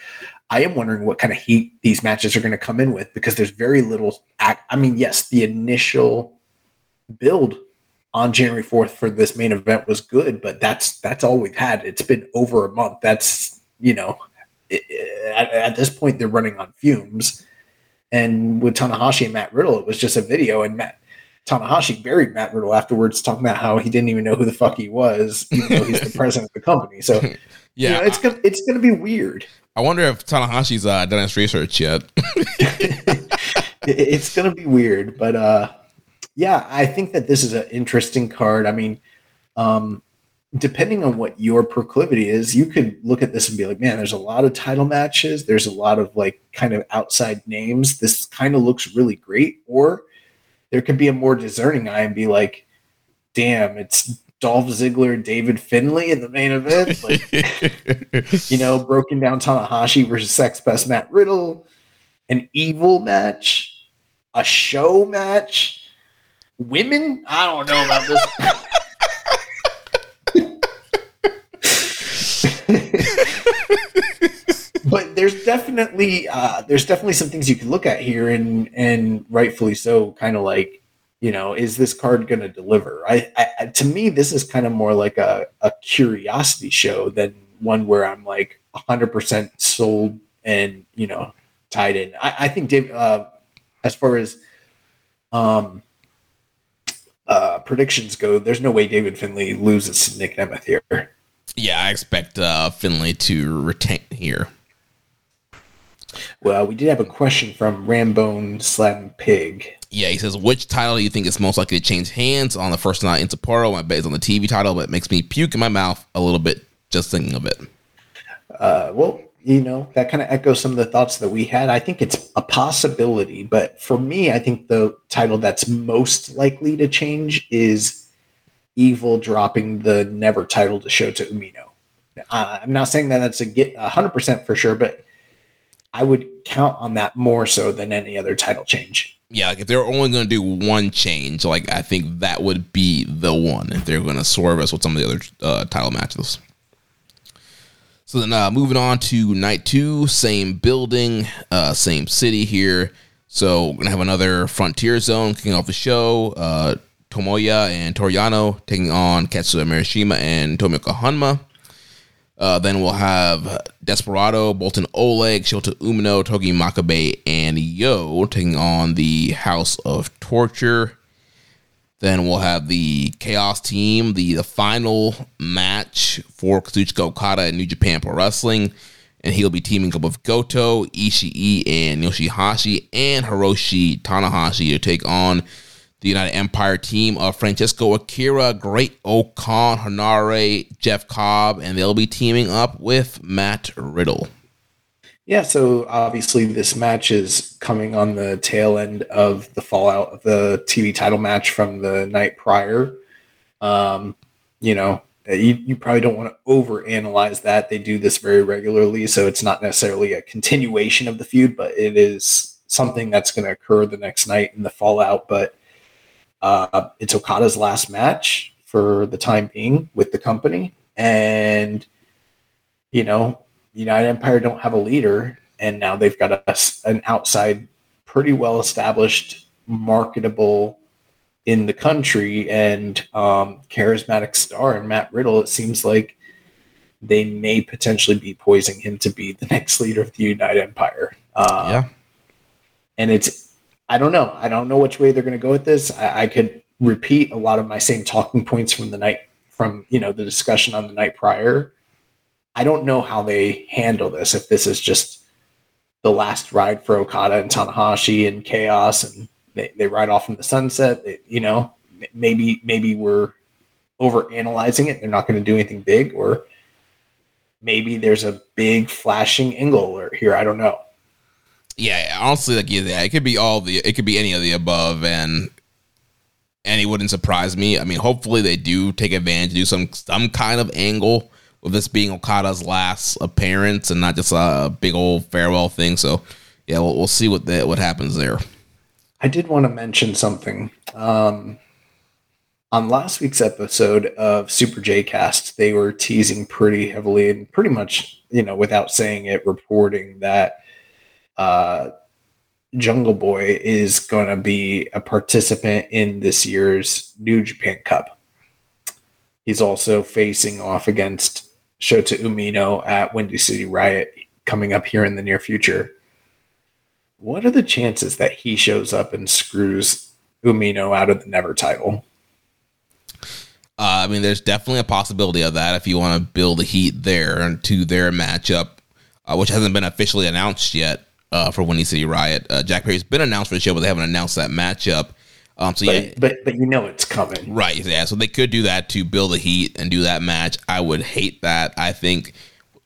I am wondering what kind of heat these matches are going to come in with because there's very little. Act- I mean, yes, the initial build on January 4th for this main event was good, but that's that's all we've had. It's been over a month. That's, you know, it, at, at this point, they're running on fumes. And with Tanahashi and Matt Riddle, it was just a video, and Matt Tanahashi buried Matt Riddle afterwards, talking about how he didn't even know who the fuck he was, even though he's the <laughs> president of the company. So <laughs> Yeah, you know, it's gonna it's gonna be weird. I wonder if Tanahashi's uh, done his research yet. <laughs> it's gonna be weird, but uh, yeah, I think that this is an interesting card. I mean, um, depending on what your proclivity is, you could look at this and be like, man, there's a lot of title matches. There's a lot of like kind of outside names. This kind of looks really great. Or there could be a more discerning eye and be like, damn, it's Dolph Ziggler, David Finlay in the main event. <laughs> Like, you know, broken down Tanahashi versus Sex Best Matt Riddle, an evil match, a Sho match, women. I don't know about this. <laughs> <laughs> but there's definitely uh, there's definitely some things you can look at here, and and rightfully so. Kind of like, you know, is this card going to deliver? I, I, to me, this is kind of more like a, a curiosity show than one where I'm like 100 percent sold and you know tied in. I, I think Dave, uh, as far as um uh, predictions go, there's no way David Finlay loses to Nic Nemeth here. Yeah, I expect uh, Finlay to retain here. Well, we did have a question from Rambone Slam Pig. Yeah, he says, which title do you think is most likely to change hands on the first night in Sapporo? My bet is on the TV title, but it makes me puke in my mouth a little bit just thinking of it. Uh, well, you know, that kind of echoes some of the thoughts that we had. I think it's a possibility, but for me, I think the title that's most likely to change is Evil dropping the Never title to Shota Umino. Uh, I'm not saying that that's a get 100% for sure, but I would count on that more so than any other title change. Yeah, like if they're only going to do one change, like I think that would be the one if they're going to swerve us with some of the other uh, title matches. So then, uh, moving on to night two, same building, uh, same city here. So we're gonna have another Frontier Zone kicking off the show. Uh, Tomoya and Toru Yano taking on Katsuya Murashima and Tomoaki Honma. Uh, then we'll have Desperado, Boltin Oleg, Shota Umino, Togi Makabe, and Yo taking on the House of Torture. Then we'll have the Chaos Team, the, the final match for Kazuchika Okada and New Japan Pro Wrestling. And he'll be teaming up with Goto, Ishii, and Yoshihashi, and Hiroshi Tanahashi to take on the United Empire team of Francesco Akira, Great-O-Khan, Henare, Jeff Cobb, and they'll be teaming up with Matt Riddle. Yeah, so obviously this match is coming on the tail end of the fallout of the TV title match from the night prior. Um, you know, you, you probably don't want to overanalyze that. They do this very regularly, so it's not necessarily a continuation of the feud, but it is something that's going to occur the next night in the fallout. But uh, it's Okada's last match for the time being with the company, and you know, United Empire don't have a leader, and now they've got a, an outside, pretty well established, marketable in the country and um, charismatic star and Matt Riddle. It seems like they may potentially be poising him to be the <laughs> next leader of the United Empire. Uh, yeah, and it's I don't know. I don't know which way they're going to go with this. I, I, could repeat a lot of my same talking points from the night from you know the discussion on the night prior. I don't know how they handle this. If this is just the last ride for Okada and Tanahashi and Chaos, and they, they ride off in the sunset. You know, maybe maybe we're over analyzing it. They're not going to do anything big, or maybe there's a big flashing angle here. I don't know. Yeah, honestly, like yeah, it could be all the, it could be any of the above, and and it wouldn't surprise me. I mean, hopefully they do take advantage, do some some kind of angle with this being Okada's last appearance and not just a big old farewell thing. So yeah, we'll, we'll see what that what happens there. I did want to mention something. Um, on last week's episode of Super J Cast, they were teasing pretty heavily and pretty much, you know, without saying it, reporting that uh, Jungle Boy is going to be a participant in this year's New Japan Cup. He's also facing off against Shota Umino at Windy City Riot coming up here in the near future. What are the chances that he shows up and screws Umino out of the Never title? Uh, I mean, there's definitely a possibility of that if you want to build a heat there to their matchup, uh, which hasn't been officially announced yet uh, for Windy City Riot. Uh, Jack Perry's been announced for the show, but they haven't announced that matchup. Um, so But, yeah, but but you know it's coming. right, yeah. So they could do that to build the heat and do that match. I would hate that. I think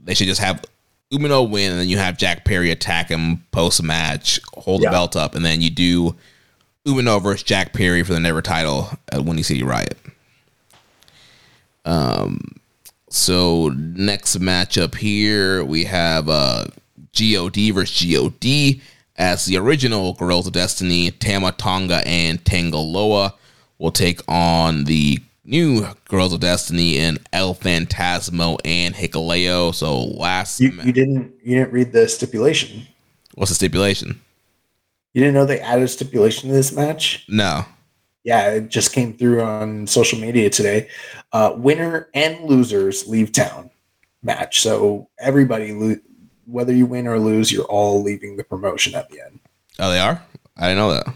they should just have Umino win, and then you have Jack Perry attack him post match, hold Yeah. the belt up, and then you do Umino versus Jack Perry for the Never title at Windy City Riot. Um, so next matchup here we have uh God versus God as the original Guerrillas of Destiny, Tama Tonga and Tangaloa will take on the new Guerrillas of Destiny in El Phantasmo and Hikaleo. So last You, you didn't you didn't read the stipulation. what's the stipulation? You didn't know they added a stipulation to this match? No. Yeah, it just came through on social media today. Uh, winner and losers leave town match. So everybody, lo- whether you win or lose, you're all leaving the promotion at the end. Oh, they are. I didn't know that.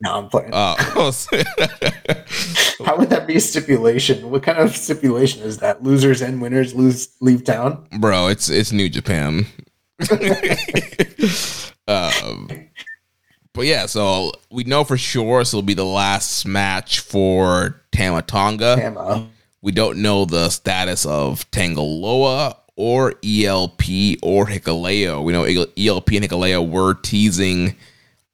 No, I'm playing. Oh, <laughs> How would that be a stipulation? What kind of stipulation is that? Losers and winners lose leave town. bro, it's it's New Japan. <laughs> um, but yeah, so we know for sure this will be the last match for Tama Tonga. Tama. We don't know the status of Tangaloa or ELP or Hikaleo. We know ELP and Hikaleo were teasing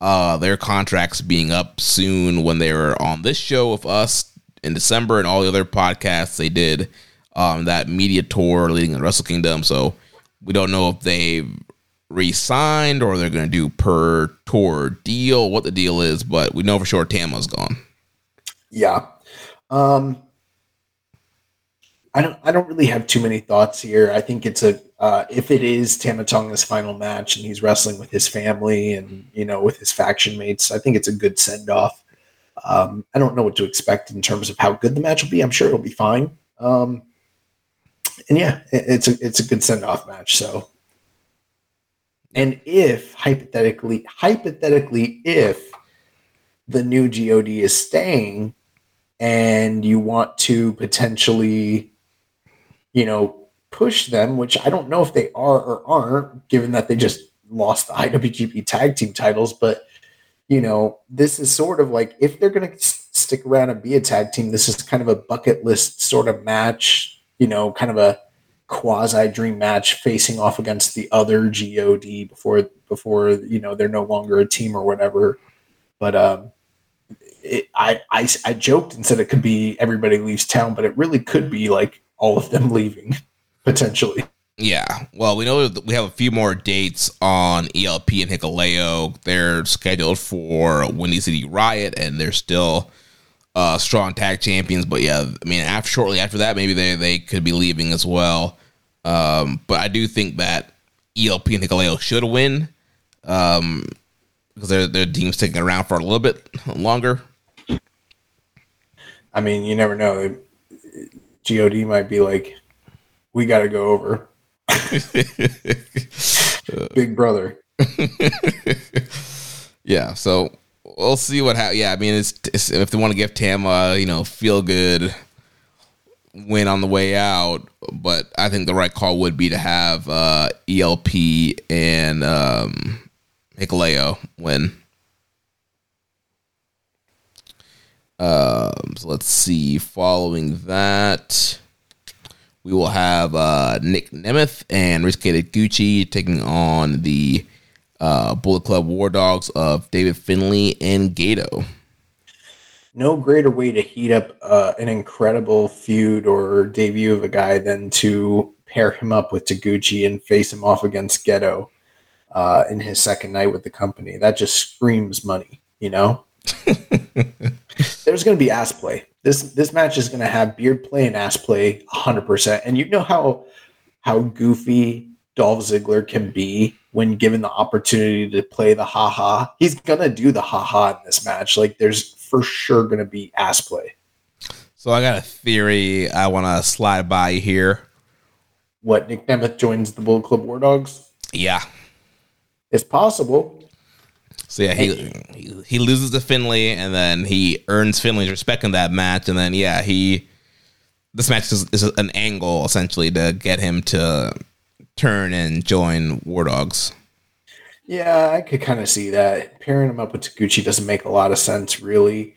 uh, their contracts being up soon when they were on this show with us in December and all the other podcasts they did um, that media tour leading to Wrestle Kingdom. So we don't know if they've re-signed or they're going to do per tour deal, what the deal is, but we know for sure Tama's gone. Yeah. Um I don't I don't really have too many thoughts here. I think it's a uh if it is Tama Tonga's final match and he's wrestling with his family and you know with his faction mates, I think it's a good send off. Um I don't know what to expect in terms of how good the match will be. I'm sure it'll be fine. Um and yeah, it, it's a it's a good send off match. So and if hypothetically hypothetically if the new God is staying and you want to potentially, you know, push them, which I don't know if they are or aren't, given that they just lost the <laughs> IWGP tag team titles. But, you know, this is sort of like if they're going to stick around and be a tag team, this is kind of a bucket list sort of match, you know, kind of a quasi dream match facing off against the other God before, before, you know, they're no longer a team or whatever. But, um, it, I, I I joked and said it could be everybody leaves town, but it really could be like all of them <laughs> leaving potentially. Yeah. Well, we know that we have a few more dates on ELP and Hikaleo. They're scheduled for Windy City Riot, and they're still uh, strong tag champions. But yeah, I mean, after shortly after that, maybe they they could be leaving as well. Um, but I do think that ELP and Hikaleo should win um, because their their team's sticking around for a little bit longer. I mean, you never know. God might be like, we got to go over. <laughs> Big brother. <laughs> yeah, so we'll see what happens. Yeah, I mean, it's, it's if they want to give Tama, you know, feel good win on the way out, but I think the right call would be to have uh, ELP and um, Hikaleo win. Um, so let's see. Following that, we will have uh, Nic Nemeth and Ryusuke Taguchi taking on the uh, Bullet Club War Dogs of David Finlay and Gedo. No greater way to heat up uh, an incredible feud or debut of a guy than to pair him up with Taguchi and face him off against Gedo uh, in his second night with the company. That just screams money, you know? <laughs> There's going to be ass play. This this match is going to have beard play and ass play 100%. And you know how how goofy Dolph Ziggler can be when given the opportunity to play the haha. He's going to do the haha in this match. Like there's for sure going to be ass play. So I got a theory I want to slide by here. What Nic Nemeth joins the Bull Club War Dogs? Yeah. It's possible. So yeah, he, he he loses to Finlay, and then he earns Finlay's respect in that match, and then yeah, he this match is, is an angle essentially to get him to turn and join War Dogs. Yeah, I could kind of see that. Pairing him up with Taguchi doesn't make a lot of sense, really.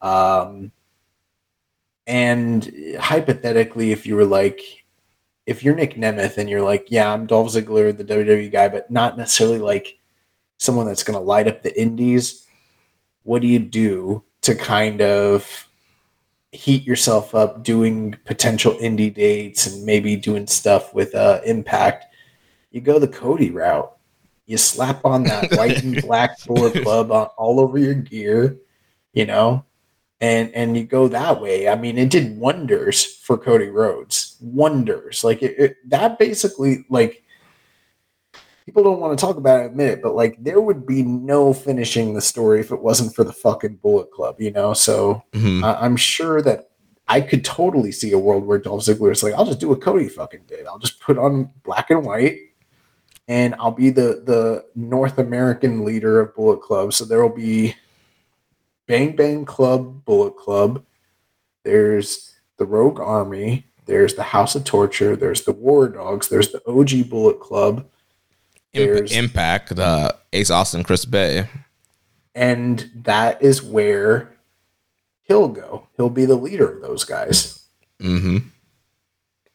Um, and hypothetically, if you were like, if you're Nic Nemeth and you're like, yeah, I'm Dolph Ziggler, the WWE guy, but not necessarily like someone that's going to light up the indies, what do you do to kind of heat yourself up doing potential indie dates and maybe doing stuff with uh, Impact? You go the Cody route. You slap on that <laughs> white and black Bullet Club on, all over your gear, you know, and and you go that way. I mean, it did wonders for Cody Rhodes, wonders. Like it, it, that, basically, like people don't want to talk about it, admit it, but like there would be no finishing the story if it wasn't for the fucking Bullet Club, you know. So Mhm. I- I'm sure that I could totally see a world where Dolph Ziggler is like, I'll just do what Cody fucking did. I'll just put on black and white, and I'll be the the North American leader of Bullet Club. So there will be Bang Bang Club, Bullet Club. There's the Rogue Army. There's the House of Torture. There's the War Dogs. There's the OG Bullet Club. Imp- Impact, uh, Ace Austin, Chris Bey. And that is where he'll go. He'll be the leader of those guys. hmm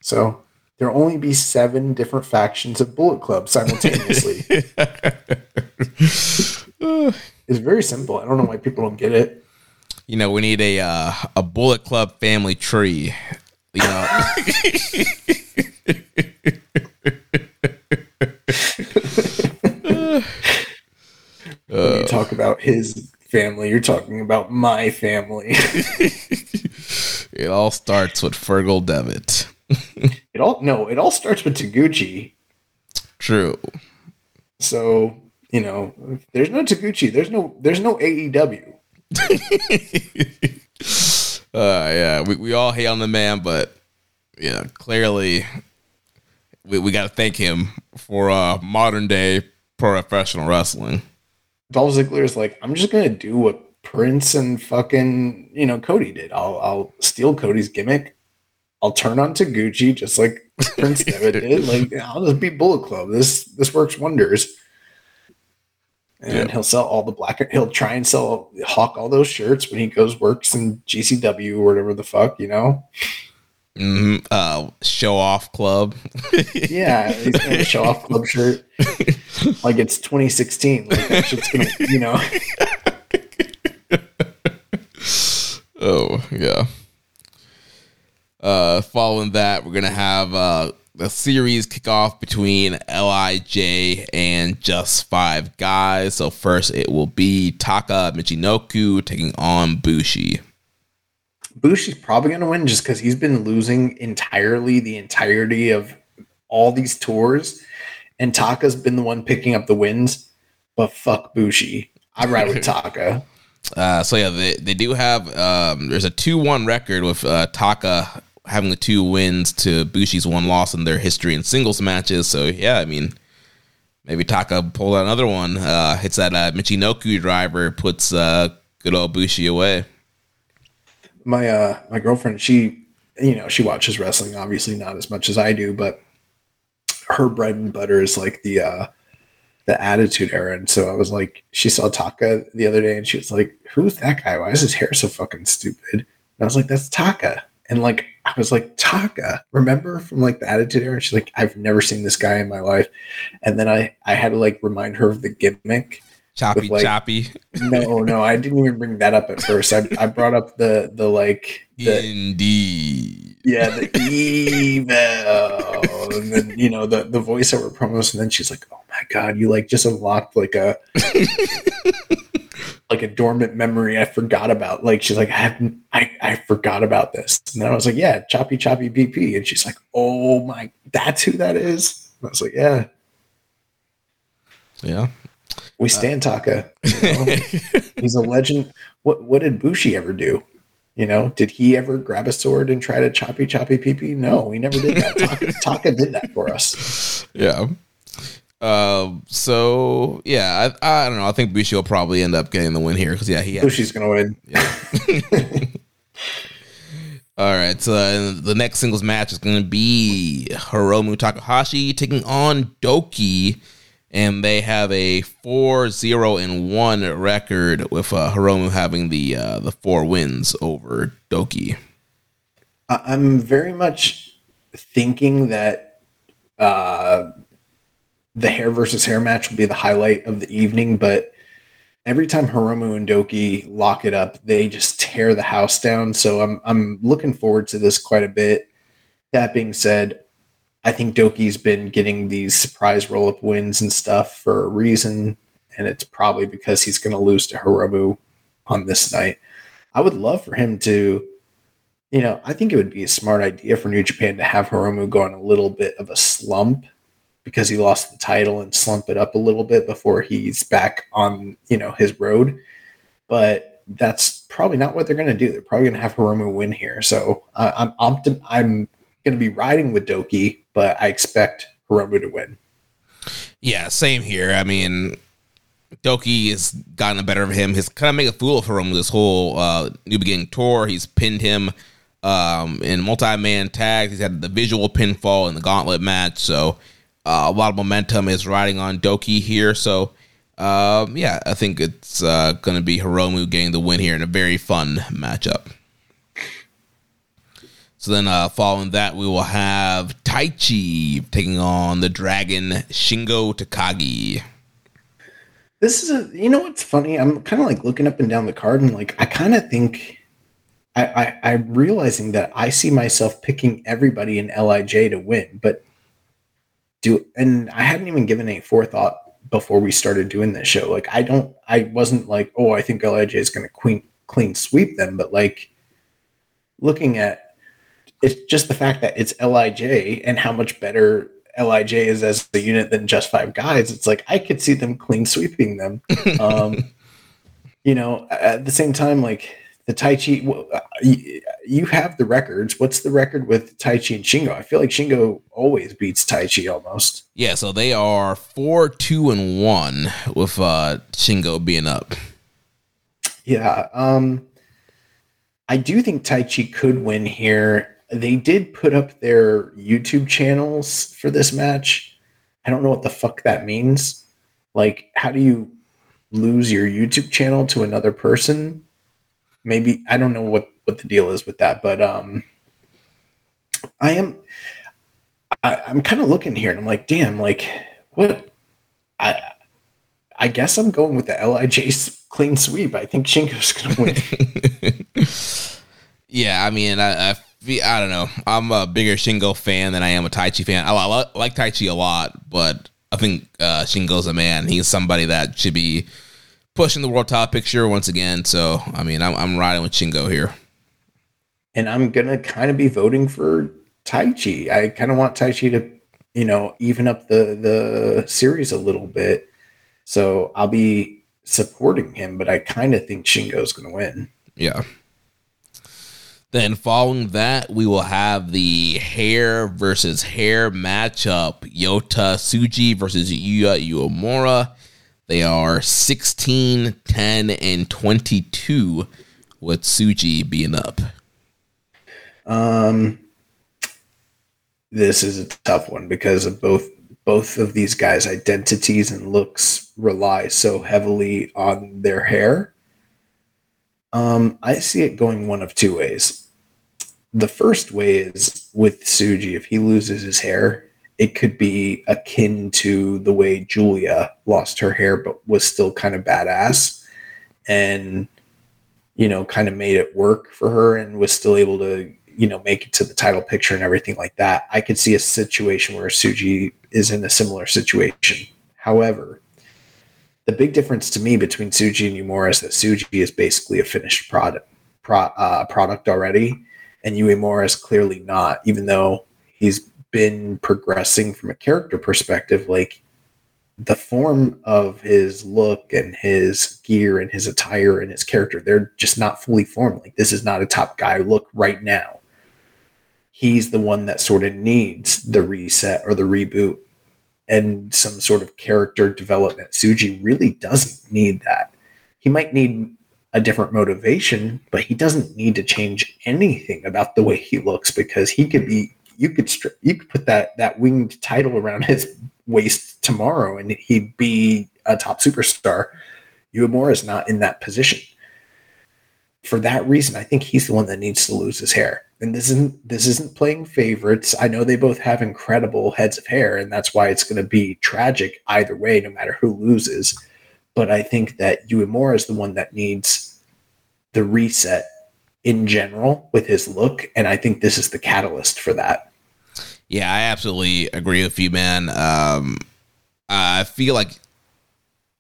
So there'll only be seven different factions of Bullet Club simultaneously. <laughs> it's very simple. I don't know why people don't get it. You know, we need a uh, a Bullet Club family tree. You know, <laughs> <laughs> When you talk about his family, you're talking about my family. <laughs> it all starts with Fergal Devitt. it all no, it all starts with Taguchi. True. So you know, there's no Taguchi. There's no there's no AEW. <laughs> Uh, yeah, we, we all hate on the man, but yeah, clearly we, we got to thank him for uh, modern day professional wrestling. Dolph Ziggler is like, I'm just gonna do what Prince and fucking you know Cody did. I'll I'll steal Cody's gimmick. I'll turn on Taguchi just like <laughs> Prince <laughs> Devitt did. Like I'll just be Bullet Club. This this works wonders. And Yeah. he'll sell all the black. He'll try and sell Hawk all those shirts when he goes works in GCW or whatever the fuck, you know. Hmm Uh, show off club. Yeah, he's gonna show off club shirt <laughs> like it's 2016. Like that shit's gonna, you know. <laughs> Oh yeah. Uh, following that, we're gonna have uh, the series kickoff between LIJ and just five guys. So first, it will be Taka Michinoku taking on Bushi. Bushi's probably going to win just because he's been losing entirely the entirety of all these tours, and Taka's been the one picking up the wins. But fuck Bushi, I ride with <laughs> Taka. Uh, so yeah, they, they do have um, there's a two one record with uh, Taka having the two wins to Bushi's one loss in their history in singles matches. So yeah, I mean maybe Taka pull out another one. Uh, hits that uh, Michinoku driver, puts uh, good old Bushi away. My uh, my girlfriend, she, you know, she watches wrestling. Obviously, not as much as I do, but her bread and butter is like the uh, the Attitude Era. And so I was like, she saw Taka the other day, and she was like, "Who's that guy? Why is his hair so fucking stupid?" And I was like, "That's Taka." And like, I was like, Taka, remember from like the Attitude Era? And she's like, I've never seen this guy in my life. And then I, I had to like remind her of the gimmick. Choppy like- choppy. No, <laughs> no, I didn't even bring that up at first. I, I brought up the, the like, the, Indeed. yeah, the evil, and then you know the the voiceover promos, and then she's like, "Oh my god, you like just unlocked like a <laughs> like a dormant memory I forgot about." Like she's like, "I haven't, I I forgot about this," and then I was like, "Yeah, choppy choppy PP," and she's like, "Oh my, that's who that is." And I was like, "Yeah, Yeah. We stand Taka. you know? <laughs> He's a legend. What what did Bushi ever do?" You know, did he ever grab a sword and try to choppy choppy PP? No, he never did that. Taka, <laughs> Taka did that for us. Yeah. Um. So yeah, I, I don't know. I think Bushi will probably end up getting the win here because yeah, he. Bushi's gonna win. Yeah. <laughs> All right. So uh, the next singles match is going to be Hiromu Takahashi taking on Doki, and they have a 4-0 and 1 record with uh, Hiromu having the uh, the four wins over Doki. I'm very much thinking that uh, the hair versus hair match will be the highlight of the evening, but every time Hiromu and Doki lock it up, they just tear the house down. So I'm I'm looking forward to this quite a bit. That being said, I think Doki's been getting these surprise roll up wins and stuff for a reason, and it's probably because he's going to lose to Hiromu on this night. I would love for him to, you know, I think it would be a smart idea for New Japan to have Hiromu go on a little bit of a slump because he lost the title and slump it up a little bit before he's back on, you know, his road. But that's probably not what they're going to do. They're probably going to have Hiromu win here. So uh, I'm optim- I'm going to be riding with Doki, but I expect Hiromu to win. Yeah, same here. I mean, Doki has gotten the better of him. He's kind of made a fool of Hiromu this whole uh, New Beginning tour. He's pinned him um, in multi-man tags. He's had the visual pinfall in the gauntlet match. So uh, a lot of momentum is riding on Doki here. So um, yeah, I think it's uh, going to be Hiromu getting the win here in a very fun matchup. So then, uh, following that, we will have Taichi taking on the Dragon Shingo Takagi. This is a, you know what's funny? I'm kind of like looking up and down the card, and like I kind of think I, I I'm realizing that I see myself picking everybody in LIJ to win, but do and I hadn't even given any forethought before we started doing this show. Like I don't, I wasn't like, oh, I think LIJ is going to clean clean sweep them, but like looking at it's just the fact that it's LIJ and how much better LIJ is as a unit than just five guys. It's like I could see them clean sweeping them. <laughs> um, you know, at the same time, like the Taichi, you have the records. What's the record with Taichi and Shingo? I feel like Shingo always beats Taichi almost. Yeah, so they are four, two, and one with uh Shingo being up. Yeah, um, I do think Taichi could win here they did put up their YouTube channels for this match. I don't know what the fuck that means. Like, how do you lose your YouTube channel to another person? Maybe I don't know what what the deal is with that, but um, I am. I, I'm kind of looking here, and I'm like, damn, like what? I I guess I'm going with the LIJ clean sweep. I think Shingo's gonna win. <laughs> yeah, I mean, I, I I don't know. I'm a bigger Shingo fan than I am a Taichi fan. I, I like Taichi a lot, but I think uh, Shingo's a man. He's somebody that should be pushing the world top picture once again. So, I mean, I'm, I'm riding with Shingo here. And I'm going to kind of be voting for Taichi. I kind of want Taichi to, you know, even up the, the series a little bit. So I'll be supporting him, but I kind of think Shingo's going to win. Yeah. Then following that, we will have the hair versus hair matchup. Yota Tsuji versus Yuya Uemura. They are 16, 10, and 22 with Tsuji being up. Um this is a tough one because of both both of these guys' identities and looks rely so heavily on their hair. Um, I see it going one of two ways the first way is with Tsuji, if he loses his hair, it could be akin to the way Julia lost her hair, but was still kind of badass and, you know, kind of made it work for her and was still able to, you know, make it to the title picture and everything like that. I could see a situation where Tsuji is in a similar situation. However, the big difference to me between Tsuji and Uemura is that Tsuji is basically a finished product, pro, uh, product already and Uemura is clearly not, even though he's been progressing from a character perspective. Like the form of his look and his gear and his attire and his character, they're just not fully formed. Like this is not a top guy look right now. He's the one that sort of needs the reset or the reboot and some sort of character development. Tsuji really doesn't need that. He might need a different motivation, but he doesn't need to change anything about the way he looks because he could be you could you could put that that winged title around his waist tomorrow and he'd be a top superstar. Uemura is not in that position. For that reason, I think he's the one that needs to lose his hair. And this isn't this isn't playing favorites. I know they both have incredible heads of hair, and that's why it's going to be tragic either way, no matter who loses. But I think that Uemura is the one that needs the reset in general with his look, and I think this is the catalyst for that. Yeah, I absolutely agree with you, man. Um, I feel like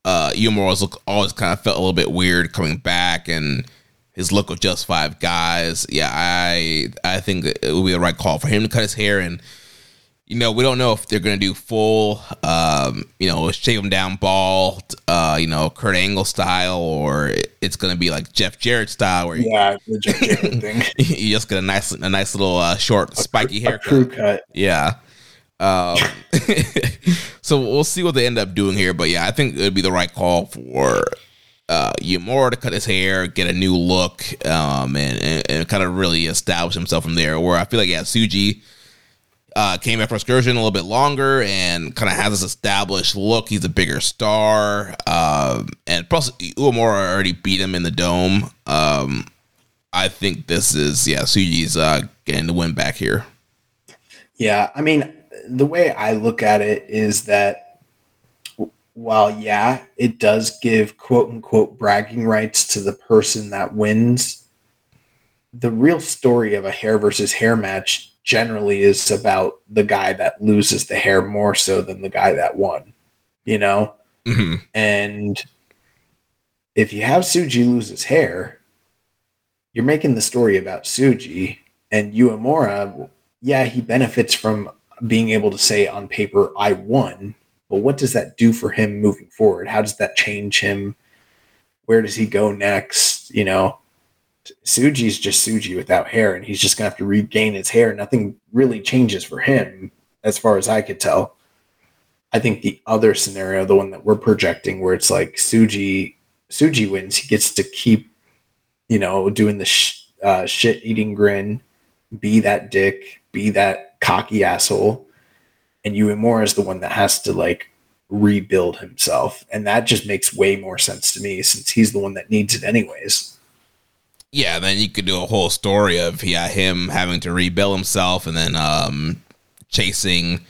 uh, look always kind of felt a little bit weird coming back, and his look with just five guys. Yeah, I I think it would be the right call for him to cut his hair and you know, we don't know if they're going to do full, um, you know, shave him down bald, uh, you know, Kurt Angle style, or it's going to be like Jeff Jarrett style, where yeah, the Jeff <laughs> thing. you just get a nice, a nice little uh, short, a spiky haircut. crew cut. Yeah. Um, <laughs> so we'll see what they end up doing here, but yeah, I think it'd be the right call for uh, Uemura to cut his hair, get a new look, um, and, and, and kind of really establish himself from there. Where I feel like yeah, Tsuji uh, came after excursion a little bit longer and kind of has this established look. He's a bigger star, um, and plus Uemura already beat him in the dome. Um, I think this is yeah, Tsuji's uh, getting the win back here. Yeah, I mean the way I look at it is that while yeah, it does give quote unquote bragging rights to the person that wins. The real story of a hair versus hair match generally is about the guy that loses the hair more so than the guy that won, you know? Mm-hmm. And if you have Tsuji lose his hair, you're making the story about Tsuji and Uemura. Yeah, he benefits from being able to say on paper, I won. But what does that do for him moving forward? How does that change him? Where does he go next? You know, Tsuji's just Tsuji without hair, and he's just gonna have to regain his hair. Nothing really changes for him, as far as I could tell. I think the other scenario, the one that we're projecting, where it's like Tsuji, Tsuji wins, he gets to keep, you know, doing the sh- uh, shit eating grin, be that dick, be that cocky asshole, and Uemura is the one that has to like rebuild himself, and that just makes way more sense to me since he's the one that needs it anyways yeah, then you could do a whole story of yeah him having to rebuild himself and then um chasing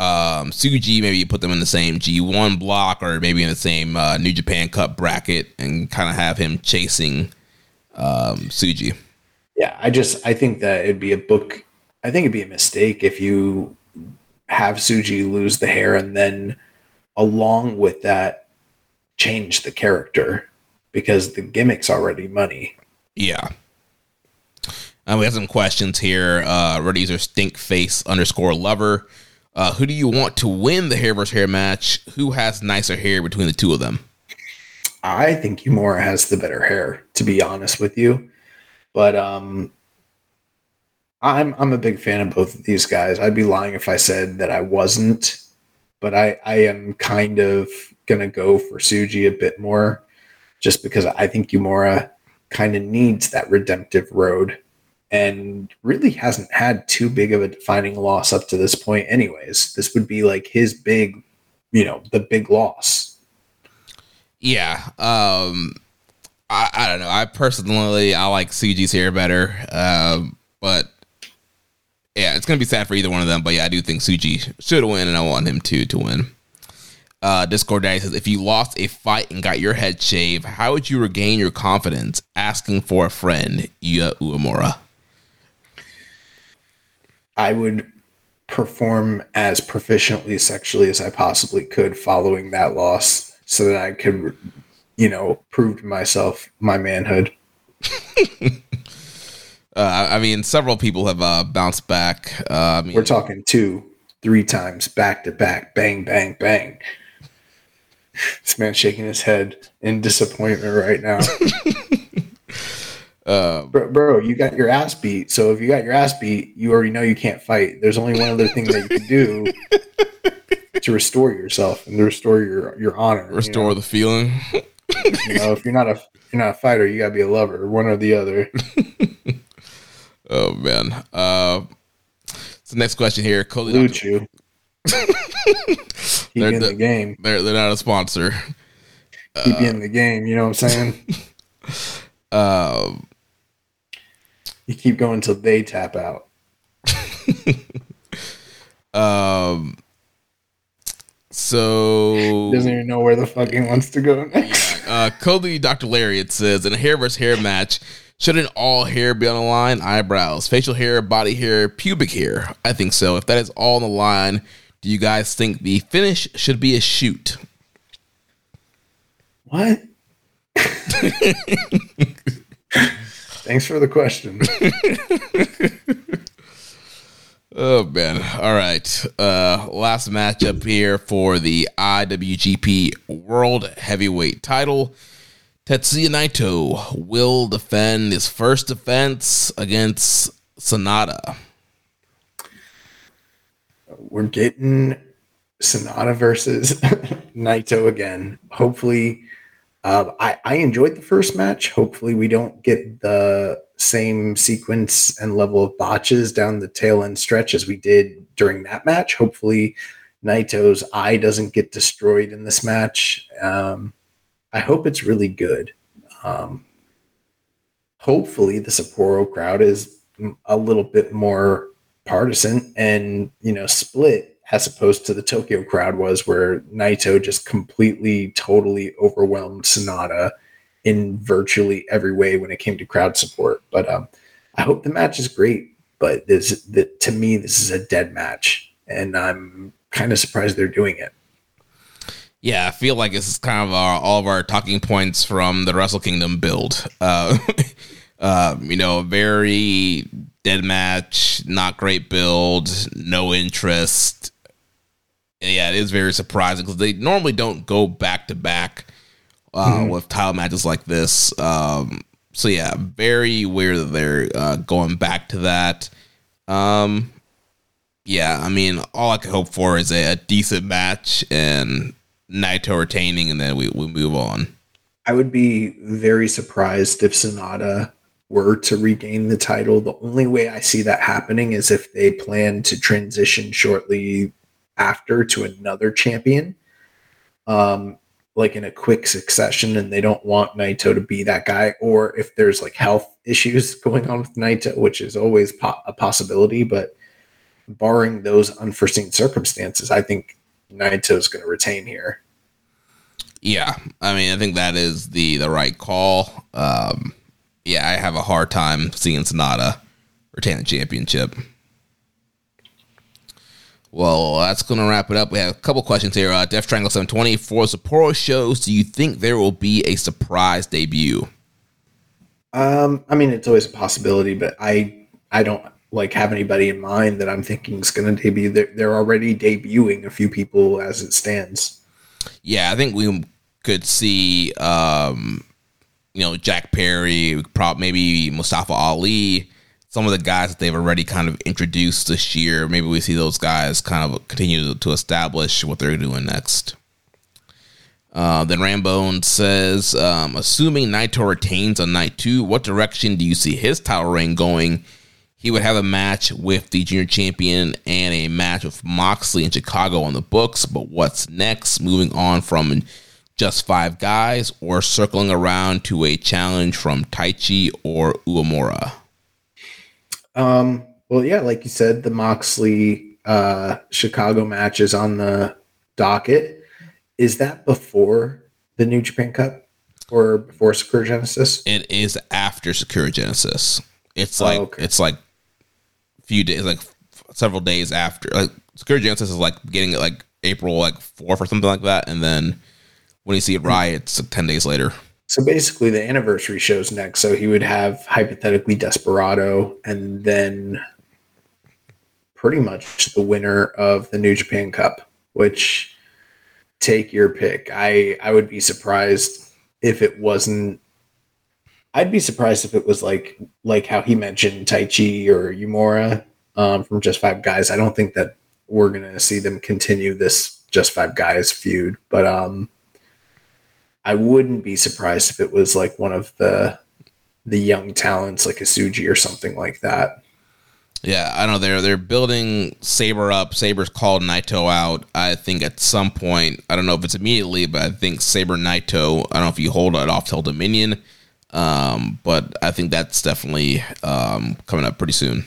um Tsuji. Maybe you put them in the same G one block or maybe in the same uh, New Japan Cup bracket and kind of have him chasing um Tsuji. Yeah, I just I think that it'd be a book. I think it'd be a mistake if you have Tsuji lose the hair and then along with that change the character because the gimmick's already money. Yeah. Uh, we have some questions here. Uh, are stink face underscore lover. Uh, who do you want to win the hair versus hair match? Who has nicer hair between the two of them? I think Uemura has the better hair, to be honest with you. But um, I'm I'm a big fan of both of these guys. I'd be lying if I said that I wasn't. But I I am kind of gonna go for Tsuji a bit more, just because I think Uemura kind of needs that redemptive road and really hasn't had too big of a defining loss up to this point anyways. This would be like his big you know the big loss. Yeah um i, I don't know. I personally i like cg's here better um but yeah it's gonna be sad for either one of them but yeah i do think Tsuji should win and i want him to to win uh, Discord Daddy says, if you lost a fight and got your head shaved, how would you regain your confidence? Asking for a friend, Yuya Uemura. I would perform as proficiently sexually as I possibly could following that loss so that I could, you know, prove to myself my manhood. <laughs> uh, I mean, several people have uh, bounced back. Uh, I mean, We're talking two, three times back to back, bang, bang, bang. <laughs> This man shaking his head in disappointment right now. uh, <laughs> bro, bro, you got your ass beat. So if you got your ass beat, you already know you can't fight. There's only one other thing that you can do <laughs> to restore yourself and to restore your your honor. Restore you know? the feeling. you know, if you're not a you're not a fighter, you gotta be a lover, one or the other. oh man. Uh, so next question here, Cody. Keep They're in the- the game. They're they're not a sponsor. Keep you in the game. You know what I'm saying? <laughs> Um, you keep going till they tap out. <laughs> um. So Doesn't even know where the fucking wants to go next. <laughs> uh, Cody Dr. Larry, it says in a hair versus hair match, shouldn't all hair be on the line? Eyebrows, facial hair, body hair, pubic hair. I think so. If that is all on the line, do you guys think the finish should be a shoot? What? Thanks for the question. Oh man. All right. Uh last matchup here for the IWGP World Heavyweight title. Tetsuya Naito will defend his first defense against Sanada. We're getting Sanada versus <laughs> Naito again. Hopefully, uh, I, I enjoyed the first match. Hopefully, we don't get the same sequence and level of botches down the tail end stretch as we did during that match. Hopefully, Naito's eye doesn't get destroyed in this match. Um, I hope it's really good. Um, hopefully, the Sapporo crowd is a little bit more partisan and you know split as opposed to the Tokyo crowd was where Naito just completely totally overwhelmed Sanada in virtually every way when it came to crowd support but um I hope the match is great but this that to me this is a dead match and I'm kind of surprised they're doing it Yeah, I feel like this is kind of our, all of our talking points from the Wrestle Kingdom build. Uh, uh, <laughs> you know, very dead match, not great build, no interest. Yeah, it is very surprising because they normally don't go back to back uh, with title matches like this. Um, so yeah, very weird that they're uh, going back to that. Um, yeah, I mean, all I could hope for is a, a decent match and Naito retaining, and then we, we move on. I would be very surprised if Sanada were to regain the title. The only way I see that happening is if they plan to transition shortly after to another champion, um, like in a quick succession, and they don't want Naito to be that guy, or if there's like health issues <laughs> going on with Naito, which is always po- a possibility, but barring those unforeseen circumstances, I think Naito's going to retain here. Yeah, I mean, I think that is the the right call. Um, yeah, I have a hard time seeing Sanada retain the championship. Well, that's going to wrap it up. We have a couple questions here. Uh, Death Triangle 720 for Sapporo shows. Do you think there will be a surprise debut? Um, I mean, it's always a possibility, but I I don't like have anybody in mind that I'm thinking is going to debut. They're, they're already debuting a few people as it stands. Yeah, I think we could see, um, you know, Jack Perry, maybe Mustafa Ali, some of the guys that they've already kind of introduced this year. Maybe we see those guys kind of continue to establish what they're doing next. Uh, then Rambone says, um, assuming Naito retains on night two, what direction do you see his title reign going? He would have a match with the junior champion and a match with Moxley in Chicago on the books. But what's next? Moving on from just five guys or circling around to a challenge from Taichi or Uemura? Um, well, yeah, like you said, the Moxley uh, Chicago match is on the docket. Is that before the New Japan Cup or before Sakura Genesis? It is after Sakura Genesis. It's Oh, like okay. it's like a few days, like several days after. Like Sakura Genesis is like getting it like April like fourth or something like that, and then when you see it Riot, it's like ten days later. So basically, the anniversary shows next. So he would have hypothetically Desperado, and then pretty much the winner of the New Japan Cup. Which take your pick. I I would be surprised if it wasn't. I'd be surprised if it was like like how he mentioned Taichi or Uemura um, from Just Five Guys. I don't think that we're gonna see them continue this Just Five Guys feud, but um. I wouldn't be surprised if it was like one of the the young talents like a Tsuji or something like that. Yeah, I know they're they're building Sabre up. Sabre's called Naito out. I think at some point, I don't know if it's immediately, but I think Sabre Naito. I don't know if you hold it off till Dominion, um, but I think that's definitely um, coming up pretty soon.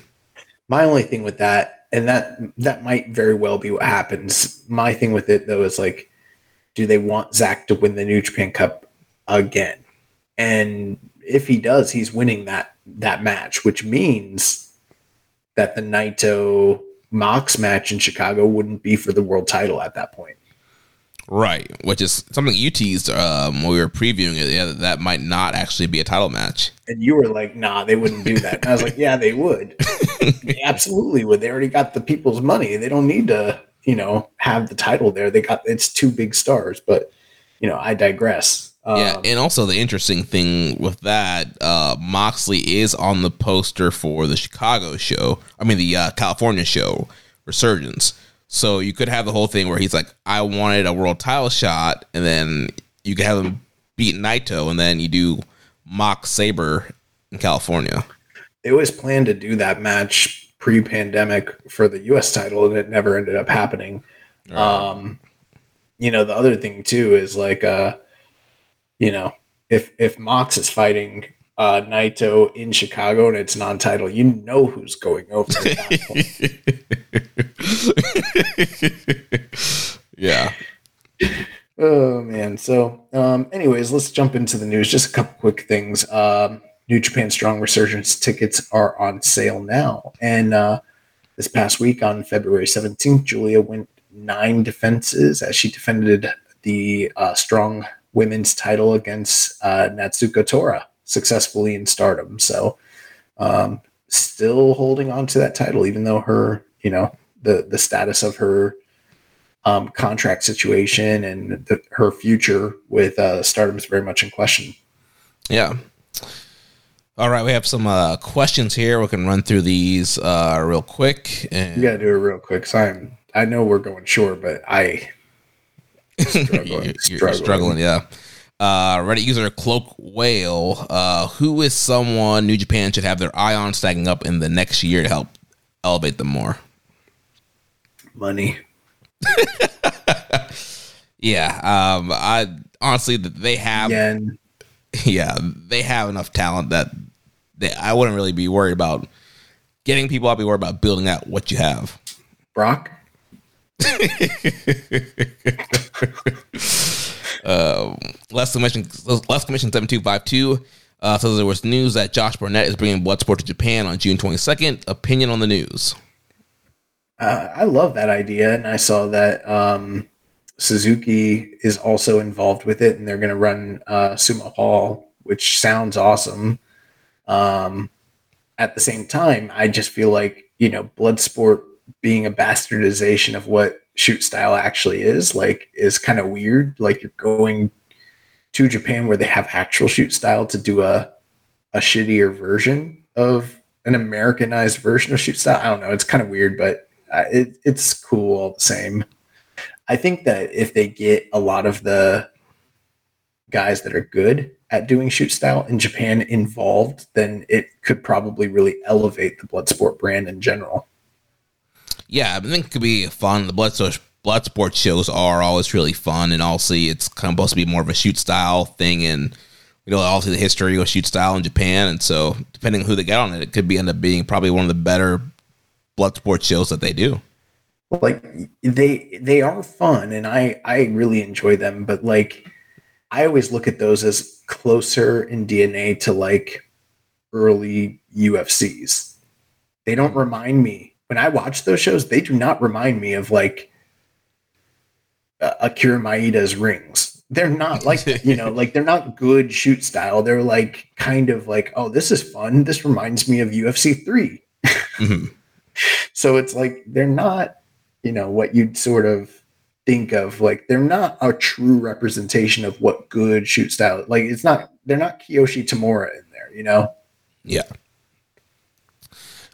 My only thing with that, and that that might very well be what happens. My thing with it though is like, do they want Zack to win the New Japan Cup again? And if he does, he's winning that that match, which means that the Naito Mox match in Chicago wouldn't be for the world title at that point. Right, which is something you teased um, when we were previewing it. Yeah, that might not actually be a title match. And you were like, "Nah, they wouldn't do that." And I was like, "Yeah, they would. <laughs> they absolutely would. They already got the people's money. They don't need to, you know, have the title there. They got it's two big stars." But you know, I digress. Um, yeah, and also the interesting thing with that, uh, Moxley is on the poster for the Chicago show. I mean, the uh, California show, Resurgence. So you could have the whole thing where he's like, "I wanted a world title shot," and then you could have him beat Naito, and then you do Mox Sabre in California. They always planned to do that match pre-pandemic for the U.S. title, and it never ended up happening. Right. Um, you know, the other thing too is like, uh, you know, if if Mox is fighting uh, Naito in Chicago and it's non-title, you know who's going over. <laughs> yeah. Oh man. So, um, anyways, let's jump into the news. Just a couple quick things. Um, New Japan Strong Resurgence tickets are on sale now, and uh, this past week on February seventeenth, Julia went nine defenses as she defended the uh, Strong women's title against uh, Natsuko Tora successfully in stardom. So, um, still holding on to that title, even though her, you know, the, the status of her um, contract situation and the, her future with uh, stardom is very much in question. Yeah. All right, we have some uh, questions here. We can run through these uh, real quick. And... You gotta do it real quick. So I'm, I know we're going short, but I <laughs> struggling, you're, struggling. struggling, yeah. Uh, Reddit user Cloak Whale, uh, who is someone New Japan should have their eye on stacking up in the next year to help elevate them more? Money. <laughs> yeah, um, I honestly they have. Yen. <laughs> Yeah, they have enough talent that they, I wouldn't really be worried about getting people. I'd be worried about building out what you have. Brock. <laughs> uh, less commission, less commission seven two five two. Uh, says there was news that Josh Barnett is bringing Bloodsport to Japan on June 22nd. Opinion on the news? Uh, I love that idea, and I saw that um, Suzuki is also involved with it, and they're going to run uh, Sumo Hall, which sounds awesome. Um, at the same time, I just feel like you know Bloodsport being a bastardization of what shoot style actually is like is kind of weird. Like you're going to japan where they have actual shoot style to do a a shittier version of an americanized version of shoot style. I don't know. It's kind of weird but uh, it, it's cool all the same. I think that if they get a lot of the guys that are good at doing shoot style in japan involved then it could probably really elevate the bloodsport brand in general yeah, I think it could be fun. The blood source blood sports shows are always really fun, and also it's kind of supposed to be more of a shoot style thing, and you know, obviously the history of shoot style in Japan, and so depending on who they get on it, it could be end up being probably one of the better blood sports shows that they do. Like they they are fun, and I I really enjoy them, but like I always look at those as closer in DNA to like early UFCs. They don't remind me when I watch those shows, they do not remind me of like uh, Akira Maeda's rings. They're not like you know, <laughs> like they're not good shoot style. They're like kind of like, oh, this is fun. This reminds me of UFC 3 mm-hmm. <laughs> So it's like they're not, you know, what you'd sort of think of. Like they're not a true representation of what good shoot style. Like it's not. They're not Kiyoshi Tamura in there. You know. Yeah.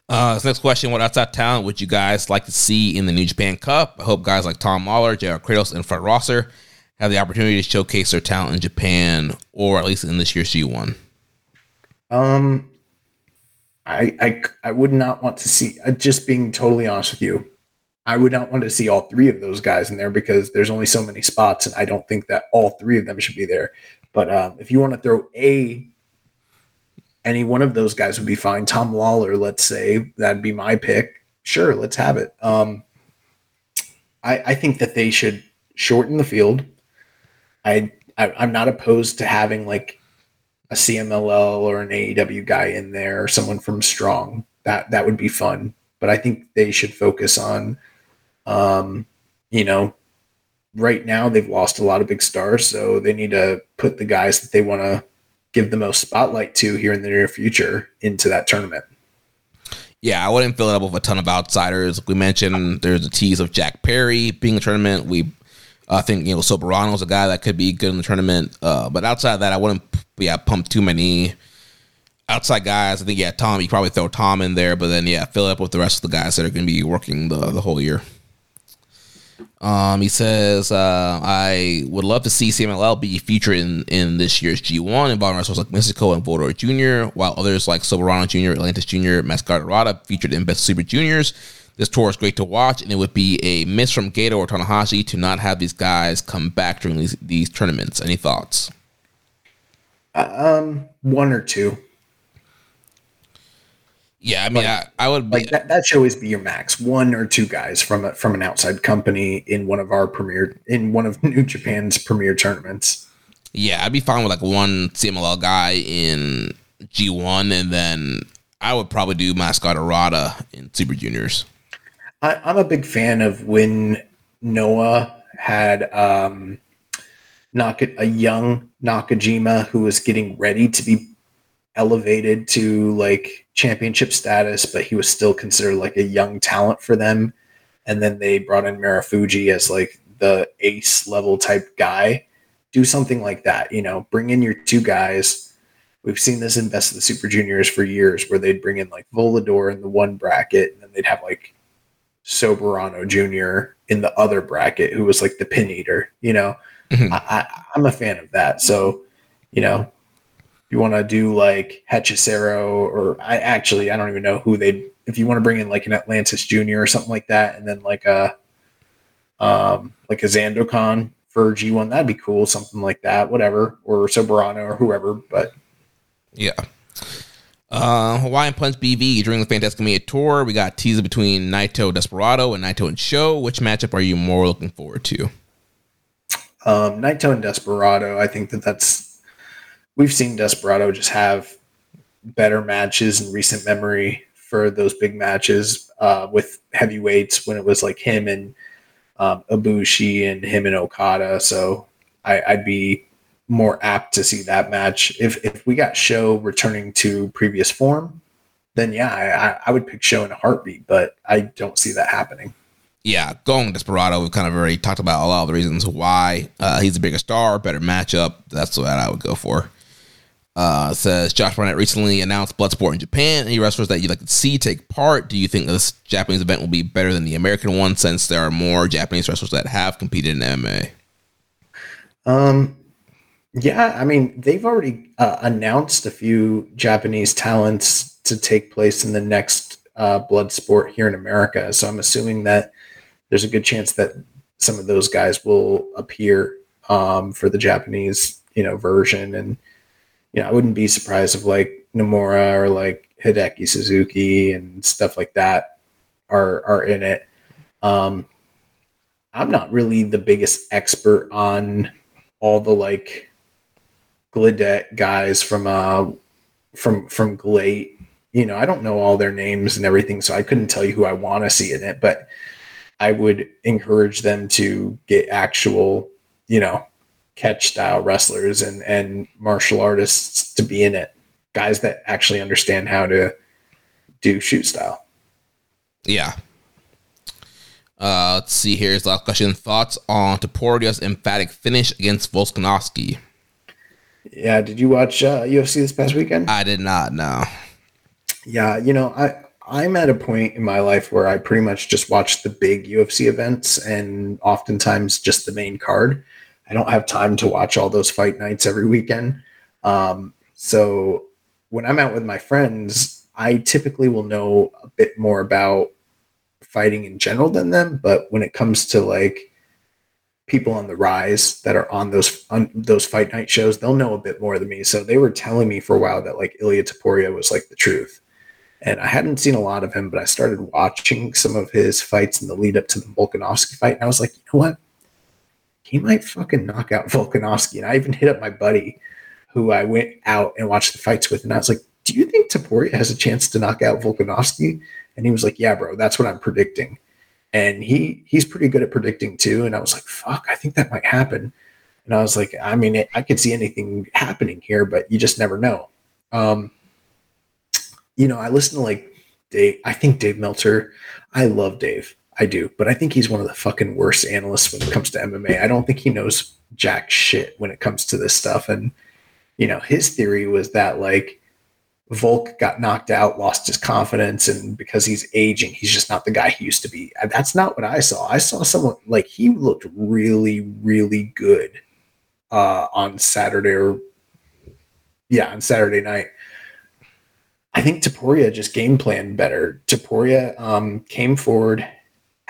Uh, this next question: What outside talent would you guys like to see in the New Japan Cup? I hope guys like Tom Lawlor, JR Kratos, and Fred Rosser have the opportunity to showcase their talent in Japan, or at least in this year's G1. Um, I, I I would not want to see. Uh, just being totally honest with you, I would not want to see all three of those guys in there because there's only so many spots, and I don't think that all three of them should be there. But um, if you want to throw a any one of those guys would be fine. Tom Lawlor, let's say that'd be my pick. Sure, let's have it. Um, I I think that they should shorten the field. I, I I'm not opposed to having like a CMLL or an AEW guy in there or someone from Strong. That that would be fun. But I think they should focus on um, you know, right now they've lost a lot of big stars, so they need to put the guys that they want to give the most spotlight to here in the near future into that tournament. Yeah, I wouldn't fill it up with a ton of outsiders. We mentioned there's a tease of Jack Perry being in the tournament. We I think you know Soberano's a guy that could be good in the tournament. Uh, but outside of that, I wouldn't yeah pump too many outside guys. I think yeah, Tom. You probably throw Tom in there, but then yeah, fill it up with the rest of the guys that are going to be working the the whole year. Um, he says, uh, I would love to see CMLL be featured in, in this year's G1 involving wrestlers like Mexico and Volador Jr., while others like Soberano Jr., Atlantis Jr., Mascara Dorada featured in Best Super Juniors. This tour is great to watch, and it would be a miss from Gedo or Tanahashi to not have these guys come back during these, these tournaments. Any thoughts? Um, one or two. Yeah, I mean, like, I, I, would be, like that. That should always be your max. One or two guys from a, from an outside company in one of our premier in one of <laughs> New Japan's premier tournaments. Yeah, I'd be fine with like one CMLL guy in G one, and then I would probably do Mascara Dorada in Super Juniors. I, I'm a big fan of when Noah had um, Naka, a young Nakajima who was getting ready to be elevated to like championship status, but he was still considered like a young talent for them. And then they brought in Marufuji as like the ace level type guy. Do something like that, you know, bring in your two guys. We've seen this in Best of the Super Juniors for years where they'd bring in like Volador in the one bracket, and then they'd have like Soberano Jr. in the other bracket, who was like the pin eater, you know. Mm-hmm. I, I'm a fan of that. So, you know, you want to do like Hechicero or I actually I don't even know who they if you want to bring in like an Atlantis Junior or something like that, and then like a um like a Zandokan for G1, that'd be cool, something like that, whatever, or Soberano or whoever. But yeah. Uh, Hawaiian Punch BV during the Fantastica Mania tour. We got teaser between Naito Desperado and Naito and Sho. Which matchup are you more looking forward to? Um, Naito and Desperado. I think that that's we've seen Desperado just have better matches in recent memory for those big matches uh, with heavyweights when it was like him and um, Ibushi and him and Okada. So I, I'd be more apt to see that match. If if we got Sho returning to previous form, then yeah, I, I would pick Sho in a heartbeat. But I don't see that happening. Yeah, going Desperado, we've kind of already talked about a lot of the reasons why uh, he's a bigger star, better matchup. That's what I would go for. Uh, says Josh Barnett recently announced Bloodsport in Japan. Any wrestlers that you'd like to see take part? Do you think this Japanese event will be better than the American one since there are more Japanese wrestlers that have competed in MMA? Um, yeah, I mean, they've already uh, announced a few Japanese talents to take place in the next uh, Bloodsport here in America. So I'm assuming that there's a good chance that some of those guys will appear um, for the Japanese, you know, version and you know, I wouldn't be surprised if like Nomura or like Hideki Suzuki and stuff like that are are in it. Um, I'm not really the biggest expert on all the like GLEAT guys from uh from from GLEAT. You know, I don't know all their names and everything, so I couldn't tell you who I want to see in it, but I would encourage them to get actual, you know, catch style wrestlers and and martial artists to be in it. Guys that actually understand how to do shoot style. Yeah. Uh, let's see here's the last question. Thoughts on Topuria's emphatic finish against Volkanovski? Yeah did you watch uh, UFC this past weekend? I did not no. Yeah you know I I'm at a point in my life where I pretty much just watch the big UFC events and oftentimes just the main card. I don't have time to watch all those fight nights every weekend. Um, so when I'm out with my friends, I typically will know a bit more about fighting in general than them, but when it comes to like people on the rise that are on those on those fight night shows, they'll know a bit more than me. So they were telling me for a while that like Ilya Topuria was like the truth. And I hadn't seen a lot of him, but I started watching some of his fights in the lead up to the Volkanovski fight, and I was like, you know what? He might fucking knock out Volkanovski. And I even hit up my buddy who I went out and watched the fights with, and I was like, do you think Topuria has a chance to knock out Volkanovski? And he was like, yeah, bro, that's what I'm predicting and he he's pretty good at predicting too. And I was like, fuck, I think that might happen. And I was like, I mean, it, I could see anything happening here, but you just never know. Um, you know, I listen to like Dave. I think Dave Meltzer. I love Dave. I do, but I think he's one of the fucking worst analysts when it comes to MMA. I don't think he knows jack shit when it comes to this stuff. And you know, his theory was that like Volk got knocked out, lost his confidence, and because he's aging, he's just not the guy he used to be. That's not what I saw. I saw someone like he looked really, really good uh, on Saturday or yeah, on Saturday night. I think Topuria just game planned better. Topuria um, came forward,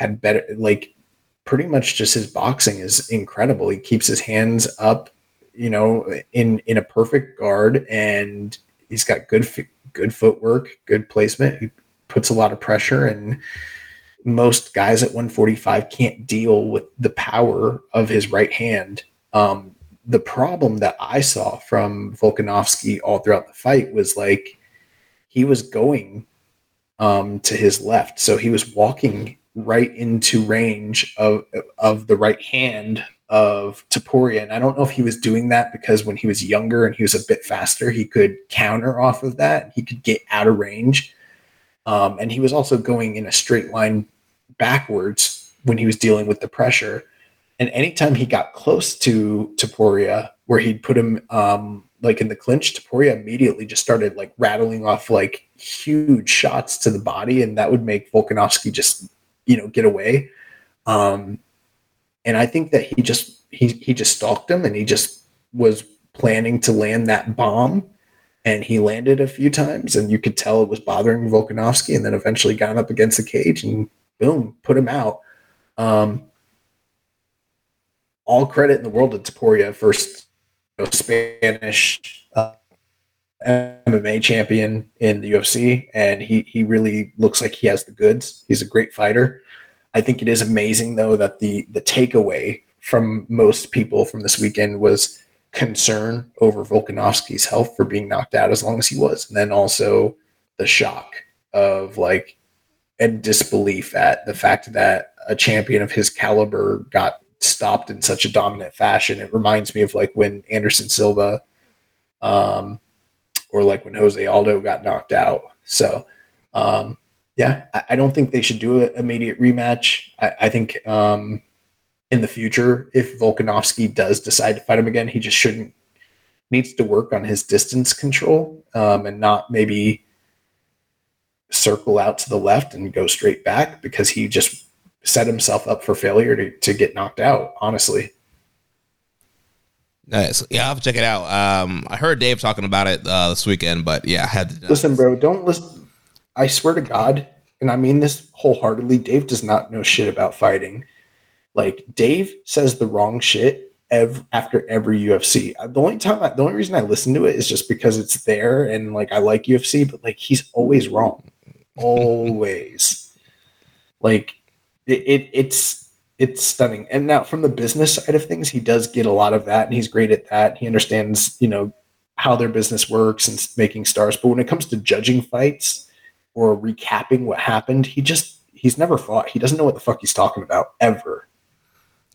had better like pretty much just his boxing is incredible. He keeps his hands up, you know, in in a perfect guard and he's got good good footwork, good placement. He puts a lot of pressure, and most guys at 145 can't deal with the power of his right hand. Um, the problem that I saw from Volkanovski all throughout the fight was like he was going um, to his left, so he was walking right into range of of the right hand of Topuria. And I don't know if he was doing that because when he was younger and he was a bit faster, he could counter off of that. He could get out of range. Um, and he was also going in a straight line backwards when he was dealing with the pressure. And anytime he got close to Topuria, where he'd put him um, like in the clinch, Topuria immediately just started like rattling off like huge shots to the body, and that would make Volkanovski just you know get away. Um, and I think that he just he he just stalked him and he just was planning to land that bomb and he landed a few times and you could tell it was bothering Volkanovski and then eventually got up against the cage and boom put him out um, all credit in the world to Topuria first you know, Spanish MMA champion in the UFC and he he really looks like he has the goods he's a great fighter I think it is amazing though that the the takeaway from most people from this weekend was concern over Volkanovski's health for being knocked out as long as he was, and then also the shock of like and disbelief at the fact that a champion of his caliber got stopped in such a dominant fashion. It reminds me of like when Anderson Silva, um, or like when Jose Aldo got knocked out. So, um, yeah, I, I don't think they should do an immediate rematch. I, I think um, in the future, if Volkanovski does decide to fight him again, he just shouldn't needs to work on his distance control um, and not maybe circle out to the left and go straight back because he just set himself up for failure to, to get knocked out, honestly. Nice. Yeah, I'll have to check it out. Um, I heard Dave talking about it uh, this weekend, but yeah, I had to. Listen, bro, don't listen. I swear to God, and I mean this wholeheartedly, Dave does not know shit about fighting. Like Dave says the wrong shit ev- after every UFC. Uh, the only time, I, the only reason I listen to it is just because it's there and like I like UFC, but like he's always wrong, always. like it, it, it's it's stunning. And now from the business side of things, he does get a lot of that, and he's great at that. He understands, you know, how their business works and making stars. But when it comes to judging fights or recapping what happened. He just he's never fought. He doesn't know what the fuck he's talking about ever.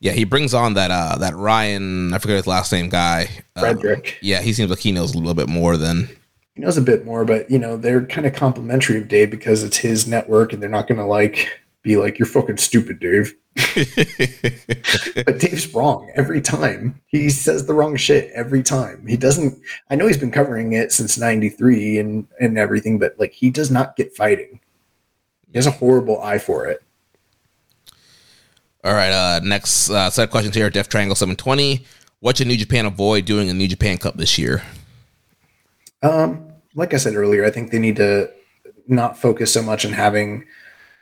Yeah, he brings on that uh that Ryan, I forget his last name guy. Frederick. Um, yeah, he seems like he knows a little bit more than he knows a bit more, but you know, they're kind of complimentary of Dave because it's his network and they're not gonna like be like, You're fucking stupid, Dave. <laughs> but Dave's wrong every time. He says the wrong shit every time. He doesn't I know he's been covering it since 93 and and everything, but like he does not get fighting. He has a horrible eye for it. All right, uh next uh, set of questions here, Def Triangle 720. What should New Japan avoid doing in New Japan Cup this year? Um, like I said earlier, I think they need to not focus so much on having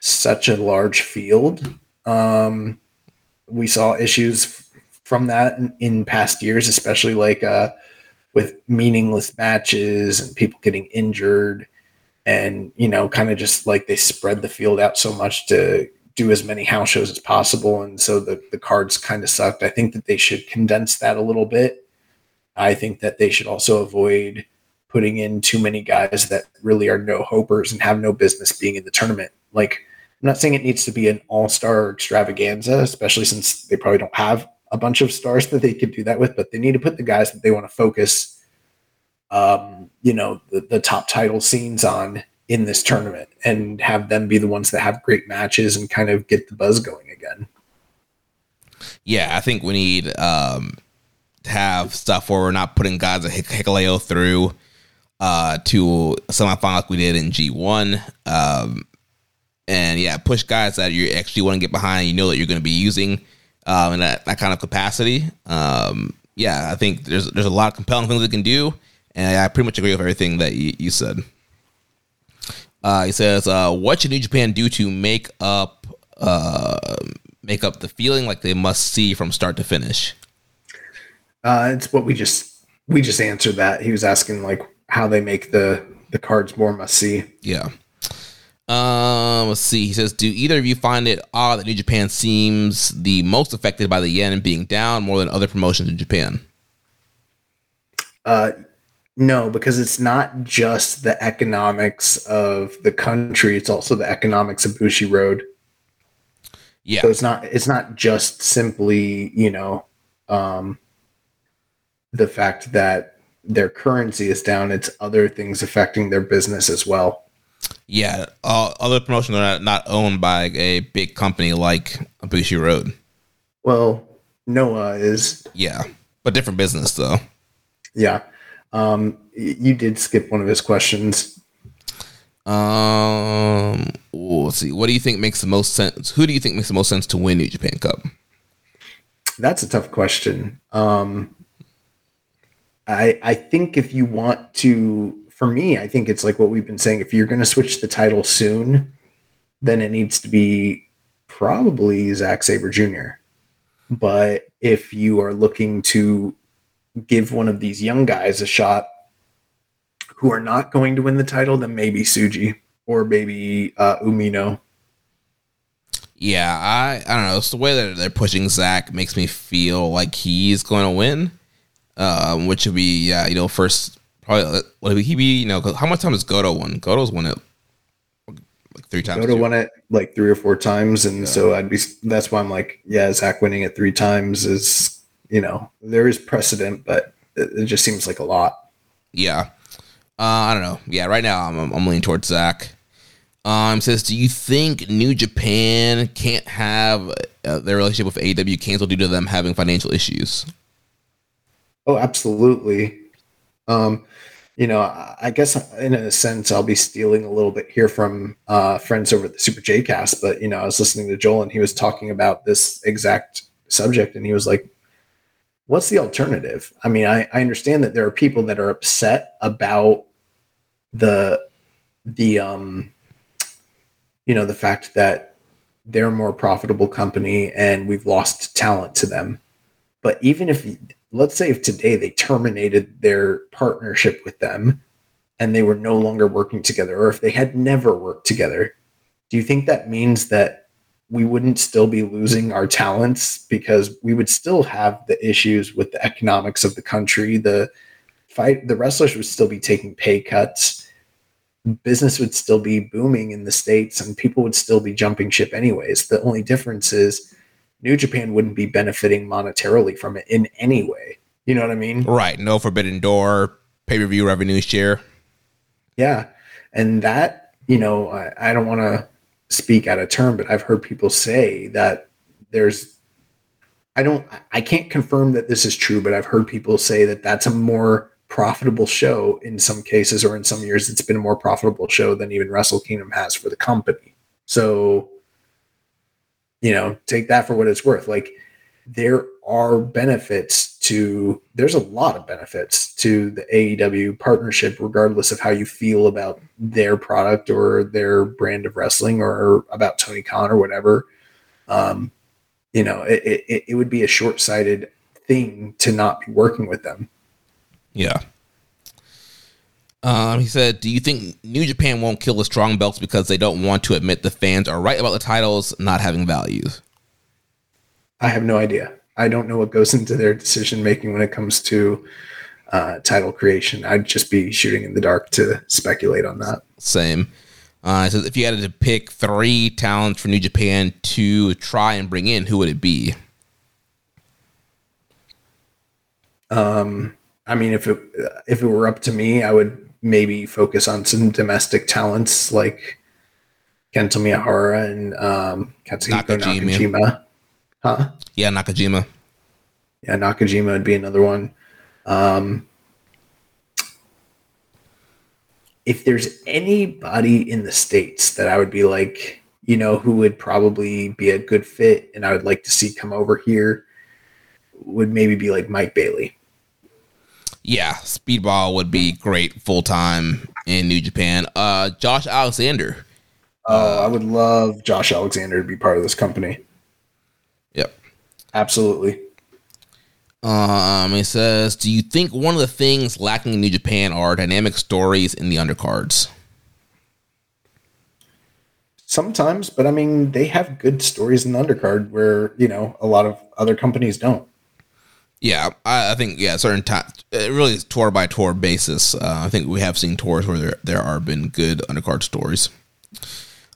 such a large field. Um, we saw issues from that in, in past years, especially like uh, with meaningless matches and people getting injured, and you know, kind of just like they spread the field out so much to do as many house shows as possible, and so the the cards kind of sucked. I think that they should condense that a little bit. I think that they should also avoid putting in too many guys that really are no hopers and have no business being in the tournament. Like, I'm not saying it needs to be an all star extravaganza, especially since they probably don't have a bunch of stars <laughs> that they could do that with, but they need to put the guys that they want to focus, um, you know, the, the top title scenes on in this tournament and have them be the ones that have great matches and kind of get the buzz going again. Yeah, I think we need um, to have stuff where we're not putting guys like Hikuleo through uh, to semifinal like we did in G1. Um, and yeah, push guys that you actually want to get behind. You know that you're going to be using um, in that, that kind of capacity. Um, yeah, I think there's there's a lot of compelling things they can do, and I pretty much agree with everything that you, you said. Uh, he says, uh, "What should New Japan do to make up uh, make up the feeling like they must see from start to finish?" Uh, it's what we just we just answered that. He was asking like how they make the the cards more must see. Yeah. Um, let's see. He says, "Do either of you find it odd that New Japan seems the most affected by the yen being down more than other promotions in Japan?" Uh, no, because it's not just the economics of the country; it's also the economics of Bushiroad. Yeah. So it's not it's not just simply you know um, the fact that their currency is down; it's other things affecting their business as well. Yeah, uh, other promotions are not, owned by a big company like a Bushiroad. Well, Noah is Yeah, but different business though. yeah. Um, you did skip one of his questions. Um, ooh, let's see. What do you think makes the most sense? Who do you think makes the most sense to win New Japan Cup? That's a tough question. Um, I I think if you want to, for me, I think it's like what we've been saying. If you're going to switch the title soon, then it needs to be probably Zack Sabre Jr. But if you are looking to give one of these young guys a shot who are not going to win the title, then maybe Tsuji or maybe uh, Umino. Yeah, I I don't know. It's the way that they're pushing Zack makes me feel like he's going to win. Um, which would be yeah, you know, first probably would he be you know 'cause how much time has Goto won? Goto's won it like three times. Goto won it like three or four times, and so I'd be. That's why I'm like, yeah, Zack winning it three times is, you know, there is precedent, but it, it just seems like a lot. Yeah. Uh, I don't know. Yeah, right now I'm, I'm leaning towards Zack. Um, says, do you think New Japan can't have uh, their relationship with AEW canceled due to them having financial issues? Oh, absolutely. Um, you know, I guess in a sense, I'll be stealing a little bit here from uh, friends over the Super J Cast. But you know, I was listening to Joel, and he was talking about this exact subject, and he was like, "What's the alternative?" I mean, I, I understand that there are people that are upset about the the um, you know, the fact that they're a more profitable company and we've lost talent to them. But even if, let's say, if today they terminated their partnership with them and they were no longer working together, or if they had never worked together, do you think that means that we wouldn't still be losing our talents because we would still have the issues with the economics of the country? The fight, the wrestlers would still be taking pay cuts. Business would still be booming in the States and people would still be jumping ship anyways. The only difference is New Japan wouldn't be benefiting monetarily from it in any way. You know what I mean? Right. No Forbidden Door, pay per view revenue share. Yeah. And that, you know, I, I don't want to speak out of turn, but I've heard people say that there's, I don't, I can't confirm that this is true, but I've heard people say that that's a more profitable show in some cases, or in some years, it's been a more profitable show than even Wrestle Kingdom has for the company. So, you know, take that for what it's worth. Like, there are benefits to there's a lot of benefits to the AEW partnership, regardless of how you feel about their product or their brand of wrestling or about Tony Khan or whatever. Um, you know, it, it, it would be a short sighted thing to not be working with them. Yeah. Um, he said, "Do you think New Japan won't kill the strong belts because they don't want to admit the fans are right about the titles not having values?" I have no idea. I don't know what goes into their decision making when it comes to uh, title creation. I'd just be shooting in the dark to speculate on that. Same. Uh, says if you had to pick three talents for New Japan to try and bring in, who would it be? Um, I mean, if it if it were up to me, I would maybe focus on some domestic talents like Kento Miyahara and um, Katsuhiko Nakajima. Nakajima. Huh? Yeah, Nakajima. Yeah, Nakajima would be another one. Um, if there's anybody in the states that I would be like, you know, who would probably be a good fit and I would like to see come over here, would maybe be like Mike Bailey. Yeah, Speedball would be great full time in New Japan. Uh, Josh Alexander. Oh, uh, I would love Josh Alexander to be part of this company. Yep. Absolutely. Um, it says, "Do you think one of the things lacking in New Japan are dynamic stories in the undercards?" Sometimes, but I mean, they have good stories in the undercard where you know a lot of other companies don't. Yeah, I, I think yeah, certain times it really is tour by tour basis. Uh, I think we have seen tours where there there are been good undercard stories.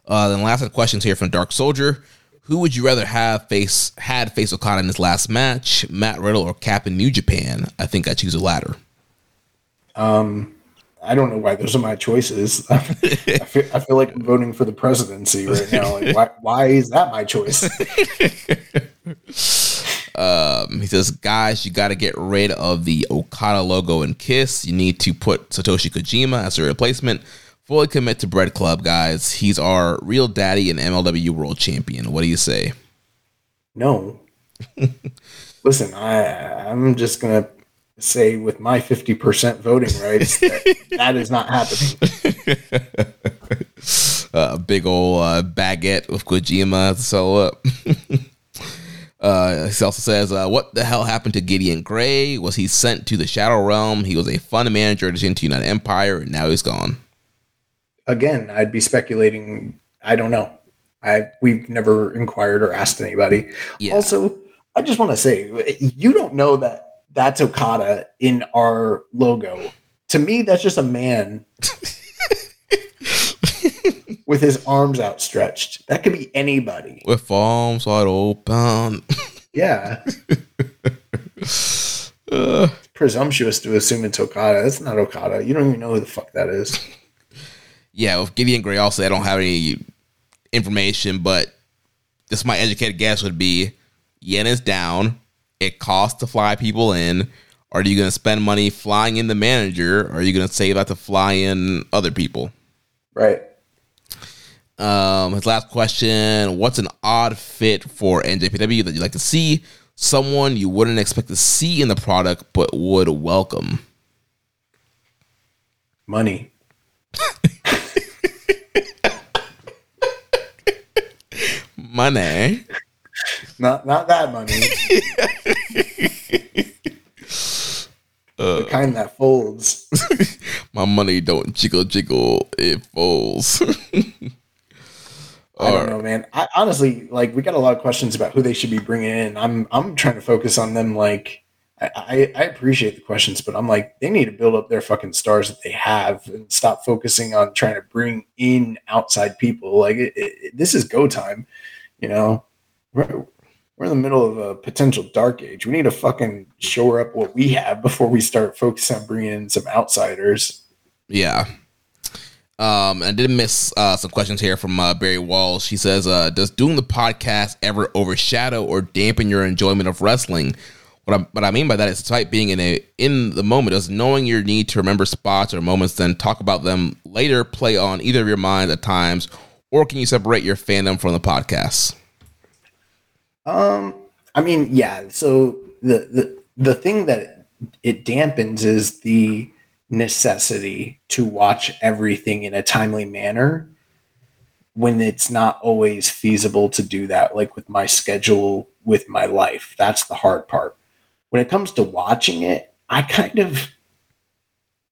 Uh, then last questions here from Dark Soldier. Who would you rather have face had face Okada in his last match, Matt Riddle or Cap in New Japan? I think I choose the latter. Um, I don't know why those are my choices. <laughs> I feel, I feel like I'm voting for the presidency right now. Like, why, why is that my choice? <laughs> Um, he says, guys, you got to get rid of the Okada logo and Kiss. You need to put Satoshi Kojima as a replacement. Fully commit to Bread Club, guys. He's our real daddy and MLW World Champion. What do you say? No. <laughs> Listen, I I'm just gonna say with my 50% voting rights that, <laughs> that is not happening. A <laughs> uh, big old uh, baguette with Kojima to sell up. Uh, he also says, uh, "What the hell happened to Gideon Grey? Was he sent to the Shadow Realm? He was a fund manager to the United Empire, and now he's gone." Again, I'd be speculating. I don't know. I we've never inquired or asked anybody. Yeah. Also, I just want to say, you don't know that that's Okada in our logo. To me, that's just a man <laughs> with his arms outstretched. That could be anybody. With arms wide open. yeah. <laughs> uh, presumptuous to assume it's Okada. That's not Okada. You don't even know who the fuck that is. <laughs> Yeah, with Gideon Grey also, I don't have any information, but just my educated guess would be yen is down. It costs to fly people in. Are you going to spend money flying in the manager? Or are you going to save that to fly in other people? Right. Um, his last question: What's an odd fit for NJPW that you'd like to see? Someone you wouldn't expect to see in the product, but would welcome. Money. money. Not not that money. Uh, the kind that folds. <laughs> my money don't jiggle jiggle, it folds. <laughs> I don't know, man. I honestly like we got a lot of questions about who they should be bringing in. I'm I'm trying to focus on them. Like I, I, I appreciate the questions, but I'm like they need to build up their fucking stars that they have and stop focusing on trying to bring in outside people. Like it, it, this is go time, you know. We're, we're in the middle of a potential dark age. We need to fucking shore up what we have before we start focusing on bringing in some outsiders. Yeah, um, I did miss uh, some questions here from uh, Barry Walsh. She says, uh, "Does doing the podcast ever overshadow or dampen your enjoyment of wrestling?" What I, what I mean by that is, despite being in a in the moment, does knowing your need to remember spots or moments, then talk about them later, play on either of your minds at times, or can you separate your fandom from the podcast? Um, I mean, yeah. So the the the thing that it dampens is the necessity to watch everything in a timely manner when it's not always feasible to do that like with my schedule with my life. That's the hard part. When it comes to watching it i kind of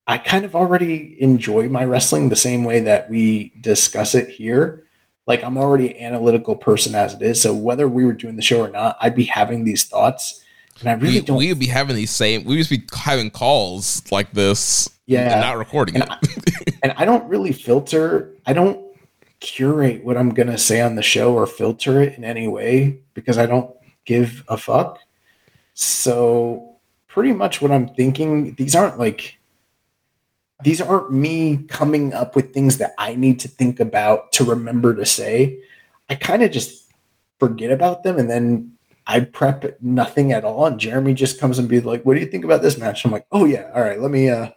i kind of already enjoy my wrestling the same way that we discuss it here. Like i'm already an analytical person as it is so whether we were doing the show or not i'd be having these thoughts and i really we, don't we would be having these same. We would be having calls like this. Yeah. and not recording and it. I, and I don't really filter. I don't curate what I'm gonna say on the show or filter it in any way because I don't give a fuck. So pretty much what I'm thinking, these aren't like these aren't me coming up with things that I need to think about to remember to say. I kind of just forget about them and then I prep nothing at all. And Jeremy just comes and be like, What do you think about this match? I'm like, Oh yeah, all right, let me uh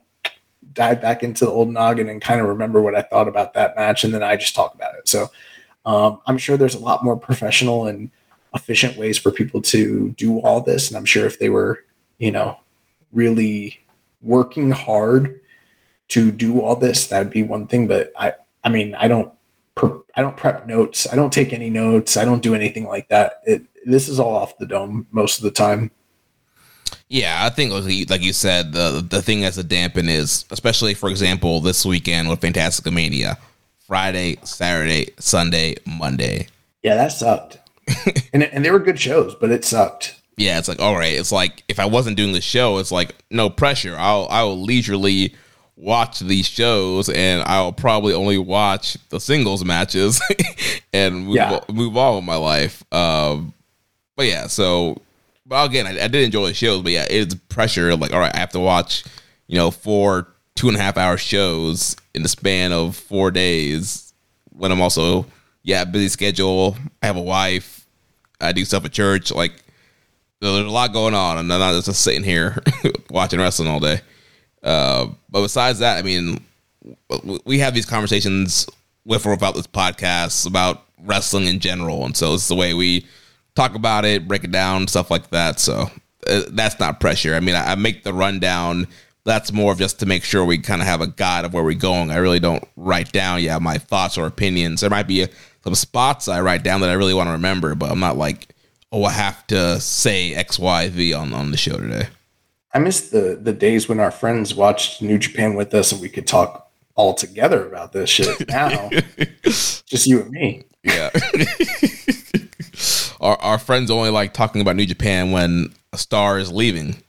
dive back into the old noggin and kind of remember what I thought about that match, and then I just talk about it. So um, I'm sure there's a lot more professional and efficient ways for people to do all this, and I'm sure if they were, you know, really working hard to do all this, that'd be one thing. But I, I mean, I don't, I don't prep notes. I don't take any notes. I don't do anything like that. It, this is all off the dome most of the time. Yeah, I think like you, said, the the thing that's a dampen is, especially for example, this weekend with Fantastica Mania, Friday, Saturday, Sunday, Monday. Yeah, that sucked. <laughs> and, and they were good shows, but it sucked. Yeah, it's like all right. It's like if I wasn't doing the show, it's like no pressure. I'll I will leisurely watch these shows, and I'll probably only watch the singles matches <laughs> and move, Yeah. move on with my life. Um, but yeah, so but again, I, I did enjoy the shows, but yeah, it's pressure. Like all right, I have to watch, you know, four two and a half hour shows in the span of four days. When I'm also yeah busy schedule. I have a wife. I do stuff at church. Like there's a lot going on, and I'm not just sitting here <laughs> watching wrestling all day. Uh, but besides that, I mean, we have these conversations with or without this podcast about wrestling in general, and so it's the way we talk about it, break it down, stuff like that. So uh, that's not pressure. I mean, I, I make the rundown. That's more of just to make sure we kind of have a guide of where we're going. I really don't write down, yeah, my thoughts or opinions. There might be a, some spots I write down that I really want to remember, but I'm not like, oh, I have to say X, Y, Z on on the show today. I miss the the days when our friends watched New Japan with us and we could talk all together about this shit. Now, <laughs> just you and me. Yeah. <laughs> our our friends only like talking about New Japan when a star is leaving.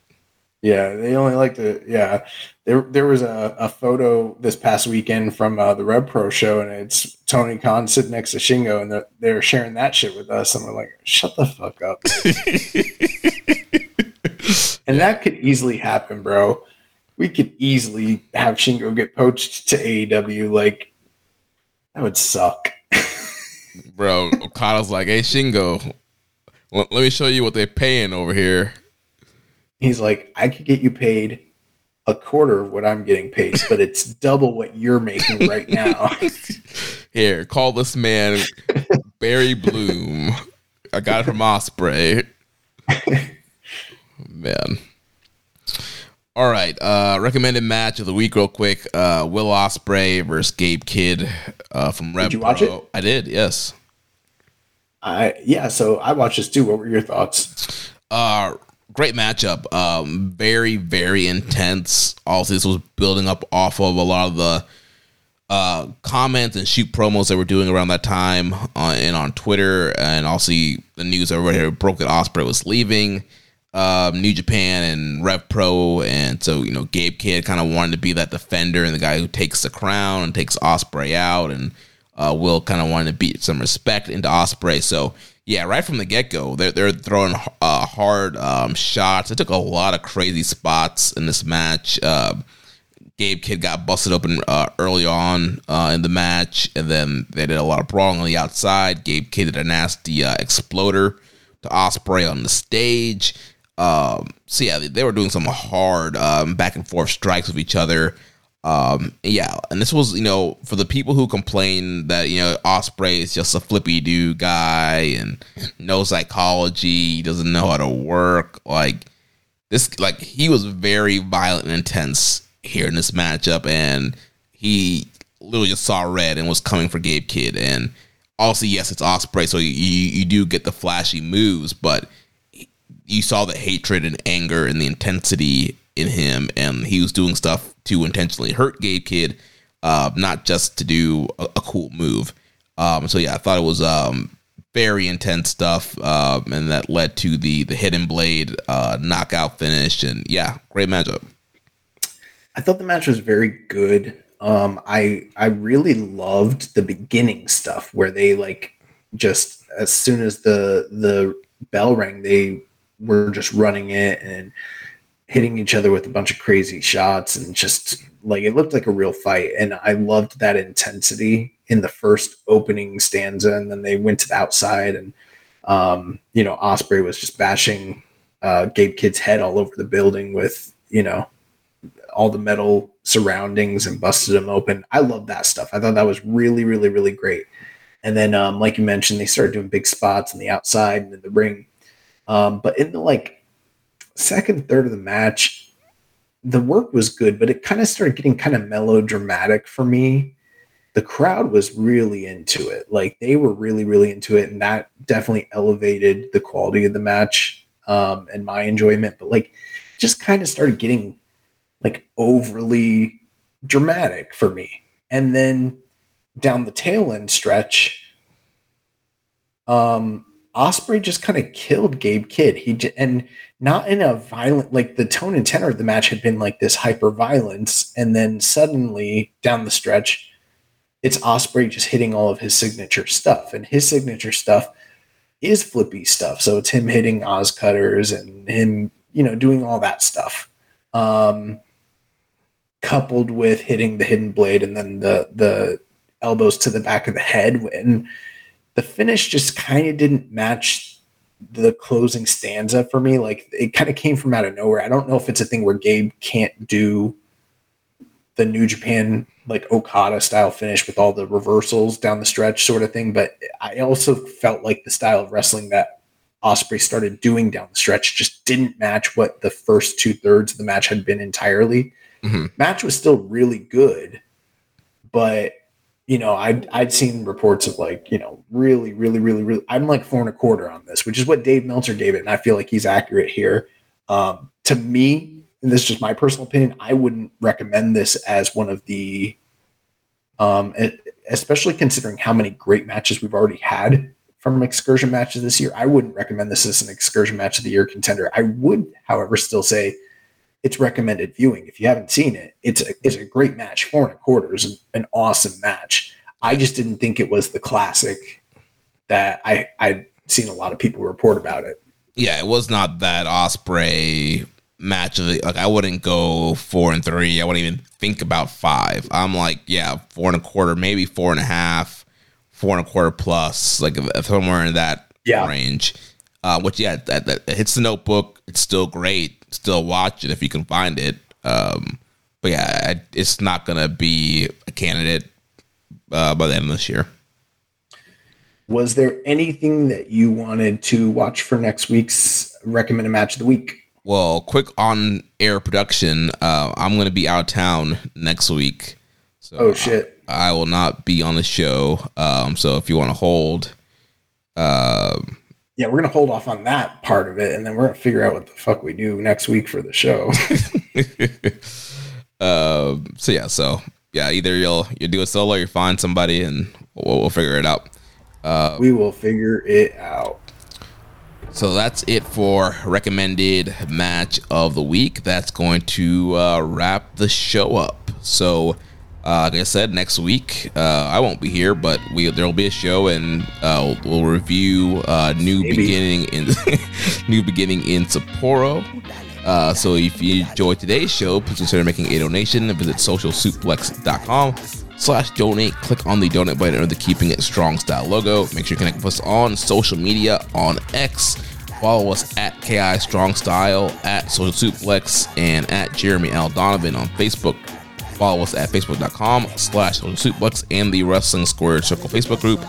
Yeah, they only like to. Yeah, there there was a, a photo this past weekend from uh, the Rev Pro show, and it's Tony Khan sitting next to Shingo, and they're, they're sharing that shit with us, and we're like, shut the fuck up. <laughs> and that could easily happen, bro. We could easily have Shingo get poached to AEW. Like that would suck. Bro, Okada's like, hey Shingo, let, let me show you what they're paying over here. He's like, I could get you paid a quarter of what I'm getting paid, but it's double what you're making right now. <laughs> Here, call this man Barry Bloom. I got it from Ospreay. <laughs> Man. All right. Uh recommended match of the week real quick. Uh Will Ospreay versus Gabe Kidd uh from Rev Did you watch Pro. it? I did, yes. I yeah, so I watched this too. What were your thoughts? Uh great matchup. Um very, very intense. Also, this was building up off of a lot of the uh comments and shoot promos they were doing around that time on and on Twitter and also the news everybody here broke that Ospreay was leaving um New Japan and Rev Pro and so you know Gabe Kidd kind of wanted to be that defender and the guy who takes the crown and takes Ospreay out and uh Will kind of wanted to beat some respect into Ospreay so yeah right from the get-go they're, they're throwing uh hard um shots it took a lot of crazy spots in this match uh Gabe Kidd got busted open uh, early on uh, in the match, and then they did a lot of brawling on the outside. Gabe Kidd did a nasty uh, exploder to Ospreay on the stage. Um, so yeah, they, were doing some hard um, back and forth strikes with each other. Um, yeah, and this was you know for the people who complain that you know Ospreay is just a flippy dude guy and no psychology, doesn't know how to work. Like this like he was very violent and intense here in this matchup, and he literally just saw red and was coming for Gabe Kidd. And also, yes, it's Ospreay, so you you do get the flashy moves, but you saw the hatred and anger and the intensity in him, and he was doing stuff to intentionally hurt Gabe Kidd, uh, not just to do a, a cool move. Um, so yeah, I thought it was um, very intense stuff, um, and that led to the the hidden blade uh, knockout finish, and yeah, great matchup. I thought the match was very good. Um, I I really loved the beginning stuff where they like just as soon as the the bell rang, they were just running it and hitting each other with a bunch of crazy shots and just like it looked like a real fight. And I loved that intensity in the first opening stanza, and then they went to the outside and um, you know, Ospreay was just bashing uh, Gabe Kidd's head all over the building with, you know, all the metal surroundings and busted him open. I love that stuff. I thought that was really, really, really great. And then, um, like you mentioned, they started doing big spots on the outside and in the ring. Um, but in the like second third of the match, the work was good, but it kind of started getting kind of melodramatic for me. The crowd was really into it. Like they were really, really into it. And that definitely elevated the quality of the match um, and my enjoyment. But like just kind of started getting like overly dramatic for me. And then down the tail end stretch, um, Ospreay just kind of killed Gabe Kidd. He j- and not in a violent like the tone and tenor of the match had been like this hyper violence, and then suddenly down the stretch, it's Ospreay just hitting all of his signature stuff, and his signature stuff is flippy stuff. So it's him hitting OsCutters and him, you know, doing all that stuff. Um, coupled with hitting the hidden blade and then the the elbows to the back of the head and the finish just kind of didn't match the closing stanza for me like it kind of came from out of nowhere i don't know if it's a thing where gabe can't do the new japan like okada style finish with all the reversals down the stretch sort of thing but i also felt like the style of wrestling that Ospreay started doing down the stretch just didn't match what the first two thirds of the match had been entirely Mm-hmm. match was still really good, but you know, I'd I'd seen reports of like, you know, really, really, really, really I'm like four and a quarter on this, which is what Dave Meltzer gave it, and I feel like he's accurate here. Um, to me, and this is just my personal opinion, I wouldn't recommend this as one of the um especially considering how many great matches we've already had from excursion matches this year. I wouldn't recommend this as an excursion match of the year contender. I would, however, still say it's recommended viewing. If you haven't seen it, it's a, it's a great match. Four and a quarter is an, awesome match. I just didn't think it was the classic that I I'd seen a lot of people report about it. Yeah, it was not that Ospreay match of the like I wouldn't go four and three. I wouldn't even think about five. I'm like, yeah, four and a quarter, maybe four and a half, four and a quarter plus, like if- if somewhere in that Yeah. range. Uh, which yeah, that, that hits the notebook. It's still great. Still watch it if you can find it. Um, but yeah, I, it's not gonna be a candidate uh, by the end of this year. Was there anything that you wanted to watch for next week's recommended match of the week? Well, quick on air production. Uh, I'm going to be out of town next week. So Oh shit. I will not be on the show. Um, so if you want to hold, um, Yeah, we're gonna hold off on that part of it, and then we're gonna figure out what the fuck we do next week for the show. <laughs> um, so yeah, so yeah, either you'll you do a solo, or you find somebody, and we'll, we'll figure it out. we will figure it out. So that's it for recommended match of the week. That's going to uh, wrap the show up. So, uh, like I said, next week uh, I won't be here, but we there will be a show, and uh, we'll, we'll review uh, new Maybe. beginning in <laughs> new beginning in Sapporo. Uh, so if you enjoyed today's show, please consider making a donation and visit socialsuplex.com slash donate. Click on the donate button under the Keeping It Strong style logo. Make sure you connect with us on social media on X. Follow us at KI Strong Style, at Social Suplex, and at Jeremy L. Donovan on Facebook. Follow us at facebook.com slash social and the Wrestling Squared Circle Facebook group.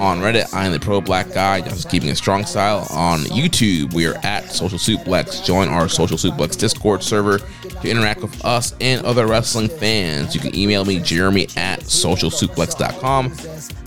On Reddit, I am the pro black guy, just keeping a strong style. On YouTube, we are at Social Suplex. Join our Social Suplex Discord server to interact with us and other wrestling fans. You can email me, Jeremy at socialsuplex.com.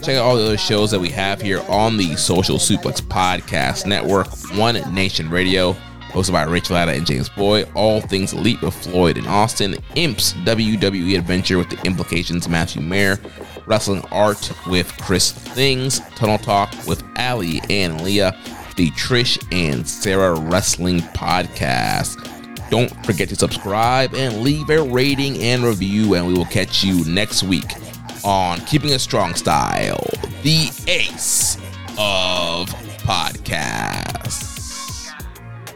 Check out all the other shows that we have here on the Social Suplex Podcast Network, One Nation Radio, hosted by Rich Latta and James Boyd. All things elite with Floyd and Austin. Imps WWE Adventure with the implications Matthew Mayer. Wrestling Art with Chris Things, Tunnel Talk with Ali and Leah, the Trish and Sarah Wrestling Podcast. Don't forget to subscribe and leave a rating and review, and we will catch you next week on Keeping a Strong Style, the ace of podcasts.